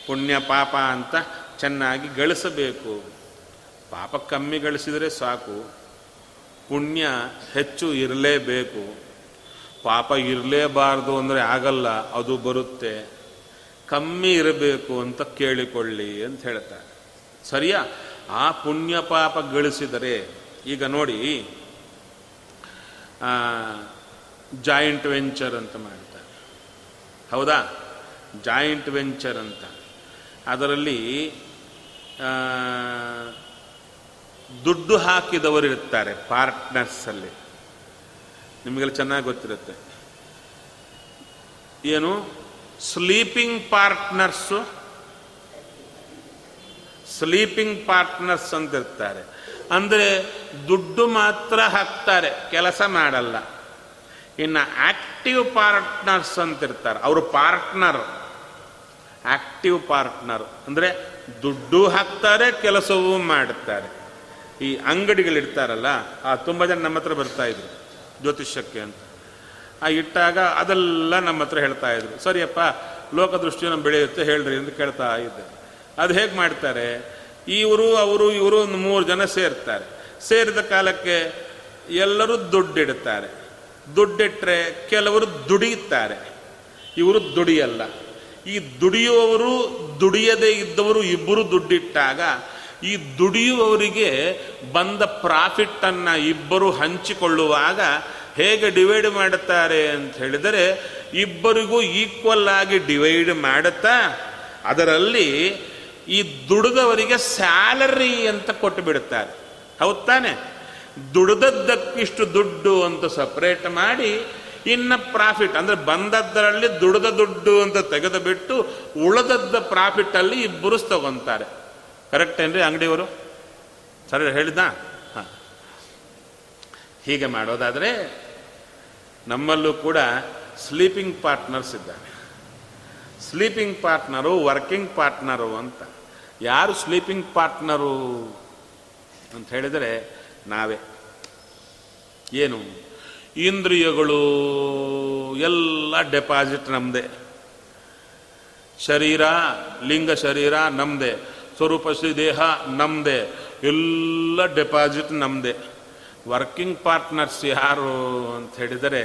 ಪುಣ್ಯ ಪಾಪ ಅಂತ ಚೆನ್ನಾಗಿ ಗಳಿಸಬೇಕು. ಪಾಪ ಕಮ್ಮಿ ಗಳಿಸಿದರೆ ಸಾಕು. ಪುಣ್ಯ ಹೆಚ್ಚು ಇರಲೇಬೇಕು. ಪಾಪ ಇರಲೇಬಾರ್ದು ಅಂದರೆ ಆಗಲ್ಲ, ಅದು ಬರುತ್ತೆ. ಕಮ್ಮಿ ಇರಬೇಕು ಅಂತ ಕೇಳಿಕೊಳ್ಳಿ ಅಂತ ಹೇಳ್ತಾರೆ. ಸರಿಯಾ? ಆ ಪುಣ್ಯ ಪಾಪ ಗಳಿಸಿದರೆ, ಈಗ ನೋಡಿ ಜಾಯಿಂಟ್ ವೆಂಚರ್ ಅಂತ ಮಾಡ್ತಾರೆ. ಹೌದಾ? ಜಾಯಿಂಟ್ ವೆಂಚರ್ ಅಂತ. ಅದರಲ್ಲಿ ದುಡ್ಡು ಹಾಕಿದವರು ಇರ್ತಾರೆ ಪಾರ್ಟ್ನರ್ಸಲ್ಲಿ ನಿಮಗೆಲ್ಲ ಚೆನ್ನಾಗಿ ಗೊತ್ತಿರುತ್ತೆ. ಏನು? Sleeping partners. ಸ್ಲೀಪಿಂಗ್ ಪಾರ್ಟ್ನರ್ಸ್ ಅಂತ ಇರ್ತಾರೆ ಅಂದರೆ ದುಡ್ಡು ಮಾತ್ರ ಹಾಕ್ತಾರೆ, ಕೆಲಸ ಮಾಡಲ್ಲ. ಇನ್ನು ಆಕ್ಟಿವ್ ಪಾರ್ಟ್ನರ್ಸ್ ಅಂತ ಇರ್ತಾರೆ ಅವರು ಪಾರ್ಟ್ನರ್. Active partner. ಅಂದರೆ ದುಡ್ಡು ಹಾಕ್ತಾರೆ, ಕೆಲಸವೂ ಮಾಡುತ್ತಾರೆ ಈ ಅಂಗಡಿಗಳಿರ್ತಾರಲ್ಲ ಆ ತುಂಬ ಜನ ನಮ್ಮ ಹತ್ರ ಬರ್ತಾ ಇದ್ರು, ಜ್ಯೋತಿಷ್ಯಕ್ಕೆ ಅಂತ. ಆ ಇಟ್ಟಾಗ ಅದೆಲ್ಲ ನಮ್ಮ ಹತ್ರ ಹೇಳ್ತಾ ಇದ್ರು, ಸರಿಯಪ್ಪ ನಮ್ಮ ಬೆಳೆಯುತ್ತೆ, ಹೇಳ್ರಿ, ಅಂತ ಕೇಳ್ತಾ ಇದ್ದೆ. ಅದು ಹೇಗೆ ಮಾಡ್ತಾರೆ, ಇವರು, ಅವರು, ಇವರು ಒಂದು ಮೂರು ಜನ ಸೇರ್ತಾರೆ. ಸೇರಿದ ಕಾಲಕ್ಕೆ ಎಲ್ಲರೂ ದುಡ್ಡಿಡ್ತಾರೆ ದುಡ್ಡಿಟ್ಟರೆ ಕೆಲವರು ದುಡಿಯುತ್ತಾರೆ. ಇವರು ದುಡಿಯಲ್ಲ. ಈ ದುಡಿಯುವವರು, ದುಡಿಯದೇ ಇದ್ದವರು ಇಬ್ಬರು ದುಡ್ಡಿಟ್ಟಾಗ ಈ ದುಡಿಯುವವರಿಗೆ ಬಂದ ಪ್ರಾಫಿಟ್ಟನ್ನು ಇಬ್ಬರು ಹಂಚಿಕೊಳ್ಳುವಾಗ ಹೇಗೆ ಡಿವೈಡ್ ಮಾಡುತ್ತಾರೆ ಅಂತ ಹೇಳಿದರೆ, ಇಬ್ಬರಿಗೂ ಈಕ್ವಲ್ ಆಗಿ ಡಿವೈಡ್ ಮಾಡುತ್ತಾ, ಅದರಲ್ಲಿ ಈ ದುಡಿದವರಿಗೆ ಸ್ಯಾಲರಿ ಅಂತ ಕೊಟ್ಟು ಬಿಡುತ್ತಾರೆ. ಹೌದ್ ತಾನೆ? ದುಡಿದದ್ದಕ್ಕಿಷ್ಟು ದುಡ್ಡು ಅಂತ ಸಪ್ರೇಟ್ ಮಾಡಿ, ಇನ್ನು ಪ್ರಾಫಿಟ್, ಅಂದ್ರೆ ಬಂದದ್ದರಲ್ಲಿ ದುಡಿದ ದುಡ್ಡು ಅಂತ ತೆಗೆದುಬಿಟ್ಟು ಉಳಿದದ್ದ ಪ್ರಾಫಿಟ್ ಅಲ್ಲಿ ಇಬ್ಬರು ತಗೊಂತಾರೆ. ಕರೆಕ್ಟ್ ಏನ್ರಿ ಅಂಗಡಿಯವರು? ಸರಿ ಹೇಳಿದ್ನಾ ಹಾಂ. ಹೀಗೆ ಮಾಡೋದಾದರೆ ನಮ್ಮಲ್ಲೂ ಕೂಡ ಸ್ಲೀಪಿಂಗ್ ಪಾರ್ಟ್ನರ್ಸ್ ಇದ್ದಾರೆ. ಸ್ಲೀಪಿಂಗ್ ಪಾರ್ಟ್ನರು ವರ್ಕಿಂಗ್ ಪಾರ್ಟ್ನರು ಅಂತ. ಯಾರು ಸ್ಲೀಪಿಂಗ್ ಪಾರ್ಟ್ನರು ಅಂತ ಹೇಳಿದರೆ ನಾವೇ. ಏನು? ಇಂದ್ರಿಯಗಳು ಎಲ್ಲ ಡೆಪಾಸಿಟ್ ನಮ್ಮದೇ ಶರೀರ, ಲಿಂಗ ಶರೀರ ನಮ್ಮದೇ ಸ್ವರೂಪ ಶ್ರೀ ದೇಹ ನಮ್ಮದೇ ಎಲ್ಲ ಡೆಪಾಸಿಟ್ ನಮ್ಮದೇ ವರ್ಕಿಂಗ್ ಪಾರ್ಟ್ನರ್ಸ್ ಯಾರು ಅಂತ ಹೇಳಿದರೆ,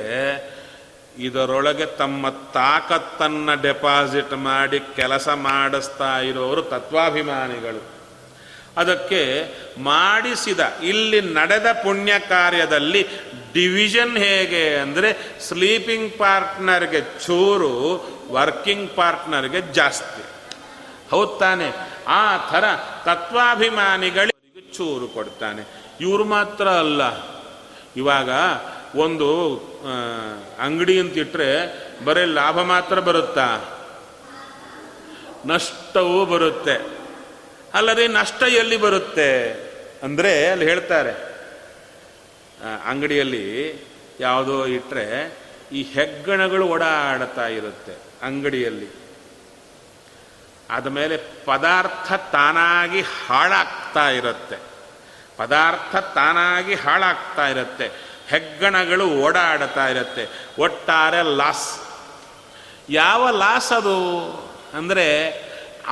ಇದರೊಳಗೆ ತಮ್ಮ ತಾಕತ್ತನ್ನು ಡೆಪಾಸಿಟ್ ಮಾಡಿ ಕೆಲಸ ಮಾಡಿಸ್ತಾ ಇರೋರು ತತ್ವಾಭಿಮಾನಿಗಳು. ಅದಕ್ಕೆ ಮಾಡಿಸಿದ, ಇಲ್ಲಿ ನಡೆದ ಪುಣ್ಯ ಕಾರ್ಯದಲ್ಲಿ ಡಿವಿಷನ್ ಹೇಗೆ ಅಂದರೆ, ಸ್ಲೀಪಿಂಗ್ ಪಾರ್ಟ್ನರ್ಗೆ ಚೂರು, ವರ್ಕಿಂಗ್ ಪಾರ್ಟ್ನರ್ಗೆ ಜಾಸ್ತಿ. ಹೌದ್ ತಾನೆ ಆ ಥರ ತತ್ವಾಭಿಮಾನಿಗಳಿಗೆ ಚೂರು ಕೊಡ್ತಾನೆ. ಇವರು ಮಾತ್ರ ಅಲ್ಲ. ಇವಾಗ ಒಂದು ಅಂಗಡಿ ಅಂತ ಇಟ್ಟರೆ ಬರೀ ಲಾಭ ಮಾತ್ರ ಬರುತ್ತಾ? ನಷ್ಟವೂ ಬರುತ್ತೆ. ಅಲ್ಲದೆ ನಷ್ಟ ಎಲ್ಲಿ ಬರುತ್ತೆ? ಅಂದರೆ ಅಲ್ಲಿ ಹೇಳ್ತಾರೆ. ಅಂಗಡಿಯಲ್ಲಿ ಯಾವುದೋ ಇಟ್ಟರೆ ಈ ಹೆಗ್ಗಣಗಳು ಓಡಾಡ್ತಾ ಇರುತ್ತೆ ಅಂಗಡಿಯಲ್ಲಿ. ಆದಮೇಲೆ ಪದಾರ್ಥ ತಾನಾಗಿ ಹಾಳಾಗ್ತಾ ಇರುತ್ತೆ. ಪದಾರ್ಥ ತಾನಾಗಿ ಹಾಳಾಗ್ತಾ ಇರುತ್ತೆ. ಹೆಗ್ಗಣಗಳು ಓಡಾಡ್ತಾ ಇರುತ್ತೆ. ಒಟ್ಟಾರೆ ಲಾಸ್. ಯಾವ ಲಾಸ್ ಅದು? ಅಂದರೆ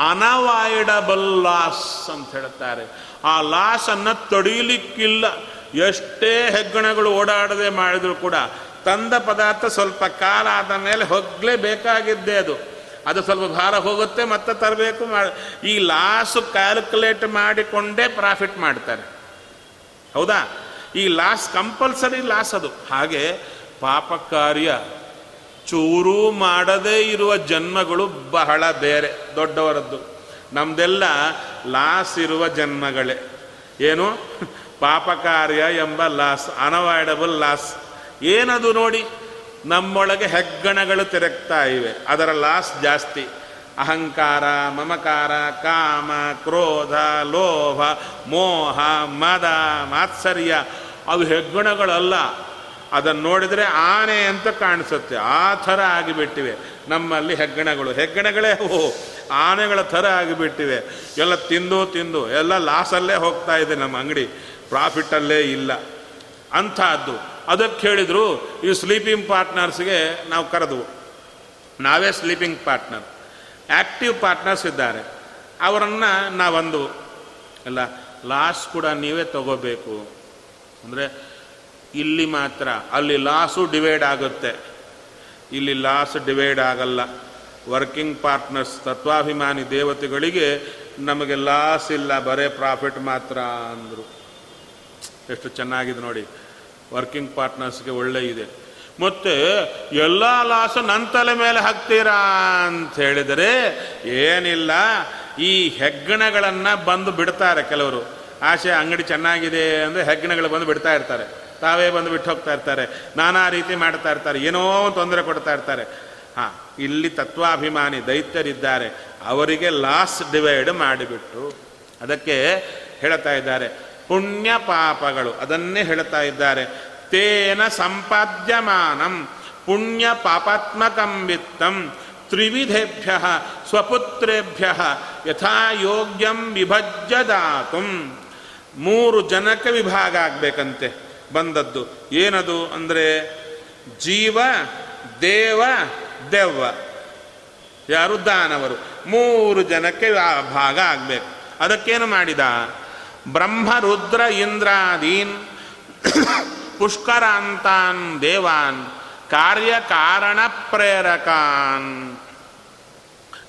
ಅನವಾಯ್ಡಬಲ್ ಲಾಸ್ ಅಂತ ಹೇಳ್ತಾರೆ. ಆ ಲಾಸನ್ನು ತಡೀಲಿಕ್ಕಿಲ್ಲ. ಎಷ್ಟೇ ಹೆಗ್ಗಣಗಳು ಓಡಾಡದೆ ಮಾಡಿದರೂ ಕೂಡ ತಂದ ಪದಾರ್ಥ ಸ್ವಲ್ಪ ಕಾಲ ಆದ ಮೇಲೆ ಹೋಗಲೇಬೇಕಾಗಿದ್ದೇ ಅದು. ಅದು ಸ್ವಲ್ಪ ಭಾರ ಹೋಗುತ್ತೆ, ಮತ್ತೆ ತರಬೇಕು ಈ ಲಾಸು ಕ್ಯಾಲ್ಕುಲೇಟ್ ಮಾಡಿಕೊಂಡೇ ಪ್ರಾಫಿಟ್ ಮಾಡ್ತಾರೆ. ಹೌದಾ? ಈ ಲಾಸ್ ಕಂಪಲ್ಸರಿ ಲಾಸ್ ಅದು. ಹಾಗೆ ಪಾಪ ಕಾರ್ಯ ಚೂರು ಮಾಡದೇ ಇರುವ ಜನ್ಮಗಳು ಬಹಳ ಬೇರೆ, ದೊಡ್ಡವರದ್ದು. ನಮ್ದೆಲ್ಲ ಲಾಸ್ ಇರುವ ಜನ್ಮಗಳೇ. ಏನು? ಪಾಪ ಕಾರ್ಯ ಎಂಬ ಲಾಸ್ ಅನವಾಯ್ಡಬಲ್ ಲಾಸ್. ಏನದು ನೋಡಿ? ನಮ್ಮೊಳಗೆ ಹೆಗ್ಗಣಗಳು ತಿರುಗ್ತಾ ಇವೆ. ಅದರ ಲಾಸ್ ಜಾಸ್ತಿ. ಅಹಂಕಾರ, ಮಮಕಾರ, ಕಾಮ, ಕ್ರೋಧ, ಲೋಭ, ಮೋಹ, ಮದ, ಮಾತ್ಸರ್ಯ, ಅವು ಹೆಗ್ಗಣಗಳಲ್ಲ. ಅದನ್ನು ನೋಡಿದರೆ ಆನೆ ಅಂತ ಕಾಣಿಸುತ್ತೆ. ಆ ಥರ ಆಗಿಬಿಟ್ಟಿವೆ. ನಮ್ಮಲ್ಲಿ ಹೆಗ್ಗಣಗಳು. ಹೆಗ್ಗಣಗಳೇ ಓ ಆನೆಗಳ ಥರ ಆಗಿಬಿಟ್ಟಿವೆ. ಎಲ್ಲ ತಿಂದು ತಿಂದು, ಎಲ್ಲ ಲಾಸಲ್ಲೇ ಹೋಗ್ತಾ ಇದೆ ನಮ್ಮ ಅಂಗಡಿ. ಪ್ರಾಫಿಟಲ್ಲೇ ಇಲ್ಲ. ಅಂಥದ್ದು. ಅದಕ್ಕೆ ಹೇಳಿದರು ಈ ಸ್ಲೀಪಿಂಗ್ ಪಾರ್ಟ್ನರ್ಸ್ಗೆ ನಾವು ಕರೆದವು. ನಾವೇ ಸ್ಲೀಪಿಂಗ್ ಪಾರ್ಟ್ನರ್ ಆ್ಯಕ್ಟಿವ್ ಪಾರ್ಟ್ನರ್ಸ್ ಇದ್ದಾರೆ. ಅವರನ್ನು ನಾವಂದು ಅಲ್ಲ ಲಾಸ್ ಕೂಡ ನೀವೇ ತಗೋಬೇಕು. ಅಂದರೆ, ಇಲ್ಲಿ ಮಾತ್ರ, ಅಲ್ಲಿ ಲಾಸು ಡಿವೈಡ್ ಆಗುತ್ತೆ. ಇಲ್ಲಿ ಲಾಸ್ ಡಿವೈಡ್ ಆಗಲ್ಲ. ವರ್ಕಿಂಗ್ ಪಾರ್ಟ್ನರ್ಸ್ ತತ್ವಾಭಿಮಾನಿ ದೇವತೆಗಳಿಗೆ ನಮಗೆ ಲಾಸ್ ಇಲ್ಲ, ಬರೇ ಪ್ರಾಫಿಟ್ ಮಾತ್ರ ಅಂದರು. ಎಷ್ಟು ಚೆನ್ನಾಗಿದೆ ನೋಡಿ. ವರ್ಕಿಂಗ್ ಪಾರ್ಟ್ನರ್ಸ್ಗೆ ಒಳ್ಳೆ ಇದೆ. ಮತ್ತೆ ಎಲ್ಲ ಲಾಸು ನನ್ನ ತಲೆ ಮೇಲೆ ಹಾಕ್ತೀರಾ ಅಂತ ಹೇಳಿದರೆ ಏನಿಲ್ಲ, ಈ ಹೆಗ್ಗಣಗಳನ್ನು ಬಂದು ಬಿಡ್ತಾರೆ ಕೆಲವರು. ಆಶೆ, ಅಂಗಡಿ ಚೆನ್ನಾಗಿದೆ ಅಂದರೆ ಹೆಗ್ಗಣಗಳು ಬಂದು ಬಿಡ್ತಾ ಇರ್ತಾರೆ. ತಾವೇ ಬಂದು ಬಿಟ್ಟು ಹೋಗ್ತಾ ಇರ್ತಾರೆ. ನಾನಾ ರೀತಿ ಮಾಡ್ತಾ ಇರ್ತಾರೆ. ಏನೋ ತೊಂದರೆ ಕೊಡ್ತಾ ಇರ್ತಾರೆ. ಹಾಂ, ಇಲ್ಲಿ ತತ್ವಾಭಿಮಾನಿ, ದೈತ್ಯರಿದ್ದಾರೆ. ಅವರಿಗೆ ಲಾಸ್ ಡಿವೈಡ್ ಮಾಡಿಬಿಟ್ಟು ಅದಕ್ಕೆ ಹೇಳ್ತಾ ಇದ್ದಾರೆ. ಪುಣ್ಯ ಪಾಪಗಳು ಅದನ್ನೇ ಹೇಳ್ತಾ ಇದ್ದಾರೆ. ತೇನ ಸಂಪಾದ್ಯಮಾನಂ ಪುಣ್ಯ ಪಾಪಾತ್ಮಕಂ ವಿತ್ತಂ ತ್ರಿವಿಧೇಭ್ಯ ಸ್ವಪುತ್ರೇಭ್ಯ ಯಥಾ ಯೋಗ್ಯಂ ವಿಭಜ್ಯ ದಾತುಂ ಮೂರು ಜನಕ ವಿಭಾಗ ಆಗಬೇಕಂತೆ ಬಂದದ್ದು. ಏನದು ಅಂದರೆ ಜೀವ, ದೇವ, ದೆವ್ವ. ಯಾರು ದಾನವರು. ಮೂರು ಜನಕ್ಕೆ ಭಾಗ ಆಗಬೇಕು. ಅದಕ್ಕೇನು ಮಾಡಿದ? ಬ್ರಹ್ಮ ರುದ್ರ ಇಂದ್ರಾದೀನ್, ಪುಷ್ಕರಾಂತಾನ್ ದೇವಾನ್, ಕಾರ್ಯಕಾರಣ ಪ್ರೇರಕಾನ್.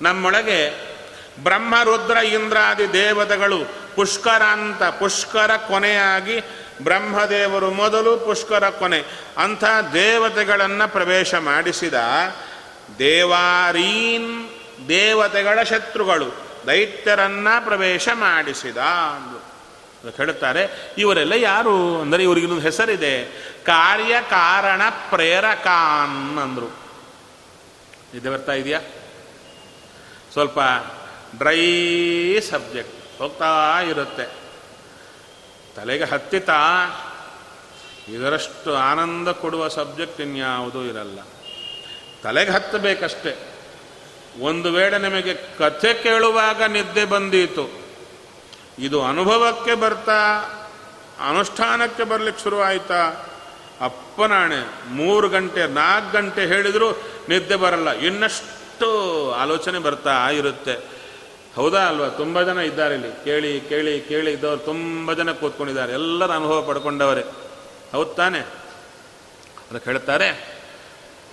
ನಮ್ಮೊಳಗೆ ಬ್ರಹ್ಮ ರುದ್ರ ಇಂದ್ರಾದಿ ದೇವತೆಗಳು ಪುಷ್ಕರಾಂತ, ಪುಷ್ಕರ ಕೊನೆಯಾಗಿ ಬ್ರಹ್ಮದೇವರು ಮೊದಲು ಪುಷ್ಕರ ಕೊನೆ. ಅಂಥ ದೇವತೆಗಳನ್ನು ಪ್ರವೇಶ ಮಾಡಿಸಿದ ದೇವಾರೀನ್ ದೇವತೆಗಳ ಶತ್ರುಗಳು ದೈತ್ಯರನ್ನ ಪ್ರವೇಶ ಮಾಡಿಸಿದ ಹೇಳ್ತಾರೆ ಇವರೆಲ್ಲ ಯಾರು? ಅಂದರೆ ಇವರಿಗಿನ್ನೊಂದು ಹೆಸರಿದೆ. ಕಾರ್ಯಕಾರಣ ಪ್ರೇರಕಾನ್ ಅಂದರು. ಇದೆ ಬರ್ತಾ ಇದೆಯಾ? ಸ್ವಲ್ಪ ಡ್ರೈ ಸಬ್ಜೆಕ್ಟ್ ಹೋಗ್ತಾ ಇರುತ್ತೆ. ತಲೆಗೆ ಹತ್ತಿತಾ, ಇದರಷ್ಟು ಆನಂದ ಕೊಡುವ ಸಬ್ಜೆಕ್ಟ್ ಇನ್ಯಾವುದೂ ಇರಲ್ಲ. ತಲೆಗೆ ಹತ್ತಬೇಕಷ್ಟೆ. ಒಂದು ವೇಳೆ ನಿಮಗೆ ಕಥೆ ಕೇಳುವಾಗ ನಿದ್ದೆ ಬಂದೀತು. ಇದು ಅನುಭವಕ್ಕೆ ಬರ್ತಾ, ಅನುಷ್ಠಾನಕ್ಕೆ ಬರ್ಲಿಕ್ಕೆ ಶುರುವಾಯ್ತಾ? ಅಪ್ಪನಾಣೆ, ಮೂರು ಗಂಟೆ, ನಾಲ್ಕು ಗಂಟೆ ಹೇಳಿದರೂ ನಿದ್ದೆ ಬರಲ್ಲ. ಇನ್ನಷ್ಟು ಆಲೋಚನೆ ಬರ್ತಾ ಇರುತ್ತೆ. ಹೌದಾ ಅಲ್ವಾ? ತುಂಬ ಜನ ಇದ್ದಾರೆ ಇಲ್ಲಿ. ಕೇಳಿ ಕೇಳಿ ಕೇಳಿ ಇದ್ದವರು ತುಂಬ ಜನ ಕೂತ್ಕೊಂಡಿದ್ದಾರೆ. ಎಲ್ಲರ ಅನುಭವ ಪಡ್ಕೊಂಡವರೇ. ಹೌದು ತಾನೆ? ಅದಕ್ಕೆ ಹೇಳ್ತಾರೆ,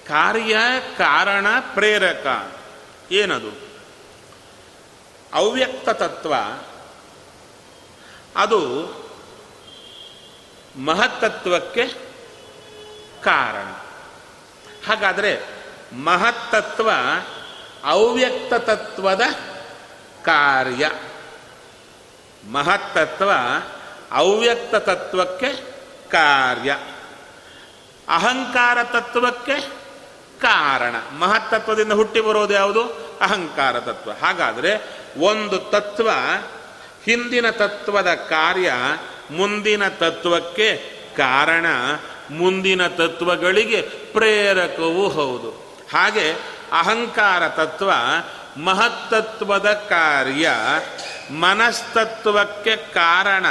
ಕಾರ್ಯ ಕಾರಣ ಪ್ರೇರಕ. ಏನದು? ಅವ್ಯಕ್ತ ತತ್ವ. ಅದು ಮಹತ್ತತ್ವಕ್ಕೆ ಕಾರಣ. ಹಾಗಾದರೆ ಮಹತ್ತತ್ವ ಅವ್ಯಕ್ತ ತತ್ವದ ಕಾರ್ಯ. ಮಹತ್ತತ್ವ ಅವ್ಯಕ್ತ ತತ್ವಕ್ಕೆ ಕಾರ್ಯ. ಅಹಂಕಾರ ತತ್ವಕ್ಕೆ ಕಾರಣ. ಮಹತ್ತತ್ವದಿಂದ ಹುಟ್ಟಿ ಬರೋದು ಯಾವುದು? ಅಹಂಕಾರ ತತ್ವ. ಹಾಗಾದರೆ ಒಂದು ತತ್ವ ಹಿಂದಿನ ತತ್ವದ ಕಾರ್ಯ ಮುಂದಿನ ತತ್ವಕ್ಕೆ ಕಾರಣ ಮುಂದಿನ ತತ್ವಗಳಿಗೆ ಪ್ರೇರಕವೂ ಹೌದು. ಹಾಗೆ ಅಹಂಕಾರ ತತ್ವ, ಮಹತ್ತತ್ವದ ಕಾರ್ಯ ಮನಸ್ತತ್ವಕ್ಕೆ ಕಾರಣ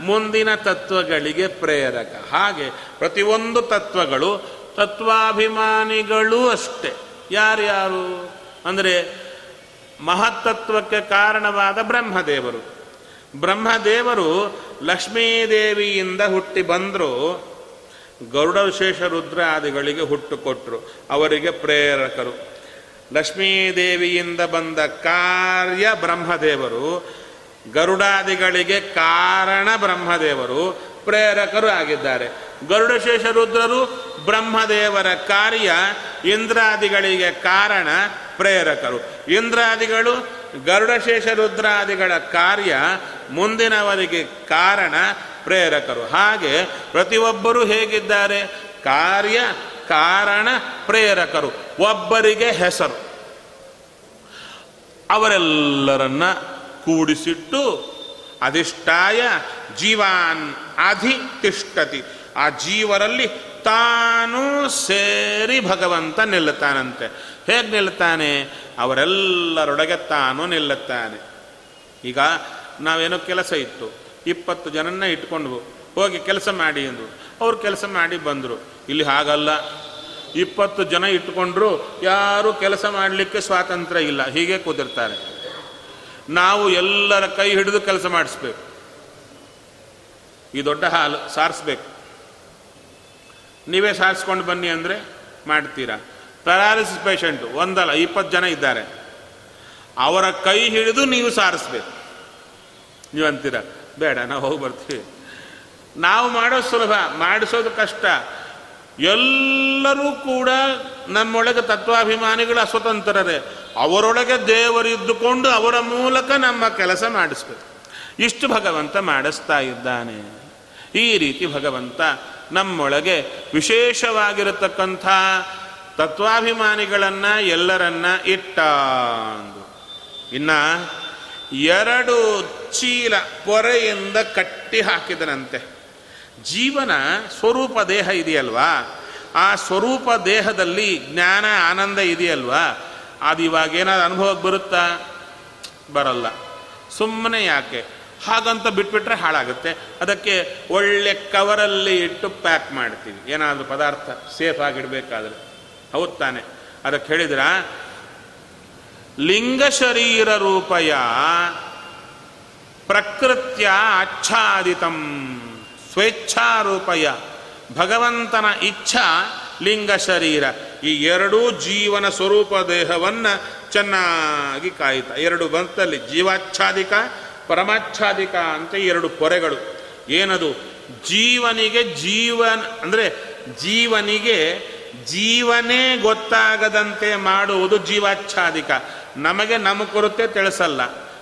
ಮುಂದಿನ ತತ್ವಗಳಿಗೆ ಪ್ರೇರಕ. ಹಾಗೆ ಪ್ರತಿಯೊಂದು ತತ್ವಗಳು ತತ್ವಾಭಿಮಾನಿಗಳೂ ಅಷ್ಟೆ. ಯಾರ್ಯಾರು? ಅಂದರೆ ಮಹತ್ತತ್ವಕ್ಕೆ ಕಾರಣವಾದ ಬ್ರಹ್ಮದೇವರು. ಬ್ರಹ್ಮದೇವರು ಲಕ್ಷ್ಮೀದೇವಿಯಿಂದ ಹುಟ್ಟಿ ಬಂದರು. ಗರುಡ ವಿಶೇಷ ರುದ್ರಾದಿಗಳಿಗೆ ಹುಟ್ಟು ಕೊಟ್ಟರು ಅವರಿಗೆ ಪ್ರೇರಕರು. ಲಕ್ಷ್ಮೀದೇವಿಯಿಂದ ಬಂದ ಕಾರ್ಯ ಬ್ರಹ್ಮದೇವರು. ಗರುಡಾದಿಗಳಿಗೆ ಕಾರಣ ಬ್ರಹ್ಮದೇವರು. ಪ್ರೇರಕರು ಆಗಿದ್ದಾರೆ. ಗರುಡಶೇಷ ರುದ್ರರು ಬ್ರಹ್ಮದೇವರ ಕಾರ್ಯ ಇಂದ್ರಾದಿಗಳಿಗೆ ಕಾರಣ ಪ್ರೇರಕರು. ಇಂದ್ರಾದಿಗಳು ಗರುಡಶೇಷ ರುದ್ರಾದಿಗಳ ಕಾರ್ಯ ಮುಂದಿನವರಿಗೆ ಕಾರಣ ಪ್ರೇರಕರು. ಹಾಗೆ ಪ್ರತಿಯೊಬ್ಬರೂ ಹೇಗಿದ್ದಾರೆ? ಕಾರ್ಯ, ಕಾರಣ, ಪ್ರೇರಕರು. ಒಬ್ಬರಿಗೆ ಹೆಸರು. ಅವರೆಲ್ಲರನ್ನ ಕೂಡಿಸಿಟ್ಟು ಅಧಿಷ್ಠಾಯ ಜೀವಾನ್ ಅಧಿತಿಷ್ಠತಿ. ಆ ಜೀವರಲ್ಲಿ ತಾನೂ ಸೇರಿ ಭಗವಂತ ನಿಲ್ಲುತ್ತಾನಂತೆ. ಹೇಗೆ ನಿಲ್ಲುತ್ತಾನೆ? ಅವರೆಲ್ಲರೊಡಗೆ ತಾನು ನಿಲ್ಲುತ್ತಾನೆ. ಈಗ ನಾವೇನೋ ಕೆಲಸ ಇತ್ತು, ಇಪ್ಪತ್ತು ಜನನ್ನ ಇಟ್ಕೊಂಡ್ವು, ಹೋಗಿ ಕೆಲಸ ಮಾಡಿ ಅಂದರು. ಅವ್ರು ಕೆಲಸ ಮಾಡಿ ಬಂದರು. ಇಲ್ಲಿ ಹಾಗಲ್ಲ. ಇಪ್ಪತ್ತು ಜನ ಇಟ್ಕೊಂಡ್ರು, ಯಾರು ಕೆಲಸ ಮಾಡಲಿಕ್ಕೆ ಸ್ವಾತಂತ್ರ್ಯ ಇಲ್ಲ. ಹೀಗೆ ಕೂತಿರ್ತಾರೆ. ನಾವು ಎಲ್ಲರ ಕೈ ಹಿಡಿದು ಕೆಲಸ ಮಾಡಿಸ್ಬೇಕು. ಈ ದೊಡ್ಡ ಹಾಲು ಸಾರಿಸ್ಬೇಕು. ನೀವೇ ಸಾರಿಸ್ಕೊಂಡು ಬನ್ನಿ ಅಂದರೆ ಮಾಡ್ತೀರಾ? ಪ್ಯಾರಾಲಿಸಿಸ್ ಪೇಷಂಟು, ಒಂದಲ್ಲ, ಇಪ್ಪತ್ತು ಜನ ಇದ್ದಾರೆ. ಅವರ ಕೈ ಹಿಡಿದು ನೀವು ಸಾರಿಸ್ಬೇಕು. ನೀವು ಅಂತೀರ ಬೇಡ, ನಾವು ಹೋಗಿ ಬರ್ತೀವಿ. ನಾವು ಮಾಡೋದು ಸುಲಭ, ಮಾಡಿಸೋದು ಕಷ್ಟ. ಎಲ್ಲರೂ ಕೂಡ ನಮ್ಮೊಳಗೆ ತತ್ವಾಭಿಮಾನಿಗಳು ಅಸ್ವತಂತ್ರರೇ. ಅವರೊಳಗೆ ದೇವರಿದ್ದುಕೊಂಡು ಅವರ ಮೂಲಕ ನಮ್ಮ ಕೆಲಸ ಮಾಡಿಸ್ಬೇಕು. ಇಷ್ಟು ಭಗವಂತ ಮಾಡಿಸ್ತಾ ಇದ್ದಾನೆ. ಈ ರೀತಿ ಭಗವಂತ ನಮ್ಮೊಳಗೆ ವಿಶೇಷವಾಗಿರತಕ್ಕಂಥ ತತ್ವಾಭಿಮಾನಿಗಳನ್ನು ಎಲ್ಲರನ್ನ ಇಟ್ಟ ಅಂದು. ಇನ್ನ ಎರಡು ಚೀಲ ಪೊರೆಯಿಂದ ಕಟ್ಟಿ ಹಾಕಿದನಂತೆ. ಜೀವನ ಸ್ವರೂಪ ದೇಹ ಇದೆಯಲ್ವಾ? ಆ ಸ್ವರೂಪ ದೇಹದಲ್ಲಿ ಜ್ಞಾನ, ಆನಂದ ಇದೆಯಲ್ವಾ? ಅದು ಇವಾಗ ಏನಾದ್ರು ಅನುಭವಕ್ಕೆ ಬರುತ್ತಾ? ಬರಲ್ಲ. ಸುಮ್ಮನೆ ಯಾಕೆ? ಹಾಗಂತ ಬಿಟ್ಬಿಟ್ರೆ ಹಾಳಾಗುತ್ತೆ. ಅದಕ್ಕೆ ಒಳ್ಳೆ ಕವರಲ್ಲಿ ಇಟ್ಟು ಪ್ಯಾಕ್ ಮಾಡ್ತೀವಿ ಏನಾದರೂ ಪದಾರ್ಥ ಸೇಫ್ ಆಗಿಡಬೇಕಾದ್ರೆ. ಹೌದು ತಾನೆ ಅದಕ್ಕೆ ಹೇಳಿದ್ರ, ಲಿಂಗ ಶರೀರ ರೂಪಯ ಪ್ರಕೃತ್ಯ ಆಚ್ಛಾದಿತಂ ಸ್ವೇಚ್ಛಾರೂಪಯ ಭಗವಂತನ ಇಚ್ಛಾ ಲಿಂಗ ಶರೀರ. ಈ ಎರಡೂ ಜೀವನ ಸ್ವರೂಪ ದೇಹವನ್ನು ಚೆನ್ನಾಗಿ ಕಾಯಿತ. ಎರಡು ಬಂತಲ್ಲಿ ಜೀವಾಚ್ಛಾದಿಕ, ಪರಮಾಚ್ಛಾದಿಕ ಅಂತ ಎರಡು ಪೊರೆಗಳು. ಏನದು? ಜೀವನಿಗೆ ಜೀವನ್, ಅಂದರೆ ಜೀವನಿಗೆ ಜೀವನೇ ಗೊತ್ತಾಗದಂತೆ ಮಾಡುವುದು ಜೀವಾಚ್ಛಾದಿಕ. ನಮಗೆ ನಮ್ಮ ಕುರಿತೆ ತಿಳಿಸಲ್ಲ.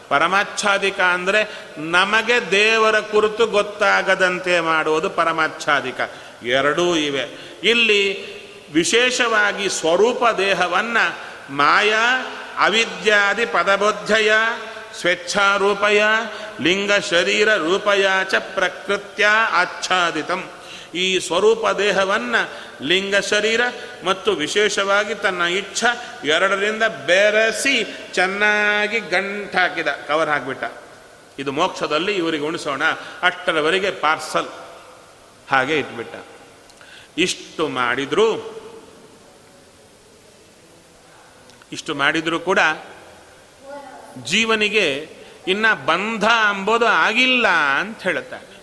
ಪರಮಾಚ್ಛಾದಿಕ ಅಂದರೆ ನಮಗೆ ದೇವರ ಕುರಿತು ಗೊತ್ತಾಗದಂತೆ ಮಾಡುವುದು ಪರಮಾಚ್ಛಾದಿಕ. ಎರಡೂ ಇವೆ. ಇಲ್ಲಿ ವಿಶೇಷವಾಗಿ ಸ್ವರೂಪ ದೇಹವನ್ನು ಮಾಯಾ, ಅವಿದ್ಯಾದಿ ಪದಬೋಧ್ಯಯ, ಸ್ವೇಚ್ಛಾರೂಪಯ, ಲಿಂಗ ಶರೀರ ರೂಪಯ ಚ ಪ್ರಕೃತ್ಯ ಆಚ್ಛಾದಿತಂ. ಈ ಸ್ವರೂಪ ದೇಹವನ್ನು ಲಿಂಗ ಶರೀರ ಮತ್ತು ವಿಶೇಷವಾಗಿ ತನ್ನ ಇಚ್ಛ ಎರಡರಿಂದ ಬೆರೆಸಿ ಚೆನ್ನಾಗಿ ಗಂಟಾಕಿದ ಕವರ್ ಹಾಕಿಬಿಟ್ಟ. ಇದು ಮೋಕ್ಷದಲ್ಲಿ ಇವರಿಗೆ ಉಣಿಸೋಣ, ಅಷ್ಟರವರೆಗೆ ಪಾರ್ಸಲ್ ಹಾಗೆ ಇಟ್ಬಿಟ್ಟ. ಇಷ್ಟು ಮಾಡಿದ್ರು ಇಷ್ಟು ಮಾಡಿದ್ರು ಕೂಡ ಜೀವನಿಗೆ ಇನ್ನ ಬಂಧ ಅಂಬೋದು ಆಗಿಲ್ಲ ಅಂತ ಹೇಳುತ್ತಾರೆ.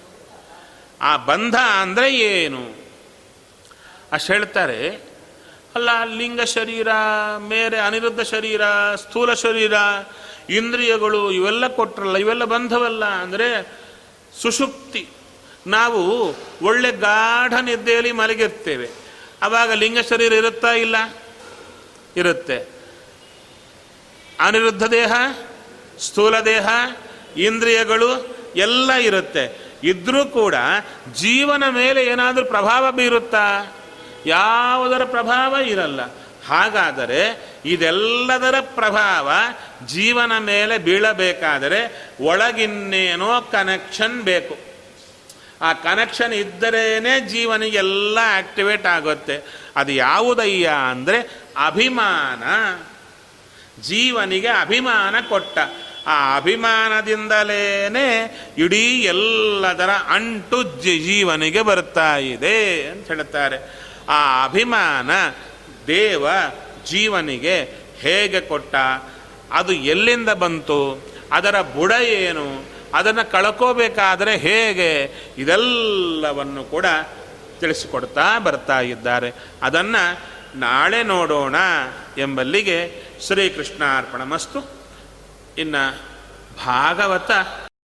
ಆ ಬಂಧ ಅಂದರೆ ಏನು? ಅಷ್ಟು ಹೇಳ್ತಾರೆ, ಅಲ್ಲ, ಲಿಂಗ ಶರೀರ ಮೇರೆ ಅನಿರುದ್ಧ ಶರೀರ, ಸ್ಥೂಲ ಶರೀರ, ಇಂದ್ರಿಯಗಳು ಇವೆಲ್ಲ ಕೊಟ್ರಲ್ಲ, ಇವೆಲ್ಲ ಬಂಧವಲ್ಲ ಅಂದರೆ ಸುಷುಪ್ತಿ. ನಾವು ಒಳ್ಳೆ ಗಾಢ ನಿದ್ದೆಯಲ್ಲಿ ಮಲಗಿರ್ತೇವೆ. ಆವಾಗ ಲಿಂಗ ಶರೀರ ಇರುತ್ತಾ ಇಲ್ಲ? ಇರುತ್ತೆ. ಅನಿರುದ್ಧ ದೇಹ, ಸ್ಥೂಲ ದೇಹ, ಇಂದ್ರಿಯಗಳು ಎಲ್ಲ ಇರುತ್ತೆ. ಇದ್ರೂ ಕೂಡ ಜೀವನ ಮೇಲೆ ಏನಾದರೂ ಪ್ರಭಾವ ಬೀರುತ್ತಾ? ಯಾವುದರ ಪ್ರಭಾವ ಇರಲ್ಲ. ಹಾಗಾದರೆ ಇದೆಲ್ಲದರ ಪ್ರಭಾವ ಜೀವನ ಮೇಲೆ ಬೀಳಬೇಕಾದರೆ ಒಳಗಿನ್ನೇನೋ ಕನೆಕ್ಷನ್ ಬೇಕು. ಆ ಕನೆಕ್ಷನ್ ಇದ್ದರೇನೆ ಜೀವನಿಗೆಲ್ಲ ಆಕ್ಟಿವೇಟ್ ಆಗುತ್ತೆ. ಅದು ಯಾವುದಯ್ಯ ಅಂದರೆ ಅಭಿಮಾನ. ಜೀವನಿಗೆ ಅಭಿಮಾನ ಕೊಟ್ಟ. ಆ ಅಭಿಮಾನದಿಂದಲೇ ಇಡೀ ಎಲ್ಲದರ ಅಂಟು ಜೀವನಿಗೆ ಬರ್ತಾ ಇದೆ ಅಂತ ಹೇಳುತ್ತಾರೆ. ಆ ಅಭಿಮಾನ ದೇವ ಜೀವನಿಗೆ ಹೇಗೆ ಕೊಟ್ಟ, ಅದು ಎಲ್ಲಿಂದ ಬಂತು, ಅದರ ಬುಡ ಏನು, ಅದನ್ನು ಕಳ್ಕೋಬೇಕಾದರೆ ಹೇಗೆ, ಇದೆಲ್ಲವನ್ನು ಕೂಡ ತಿಳಿಸಿಕೊಡ್ತಾ ಬರ್ತಾ ಇದ್ದಾರೆ. ಅದನ್ನು ನಾಳೆ ನೋಡೋಣ ಎಂಬಲ್ಲಿಗೆ ಶ್ರೀಕೃಷ್ಣಾರ್ಪಣ ಮಸ್ತು ಇನ್ನು ಭಾಗವತ